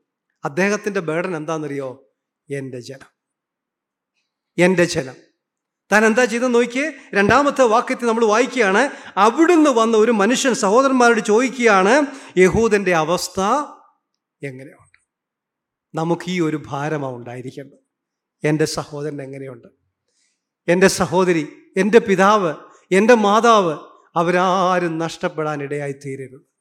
അദ്ദേഹത്തിന്റെ ബേഡൻ എന്താണെന്നറിയോ? എന്റെ ജനം. എന്റെ ജനം. താൻ എന്താ ചെയ്തെന്ന് നോക്കിയേ? രണ്ടാമത്തെ വാക്യത്തിൽ നമ്മൾ വായിക്കുകയാണ് അവിടുന്ന് വന്ന ഒരു മനുഷ്യൻ സഹോദരന്മാരോട് ചോദിക്കുകയാണ് യഹൂദന്റെ അവസ്ഥ എങ്ങനെയുണ്ട്? നമുക്ക് ഈ ഒരു ഭാരമാണ് ഉണ്ടായിരിക്കേണ്ടത്. എന്റെ സഹോദരൻ എങ്ങനെയുണ്ട്? എന്റെ സഹോദരി എന്റെ പിതാവ് എന്റെ മാതാവ് അവരാരും നഷ്ടപ്പെടാൻ ഇടയായി തീരരുത്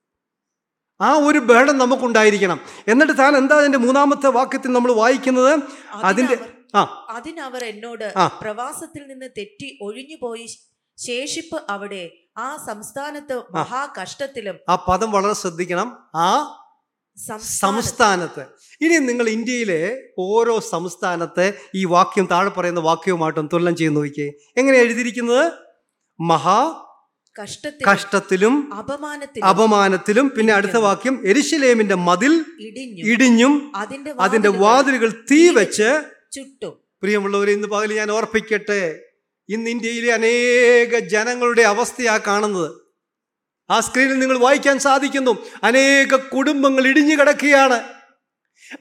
ആ ഒരു ബേഡം നമുക്കുണ്ടായിരിക്കണം. എന്നിട്ട് താൻ എന്താ അതിന്റെ മൂന്നാമത്തെ വാക്യത്തിൽ നമ്മൾ വായിക്കുന്നത്? അതിന്റെ ആ. അതിനവർ എന്നോട് പ്രവാസത്തിൽ നിന്ന് തെറ്റി ഒഴിഞ്ഞു പോയി ശേഷിപ്പ് അവിടെ. ആ സംസ്ഥാനത്ത് മഹാകഷ്ടത്തിലും ആ പദം വളരെ ശ്രദ്ധിക്കണം. ആ സംസ്ഥാനത്ത്. ഇനി നിങ്ങൾ ഇന്ത്യയിലെ ഓരോ സംസ്ഥാനത്തെ ഈ വാക്യം താഴെ പറയുന്ന വാക്യവുമായിട്ടും തുലനം ചെയ്ത് നോക്കിയേ. എങ്ങനെ എഴുതിയിരിക്കുന്നത്? മഹാ കഷ്ടത്തിലും അപമാനത്തിലും അപമാനത്തിലും പിന്നെ അടുത്ത വാക്യം എരിശിലേമിന്റെ മതിൽ ഇടിഞ്ഞു. അതിന്റെ അതിന്റെ വാതിലുകൾ തീ വെച്ച് ചുട്ടും. പ്രിയമുള്ളവരെ ഇന്ന് പകൽ ഞാൻ ഓർപ്പിക്കട്ടെ. ഇന്ന് ഇന്ത്യയിലെ അനേക ജനങ്ങളുടെ അവസ്ഥയാ കാണുന്നത്. ആ സ്ക്രീനിൽ നിങ്ങൾ വായിക്കാൻ സാധിക്കുന്നു. അനേക കുടുംബങ്ങൾ ഇടിഞ്ഞു കിടക്കുകയാണ്.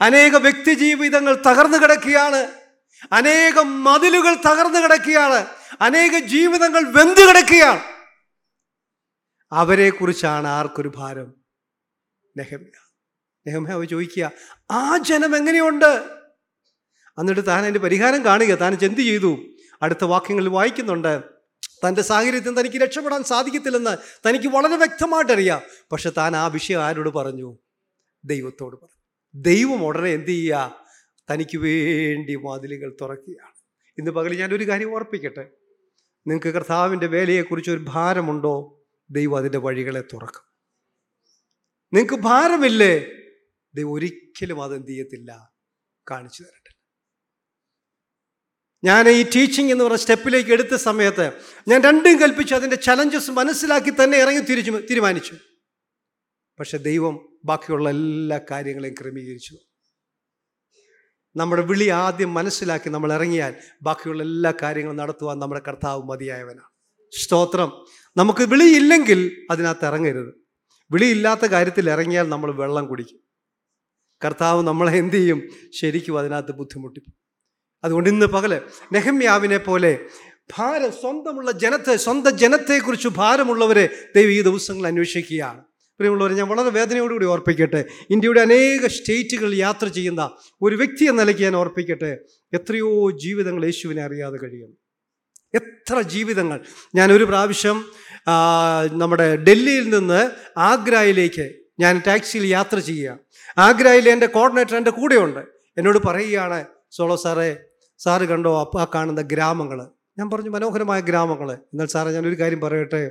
അനേക വ്യക്തി ജീവിതങ്ങൾ തകർന്നു കിടക്കുകയാണ്. അനേകം മതിലുകൾ തകർന്നു കിടക്കുകയാണ്. അനേക ജീവിതങ്ങൾ വെന്തു കിടക്കുകയാണ്. അവരെ കുറിച്ചാണ് ആർക്കൊരു ഭാരം? നെഹമ്യ. നെഹമ്യ അവ ചോദിക്കുക ആ ജനം എങ്ങനെയുണ്ട്? എന്നിട്ട് താൻ അതിന്റെ പരിഹാരം കാണുക. താൻ എന്ത് ചെയ്തു? അടുത്ത വാക്യങ്ങളിൽ വായിക്കുന്നുണ്ട് തന്റെ സാഹചര്യത്തിൽ തനിക്ക് രക്ഷപ്പെടാൻ സാധിക്കത്തില്ലെന്ന് തനിക്ക് വളരെ വ്യക്തമായിട്ടറിയാം. പക്ഷെ താൻ ആ വിഷയം ആരോട് പറഞ്ഞു? ദൈവത്തോട് പറഞ്ഞു. ദൈവം ഉടനെ എന്ത് ചെയ്യുക? തനിക്ക് വേണ്ടി വാതിലുകൾ തുറക്കുകയാണ്. ഇന്ന് പകൽ ഞാനൊരു കാര്യം ഓർപ്പിക്കട്ടെ. നിങ്ങൾക്ക് കർത്താവിന്റെ വേലയെക്കുറിച്ച് ഒരു ഭാരമുണ്ടോ? ദൈവം അതിന്റെ വഴികളെ തുറക്കും. നിങ്ങൾക്ക് ഭാരമില്ലേ? ദൈവം ഒരിക്കലും അതെന്ത് ചെയ്യത്തില്ല. കാണിച്ചു തരട്ടെ ഞാൻ ഈ ടീച്ചിങ് എന്ന് പറഞ്ഞ സ്റ്റെപ്പിലേക്ക് എടുത്ത സമയത്ത് ഞാൻ രണ്ടും കൽപ്പിച്ചു. അതിന്റെ ചലഞ്ചസ് മനസ്സിലാക്കി തന്നെ ഇറങ്ങി തിരിച്ചു തീരുമാനിച്ചു. പക്ഷെ ദൈവം ബാക്കിയുള്ള എല്ലാ കാര്യങ്ങളെയും ക്രമീകരിച്ചു. നമ്മുടെ വിളി ആദ്യം മനസ്സിലാക്കി നമ്മൾ ഇറങ്ങിയാൽ ബാക്കിയുള്ള എല്ലാ കാര്യങ്ങളും നടത്തുവാൻ നമ്മുടെ കർത്താവ് മതിയായവനാണ്. സ്തോത്രം. നമുക്ക് വിളിയില്ലെങ്കിൽ അതിനകത്ത് ഇറങ്ങരുത്. വിളിയില്ലാത്ത കാര്യത്തിൽ ഇറങ്ങിയാൽ നമ്മൾ വെള്ളം കുടിക്കും. കർത്താവ് നമ്മളെ എന്തു ചെയ്യും? ശരിക്കും അതിനകത്ത് ബുദ്ധിമുട്ടിക്കും. അതുകൊണ്ട് ഇന്ന് പകൽ നെഹമ്യാവിനെ പോലെ ഭാരം സ്വന്തമുള്ള ജനത്തെ സ്വന്തം ജനത്തെക്കുറിച്ച് ഭാരമുള്ളവരെ ദൈവം ഈ ദിവസങ്ങൾ അന്വേഷിക്കുകയാണ്. പ്രിയമുള്ളവരെ ഞാൻ വളരെ വേദനയോടുകൂടി ഓർപ്പിക്കട്ടെ. ഇന്ത്യയുടെ അനേക സ്റ്റേറ്റുകൾ യാത്ര ചെയ്യുന്ന ഒരു വ്യക്തി എന്ന നിലയ്ക്ക് ഞാൻ ഓർപ്പിക്കട്ടെ. എത്രയോ ജീവിതങ്ങൾ യേശുവിനെ അറിയാതെ കഴിയുന്നു. എത്ര ജീവിതങ്ങൾ. ഞാനൊരു പ്രാവശ്യം നമ്മുടെ ഡൽഹിയിൽ നിന്ന് ആഗ്രയിലേക്ക് ഞാൻ ടാക്സിയിൽ യാത്ര ചെയ്യുക ആഗ്രയിലെ എന്റെ കോർഡിനേറ്റർ എന്റെ കൂടെയുണ്ട്. എന്നോട് പറയുകയാണ് സോളോ സാറേ സാറ് കണ്ടോ അപ്പ കാണുന്ന ഗ്രാമങ്ങൾ? ഞാൻ പറഞ്ഞു മനോഹരമായ ഗ്രാമങ്ങൾ. എന്നാൽ സാറേ ഞാനൊരു കാര്യം പറയട്ടെ.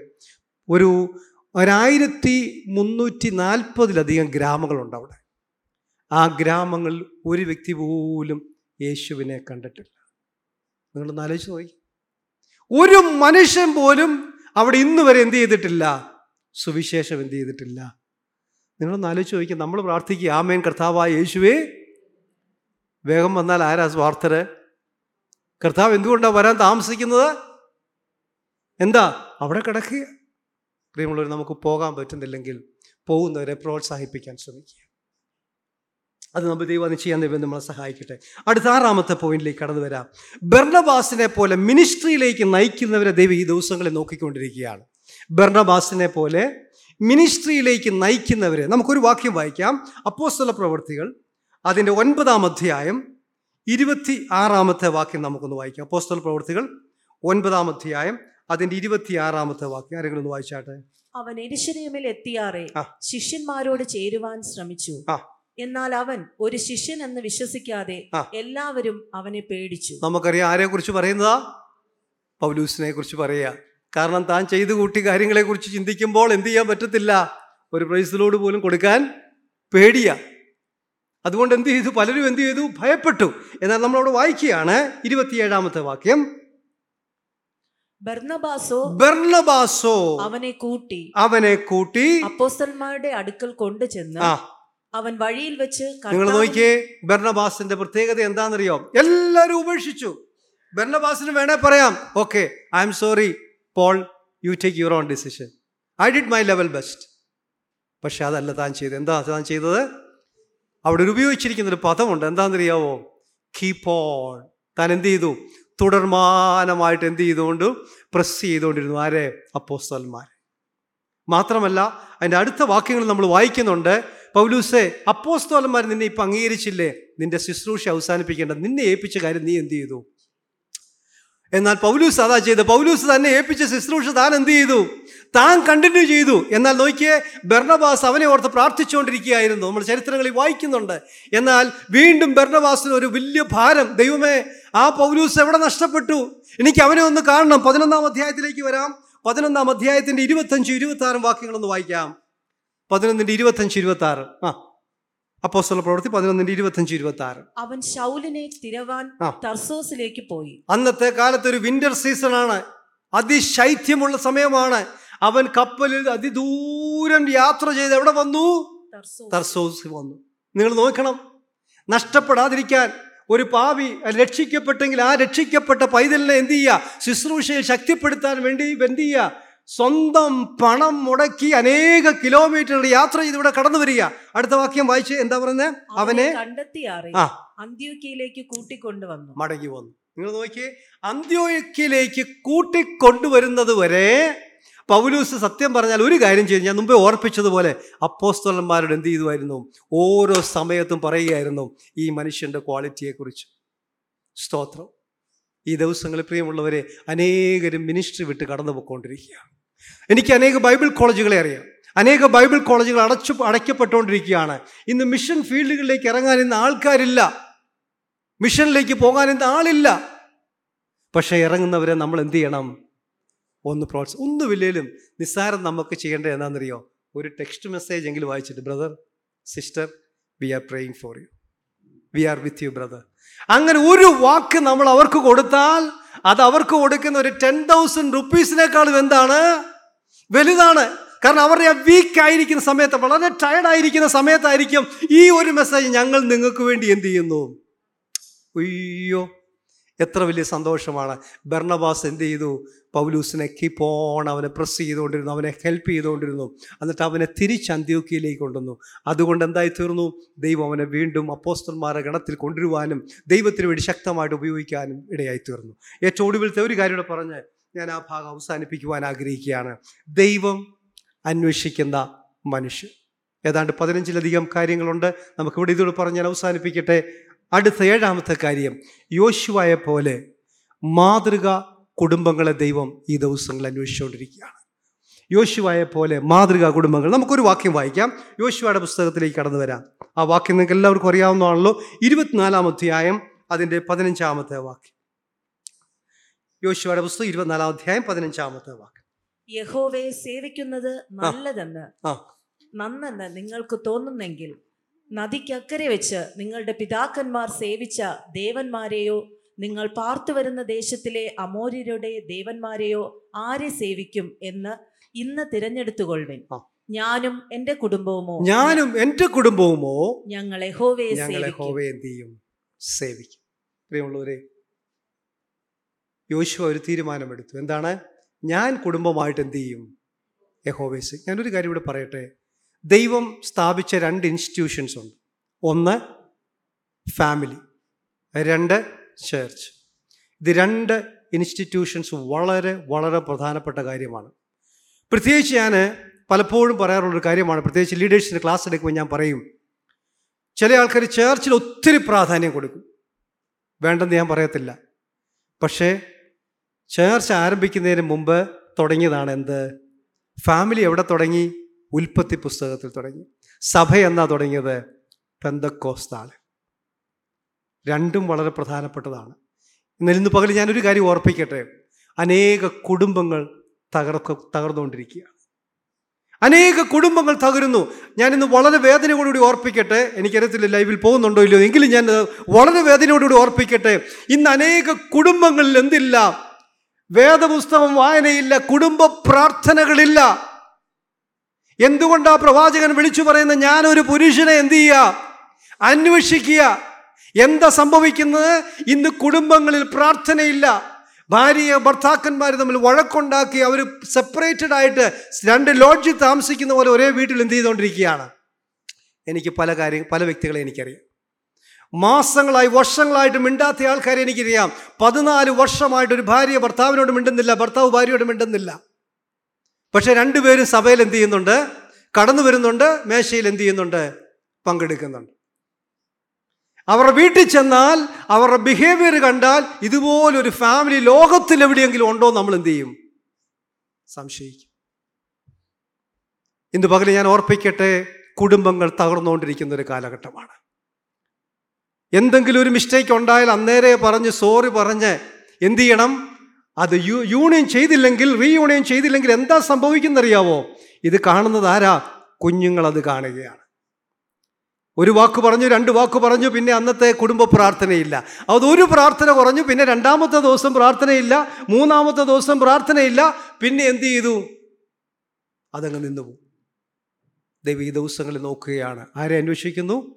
ഒരു ഒരായിരത്തി മുന്നൂറ്റി നാൽപ്പതിലധികം ഗ്രാമങ്ങളുണ്ട് അവിടെ. ആ ഗ്രാമങ്ങളിൽ ഒരു വ്യക്തി പോലും യേശുവിനെ കണ്ടിട്ടില്ല. നിങ്ങളൊന്ന് ആലോചിച്ച് നോക്കി. ഒരു മനുഷ്യൻ പോലും അവിടെ ഇന്ന് വരെ എന്ത് ചെയ്തിട്ടില്ല? സുവിശേഷം എന്ത് ചെയ്തിട്ടില്ല? നിങ്ങളൊന്ന് ആലോചിച്ച് ചോദിക്കുക നമ്മൾ പ്രാർത്ഥിക്കുക ആമേൻ കർത്താവായ യേശുവേ. വേഗം വന്നാൽ ആരാ സ്വാർത്ഥര്? കർത്താവ് എന്തുകൊണ്ടാണ് വരാൻ താമസിക്കുന്നത്? എന്താ അവിടെ കിടക്കുക? പ്രിയമുള്ളവർ നമുക്ക് പോകാൻ പറ്റുന്നില്ലെങ്കിൽ പോകുന്നവരെ പ്രോത്സാഹിപ്പിക്കാൻ ശ്രമിക്കുക. അത് നമ്മൾ ദൈവം അത് ചെയ്യാൻ ദൈവം നമ്മളെ സഹായിക്കട്ടെ. അടുത്ത ആറാമത്തെ പോയിന്റിലേക്ക് കടന്നു വരാം. ബെർണബാസിനെ പോലെ മിനിസ്ട്രിയിലേക്ക് നയിക്കുന്നവരെ ദൈവം ഈ ദിവസങ്ങളിൽ നോക്കിക്കൊണ്ടിരിക്കുകയാണ്. ബെർണബാസിനെ പോലെ മിനിസ്ട്രിയിലേക്ക് നയിക്കുന്നവരെ നമുക്കൊരു വാക്യം വായിക്കാം. അപ്പോസ്തല പ്രവൃത്തികൾ അതിന്റെ ഒൻപതാം അധ്യായം ഇരുപത്തി ആറാമത്തെ വാക്യം നമുക്കൊന്ന് വായിക്കാം. അപ്പോസ്തല പ്രവൃത്തികൾ ഒൻപതാം അധ്യായം അതിന്റെ ഇരുപത്തി ആറാമത്തെ വാക്യം. ആരെങ്കിലും ഒന്ന് വായിച്ചാട്ടെ? അവൻ എരിശരീമിൽ എത്തിയാറേ. ശിഷ്യന്മാരോട് ചേരുവാൻ ശ്രമിച്ചു. എന്നാൽ അവൻ ഒരു ശിഷ്യൻ എന്ന് വിശ്വസിക്കാതെ എല്ലാവരും അവനെ പേടിച്ചു. നമുക്കറിയാം ആരെ കുറിച്ച് പറയുന്നതാ? പൗലൂസിനെ കുറിച്ച് പറയുക. കാരണം താൻ ചെയ്തു കൂട്ടി കാര്യങ്ങളെ കുറിച്ച് ചിന്തിക്കുമ്പോൾ എന്ത് ചെയ്യാൻ പറ്റത്തില്ല? ഒരു പ്രൈസിലോട് പോലും കൊടുക്കാൻ പേടിയ. അതുകൊണ്ട് എന്ത് ചെയ്തു? പലരും എന്ത് ചെയ്തു? ഭയപ്പെട്ടു. എന്നാൽ നമ്മളവിടെ വായിക്കുകയാണ് ഇരുപത്തിയേഴാമത്തെ വാക്യം. ബർണബാസോ അവനെ കൂട്ടി അവനെ കൂട്ടി അപ്പോസ്റ്റന്മാരുടെ അടുക്കൽ കൊണ്ടുചെന്ന് അവൻ വഴിയിൽ വെച്ച് നിങ്ങൾ നോക്കിയേ ബർണബാസിന്റെ പ്രത്യേകത എന്താണെന്നറിയോ? എല്ലാവരും ഉപേക്ഷിച്ചു. ബർണബാസിന് വേണേ പറയാം okay I'm sorry Paul you take your own decision I did my level best പക്ഷെ അതല്ല താൻ ചെയ്തത്. എന്താ താൻ ചെയ്തത്? അവിടെ ഒരു ഉപയോഗിച്ചിരിക്കുന്ന ഒരു പദമുണ്ട്. എന്താണെന്നറിയാവോ? കീപ്പ് ഓൺ താൻ എന്ത് ചെയ്തു? തുടർമാനമായിട്ട് എന്ത് ചെയ്തുകൊണ്ട് പ്രസ് ചെയ്തുകൊണ്ടിരുന്നു. ആരെ? അപ്പോസ്തലന്മാർ മാത്രമല്ല അതിന്റെ അടുത്ത വാക്യങ്ങൾ നമ്മൾ വായിക്കുന്നുണ്ട്. പൗലൂസെ അപ്പോസ്തോലന്മാർ നിന്നെ ഇപ്പം അംഗീകരിച്ചില്ലേ? നിന്റെ ശുശ്രൂഷ അവസാനിപ്പിക്കേണ്ട. നിന്നെ ഏൽപ്പിച്ച കാര്യം നീ എന്ത് ചെയ്തു? എന്നാൽ പൗലൂസ് അതാ ചെയ്ത് പൗലൂസ് തന്നെ ഏൽപ്പിച്ച ശുശ്രൂഷ താൻ എന്ത് ചെയ്തു? താൻ കണ്ടിന്യൂ ചെയ്തു. എന്നാൽ നോക്കിയേ ബെർണബാസ് അവനെ ഓർത്ത് പ്രാർത്ഥിച്ചുകൊണ്ടിരിക്കുകയായിരുന്നു. നമ്മൾ ചരിത്രങ്ങളിൽ വായിക്കുന്നുണ്ട്. എന്നാൽ വീണ്ടും ബെർണബാസിന് ഒരു വലിയ ഭാരം. ദൈവമേ ആ പൗലൂസ് എവിടെ നഷ്ടപ്പെട്ടു? എനിക്ക് അവനെ ഒന്ന് കാണണം. പതിനൊന്നാം അധ്യായത്തിലേക്ക് വരാം. പതിനൊന്നാം അധ്യായത്തിന്റെ ഇരുപത്തഞ്ച് ഇരുപത്തി ആറും വാക്യങ്ങളൊന്ന് വായിക്കാം. പതിനൊന്നിന്റെ ഇരുപത്തഞ്ച് ഇരുപത്തി ആറ് ആ. അപ്പോസ്തല പ്രവൃത്തി പതിനൊന്നിന്റെ ഇരുപത്തഞ്ച് ഇരുപത്തി ആറ് അവൻ ശൗലിനെ തിരവാൻ. തർസോസിലേക്ക് പോയി. അന്നത്തെ കാലത്ത് ഒരു വിന്റർ സീസൺ ആണ്. അതിശൈത്യമുള്ള സമയമാണ്. അവൻ കപ്പലിൽ അതിദൂരം യാത്ര ചെയ്ത് എവിടെ വന്നു? തർസോസ്. തർസോസ് വന്നു. നിങ്ങൾ നോക്കണം. നഷ്ടപ്പെടാതിരിക്കാൻ ഒരു പാവി രക്ഷിക്കപ്പെട്ടെങ്കിൽ ആ രക്ഷിക്കപ്പെട്ട പൈതലിനെ എന്ത് ചെയ്യുക? ശുശ്രൂഷയിൽ ശക്തിപ്പെടുത്താൻ വേണ്ടി എന്ത് ചെയ്യുക? സ്വന്തം പണം മുടക്കി അനേക കിലോമീറ്റർ യാത്ര ചെയ്ത് ഇവിടെ കടന്നു വരിക. അടുത്ത വാക്യം വായിച്ച് എന്താ പറയുന്നത് അവനെ അന്ത്യോക്കിയിലേക്ക് അന്ത്യോക്കിയിലേക്ക് കൂട്ടിക്കൊണ്ടുവന്നു മടങ്ങി വന്നു. നിങ്ങൾ നോക്കിയേ അന്ത്യോക്കിയിലേക്ക് കൂട്ടിക്കൊണ്ടുവരുന്നത് വരെ പൗലൂസ് സത്യം പറഞ്ഞാൽ ഒരു കാര്യം ചെയ്തു. ഞാൻ മുമ്പേ ഓർപ്പിച്ചതുപോലെ അപ്പോസ്തലന്മാരോട് എന്ത് ചെയ്തുമായിരുന്നു? ഓരോ സമയത്തും പറയുകയായിരുന്നു ഈ മനുഷ്യന്റെ ക്വാളിറ്റിയെക്കുറിച്ച് സ്തോത്രം. ഈ ദിവസങ്ങളിൽ പ്രിയമുള്ളവരെ അനേകരും മിനിസ്ട്രി വിട്ട് കടന്നു പോയിക്കൊണ്ടിരിക്കുകയാണ് എനിക്ക് അനേക ബൈബിൾ കോളേജുകളെ അറിയാം. അനേക ബൈബിൾ കോളേജുകൾ അടച്ചു അടയ്ക്കപ്പെട്ടുകൊണ്ടിരിക്കുകയാണ്. ഇന്ന് മിഷൻ ഫീൽഡുകളിലേക്ക് ഇറങ്ങാൻ ഇന്ന് ആൾക്കാരില്ല. മിഷനിലേക്ക് പോകാൻ ഇന്ന് ആളില്ല. പക്ഷേ ഇറങ്ങുന്നവരെ നമ്മൾ എന്ത് ചെയ്യണം? ഒന്ന് പ്രോത്സ ഒന്നുമില്ലേലും നിസ്സാരം നമുക്ക് ചെയ്യേണ്ടത് എന്താണെന്നറിയോ? ഒരു ടെക്സ്റ്റ് മെസ്സേജ് എങ്കിലും വായിച്ചിട്ട് brother sister we are praying for you we are with you brother അങ്ങനെ ഒരു വാക്ക് നമ്മൾ അവർക്ക് കൊടുത്താൽ അത് അവർക്ക് കൊടുക്കുന്ന ഒരു ടെൻ തൗസൻഡ് റുപ്പീസിനേക്കാളും എന്താണ്? വലുതാണ്. കാരണം അവരുടെ ആ വീക്ക് ആയിരിക്കുന്ന സമയത്ത് വളരെ ടയർഡ് ആയിരിക്കുന്ന സമയത്തായിരിക്കും ഈ ഒരു മെസ്സേജ് ഞങ്ങൾ നിങ്ങൾക്ക് വേണ്ടി എന്ത് ചെയ്യുന്നു? അയ്യോ. എത്ര വലിയ സന്തോഷമാണ്. ബർണബാസ് എന്ത് ചെയ്തു? പൗലൂസിനെ കീപ്പ് ഓൺ അവനെ പ്രസ് ചെയ്തുകൊണ്ടിരുന്നു അവനെ ഹെൽപ്പ് ചെയ്തുകൊണ്ടിരുന്നു. എന്നിട്ട് അവനെ തിരിച്ച് അന്ത്യോക്കിയിലേക്ക് കൊണ്ടുവന്നു. അതുകൊണ്ട് എന്തായി തീർന്നു? ദൈവം അവനെ വീണ്ടും അപ്പോസ്റ്റന്മാരെ ഗണത്തിൽ കൊണ്ടുവരുവാനും ദൈവത്തിന് വേണ്ടി ശക്തമായിട്ട് ഉപയോഗിക്കാനും ഇടയായി തീർന്നു. ഏറ്റവും ഒടുവിലത്തെ ഒരു കാര്യം പറഞ്ഞ് ഞാൻ ആ ഭാഗം അവസാനിപ്പിക്കുവാൻ ആഗ്രഹിക്കുകയാണ്. ദൈവം അന്വേഷിക്കുന്ന മനുഷ്യൻ. ഏതാണ്ട് പതിനഞ്ചിലധികം കാര്യങ്ങളുണ്ട്. നമുക്കിവിടെ ഇതോട് പറഞ്ഞ് ഞാൻ അവസാനിപ്പിക്കട്ടെ. അടുത്ത ഏഴാമത്തെ കാര്യം യോശുവായ പോലെ മാതൃക കുടുംബങ്ങളെ ദൈവം ഈ ദിവസങ്ങളിൽ അന്വേഷിച്ചുകൊണ്ടിരിക്കുകയാണ്. യോശുവായ പോലെ മാതൃകാ കുടുംബങ്ങൾ നമുക്കൊരു വാക്യം വായിക്കാം. യോശുവയുടെ പുസ്തകത്തിലേക്ക് കടന്നു വരാം. ആ വാക്യം നിങ്ങൾക്ക് എല്ലാവർക്കും അറിയാവുന്നതാണല്ലോ. ഇരുപത്തിനാലാം അധ്യായം അതിന്റെ പതിനഞ്ചാമത്തെ വാക്യം. യോശുവയുടെ പുസ്തകം ഇരുപത്തിനാലാം അധ്യായം പതിനഞ്ചാമത്തെ വാക്യം. യഹോവയെ സേവിക്കുന്നത് നല്ലതെന്ന് നന്നെന്ന് നിങ്ങൾക്ക് തോന്നുന്നെങ്കിൽ നദിക്കക്കരെ വെച്ച് നിങ്ങളുടെ പിതാക്കന്മാർ സേവിച്ച ദേവന്മാരെയോ നിങ്ങൾ പാർത്തു വരുന്ന ദേശത്തിലെ അമോര്യരുടെ ദേവന്മാരെയോ ആരെ സേവിക്കും എന്ന് ഇന്ന് തിരഞ്ഞെടുത്തുകൊള്ളുവിൻ ഞാനും എന്റെ കുടുംബവുമോ? ഞാനും എന്റെ കുടുംബവുമോ? ഞങ്ങളെ സേവിക്കും. ഹോവയെ എന്ത് ചെയ്യും? സേവിക്കും. പ്രിയമുള്ളവരെ യോശുവ ഒരു തീരുമാനമെടുത്തു. എന്താണ്? ഞാൻ കുടുംബമായിട്ട് എന്ത് ചെയ്യും? യഹോവേസ് ഞാനൊരു കാര്യം ഇവിടെ പറയട്ടെ. ദൈവം സ്ഥാപിച്ച രണ്ട് ഇൻസ്റ്റിറ്റ്യൂഷൻസ് ഉണ്ട്. ഒന്ന് ഫാമിലി രണ്ട് ചേർച്ച് ഇത് രണ്ട് ഇൻസ്റ്റിറ്റ്യൂഷൻസ് വളരെ വളരെ പ്രധാനപ്പെട്ട കാര്യമാണ്. പ്രത്യേകിച്ച് ഞാൻ പലപ്പോഴും പറയാറുള്ളൊരു കാര്യമാണ്. പ്രത്യേകിച്ച് ലീഡേഴ്സിന്റെ ക്ലാസ് എടുക്കുമ്പോൾ ഞാൻ പറയും ചില ആൾക്കാർ ചേർച്ചിൽ ഒത്തിരി പ്രാധാന്യം കൊടുക്കും. വേണ്ടെന്ന് ഞാൻ പറയത്തില്ല. പക്ഷേ ചേർച്ച് ആരംഭിക്കുന്നതിന് മുമ്പ് തുടങ്ങിയതാണ് എന്ത്? ഫാമിലി എവിടെ തുടങ്ങി? ഉൽപ്പത്തി പുസ്തകത്തിൽ തുടങ്ങി. സഭ എന്നാ തുടങ്ങിയത്? പെന്തക്കോസ്താൾ രണ്ടും വളരെ പ്രധാനപ്പെട്ടതാണ്. എന്നാൽ ഇന്ന് പകൽ ഞാനൊരു കാര്യം ഓർപ്പിക്കട്ടെ? അനേക കുടുംബങ്ങൾ തകർക്ക തകർന്നുകൊണ്ടിരിക്കുകയാണ്. അനേക കുടുംബങ്ങൾ തകരുന്നു. ഞാനിന്ന് വളരെ വേദനയോടുകൂടി ഓർപ്പിക്കട്ടെ? എനിക്കറിയത്തില്ല ലൈവിൽ പോകുന്നുണ്ടോ ഇല്ലയോ? എങ്കിലും ഞാൻ വളരെ വേദനയോടുകൂടി ഓർപ്പിക്കട്ടെ. ഇന്ന് അനേക കുടുംബങ്ങളിൽ എന്തില്ല? വേദപുസ്തകം വായനയില്ല കുടുംബ പ്രാർത്ഥനകളില്ല. എന്തുകൊണ്ടാ പ്രവാചകൻ വിളിച്ചു പറയുന്ന ഞാനൊരു പുരുഷനെ എന്തു ചെയ്യുക അന്വേഷിക്കുക. എന്താ സംഭവിക്കുന്നത്? ഇന്ന് കുടുംബങ്ങളിൽ പ്രാർത്ഥനയില്ല. ഭാര്യ ഭർത്താക്കന്മാർ തമ്മിൽ വഴക്കുണ്ടാക്കി അവർ സെപ്പറേറ്റഡ് ആയിട്ട് രണ്ട് ലോഡ്ജിൽ താമസിക്കുന്ന പോലെ ഒരേ വീട്ടിൽ എന്ത് ചെയ്തുകൊണ്ടിരിക്കുകയാണ്? എനിക്ക് പല കാര്യം പല വ്യക്തികളെ എനിക്കറിയാം. മാസങ്ങളായി വർഷങ്ങളായിട്ട് മിണ്ടാത്ത ആൾക്കാരെ എനിക്കറിയാം. പതിനാല് വർഷമായിട്ട് ഒരു ഭാര്യ ഭർത്താവിനോട് മിണ്ടുന്നില്ല ഭർത്താവ് ഭാര്യയോട് മിണ്ടുന്നില്ല. പക്ഷെ രണ്ടുപേരും സഭയിൽ എന്ത് ചെയ്യുന്നുണ്ട്? കടന്നു വരുന്നുണ്ട് മേശയിൽ എന്ത് ചെയ്യുന്നുണ്ട്? പങ്കെടുക്കുന്നുണ്ട്. അവരുടെ വീട്ടിൽ ചെന്നാൽ അവരുടെ ബിഹേവിയർ കണ്ടാൽ ഇതുപോലൊരു ഫാമിലി ലോകത്തിൽ എവിടെയെങ്കിലും ഉണ്ടോ നമ്മൾ എന്ത് ചെയ്യും? സംശയിക്കും. ഇന്ന് പകൽ ഞാൻ ഓർപ്പിക്കട്ടെ കുടുംബങ്ങൾ തകർന്നുകൊണ്ടിരിക്കുന്ന ഒരു കാലഘട്ടമാണ്. എന്തെങ്കിലും ഒരു മിസ്റ്റേക്ക് ഉണ്ടായാൽ അന്നേരെ പറഞ്ഞ് സോറി പറഞ്ഞ് എന്ത് ചെയ്യണം? അത് യു യൂണിയൻ ചെയ്തില്ലെങ്കിൽ റീയൂണിയൻ ചെയ്തില്ലെങ്കിൽ എന്താ സംഭവിക്കുന്നറിയാവോ? ഇത് കാണുന്നത് ആരാ? കുഞ്ഞുങ്ങളത് കാണുകയാണ്. ഒരു വാക്ക് പറഞ്ഞു രണ്ട് വാക്ക് പറഞ്ഞു പിന്നെ അന്നത്തെ കുടുംബ പ്രാർത്ഥനയില്ല. അതൊരു പ്രാർത്ഥന കുറഞ്ഞു പിന്നെ രണ്ടാമത്തെ ദിവസം പ്രാർത്ഥനയില്ല മൂന്നാമത്തെ ദിവസം പ്രാർത്ഥനയില്ല പിന്നെ എന്ത് ചെയ്തു? അതങ്ങ് നിന്നുപോകും ദൈവം ഈ ദിവസങ്ങളിൽ നോക്കുകയാണ്. ആരെ അന്വേഷിക്കുന്നു?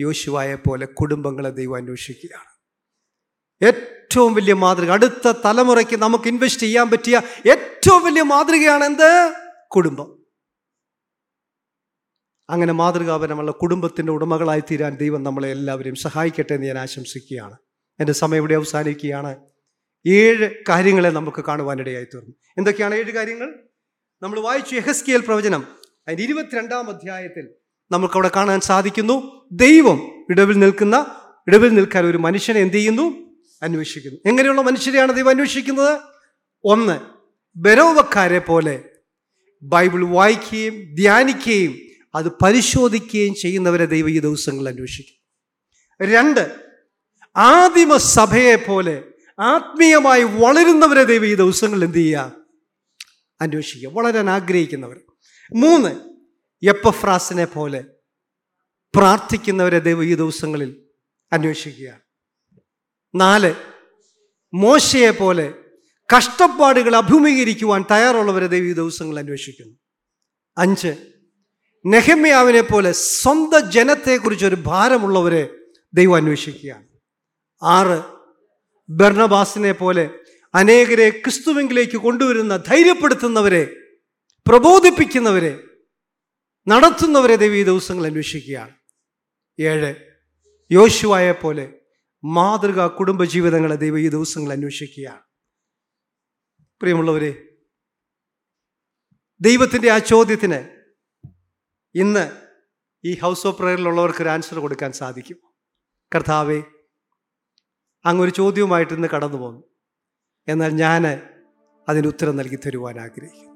യോശുവായ പോലെ കുടുംബങ്ങളെ ദൈവം അന്വേഷിക്കുകയാണ്. ഏറ്റവും വലിയ മാതൃക. അടുത്ത തലമുറയ്ക്ക് നമുക്ക് ഇൻവെസ്റ്റ് ചെയ്യാൻ പറ്റിയ ഏറ്റവും വലിയ മാതൃകയാണ് എന്ത്? കുടുംബം. അങ്ങനെ മാതൃകാപരമുള്ള കുടുംബത്തിന്റെ ഉടമകളായി തീരാൻ ദൈവം നമ്മളെ എല്ലാവരെയും സഹായിക്കട്ടെ എന്ന് ഞാൻ ആശംസിക്കുകയാണ്. എന്റെ സമയം ഇവിടെ അവസാനിക്കുകയാണ്. ഏഴ് കാര്യങ്ങളെ നമുക്ക് കാണുവാനിടയായി തീർന്നു എന്തൊക്കെയാണ് ഏഴ് കാര്യങ്ങൾ? നമ്മൾ വായിച്ചു എഹസ്കിയൽ പ്രവചനം. അതിന്റെ ഇരുപത്തിരണ്ടാം അധ്യായത്തിൽ നമുക്കവിടെ കാണാൻ സാധിക്കുന്നു. ദൈവം ഇടവിൽ നിൽക്കുന്ന ഇടവിൽ നിൽക്കാൻ ഒരു മനുഷ്യനെ എന്ത് ചെയ്യുന്നു? അന്വേഷിക്കുന്നു. എങ്ങനെയുള്ള മനുഷ്യരെയാണ് ദൈവം അന്വേഷിക്കുന്നത്? ഒന്ന് ബരോവക്കാരെ പോലെ ബൈബിൾ വായിക്കുകയും ധ്യാനിക്കുകയും അത് പരിശോധിക്കുകയും ചെയ്യുന്നവരെ ദൈവം ഈ ദിവസങ്ങളിൽ അന്വേഷിക്കും രണ്ട് ആദിമ സഭയെ പോലെ ആത്മീയമായി വളരുന്നവരെ ദൈവം ഈ ദിവസങ്ങളിൽ എന്ത് ചെയ്യുക? അന്വേഷിക്കുക. വളരാൻ ആഗ്രഹിക്കുന്നവർ. മൂന്ന് എപ്പഫ്രാസിനെ പോലെ പ്രാർത്ഥിക്കുന്നവരെ ദൈവം ഈ ദിവസങ്ങളിൽ അന്വേഷിക്കുക. നാല് മോശയെ പോലെ കഷ്ടപ്പാടുകൾ അഭിമുഖീകരിക്കുവാൻ തയ്യാറുള്ളവരെ ദൈവീ ദിവസങ്ങൾ അന്വേഷിക്കുന്നു. അഞ്ച് നെഹമ്യാവിനെ പോലെ സ്വന്തം ജനത്തെക്കുറിച്ചൊരു ഭാരമുള്ളവരെ ദൈവം അന്വേഷിക്കുകയാണ്. ആറ് ബർണബാസിനെ പോലെ അനേകരെ ക്രിസ്തുവിങ്കിലേക്ക് കൊണ്ടുവരുന്ന ധൈര്യപ്പെടുത്തുന്നവരെ പ്രബോധിപ്പിക്കുന്നവരെ നടത്തുന്നവരെ ദൈവീ ദിവസങ്ങൾ അന്വേഷിക്കുകയാണ്. ഏഴ് യോശുവായെ പോലെ മാതൃക കുടുംബജീവിതങ്ങളെ ദൈവം ഈ ദിവസങ്ങൾ അന്വേഷിക്കുകയാണ്. പ്രിയമുള്ളവരെ ദൈവത്തിന്റെ ആ ചോദ്യത്തിന് ഇന്ന് ഈ ഹൗസ് ഓഫ് പ്രയറിലുള്ളവർക്ക് ഒരു ആൻസർ കൊടുക്കാൻ സാധിക്കും. കർത്താവേ അങ്ങൊരു ചോദ്യവുമായിട്ട് ഇന്ന് കടന്നു പോന്നു എന്നാൽ ഞാൻ അതിന് ഉത്തരം നൽകി തരുവാൻ ആഗ്രഹിക്കുന്നു.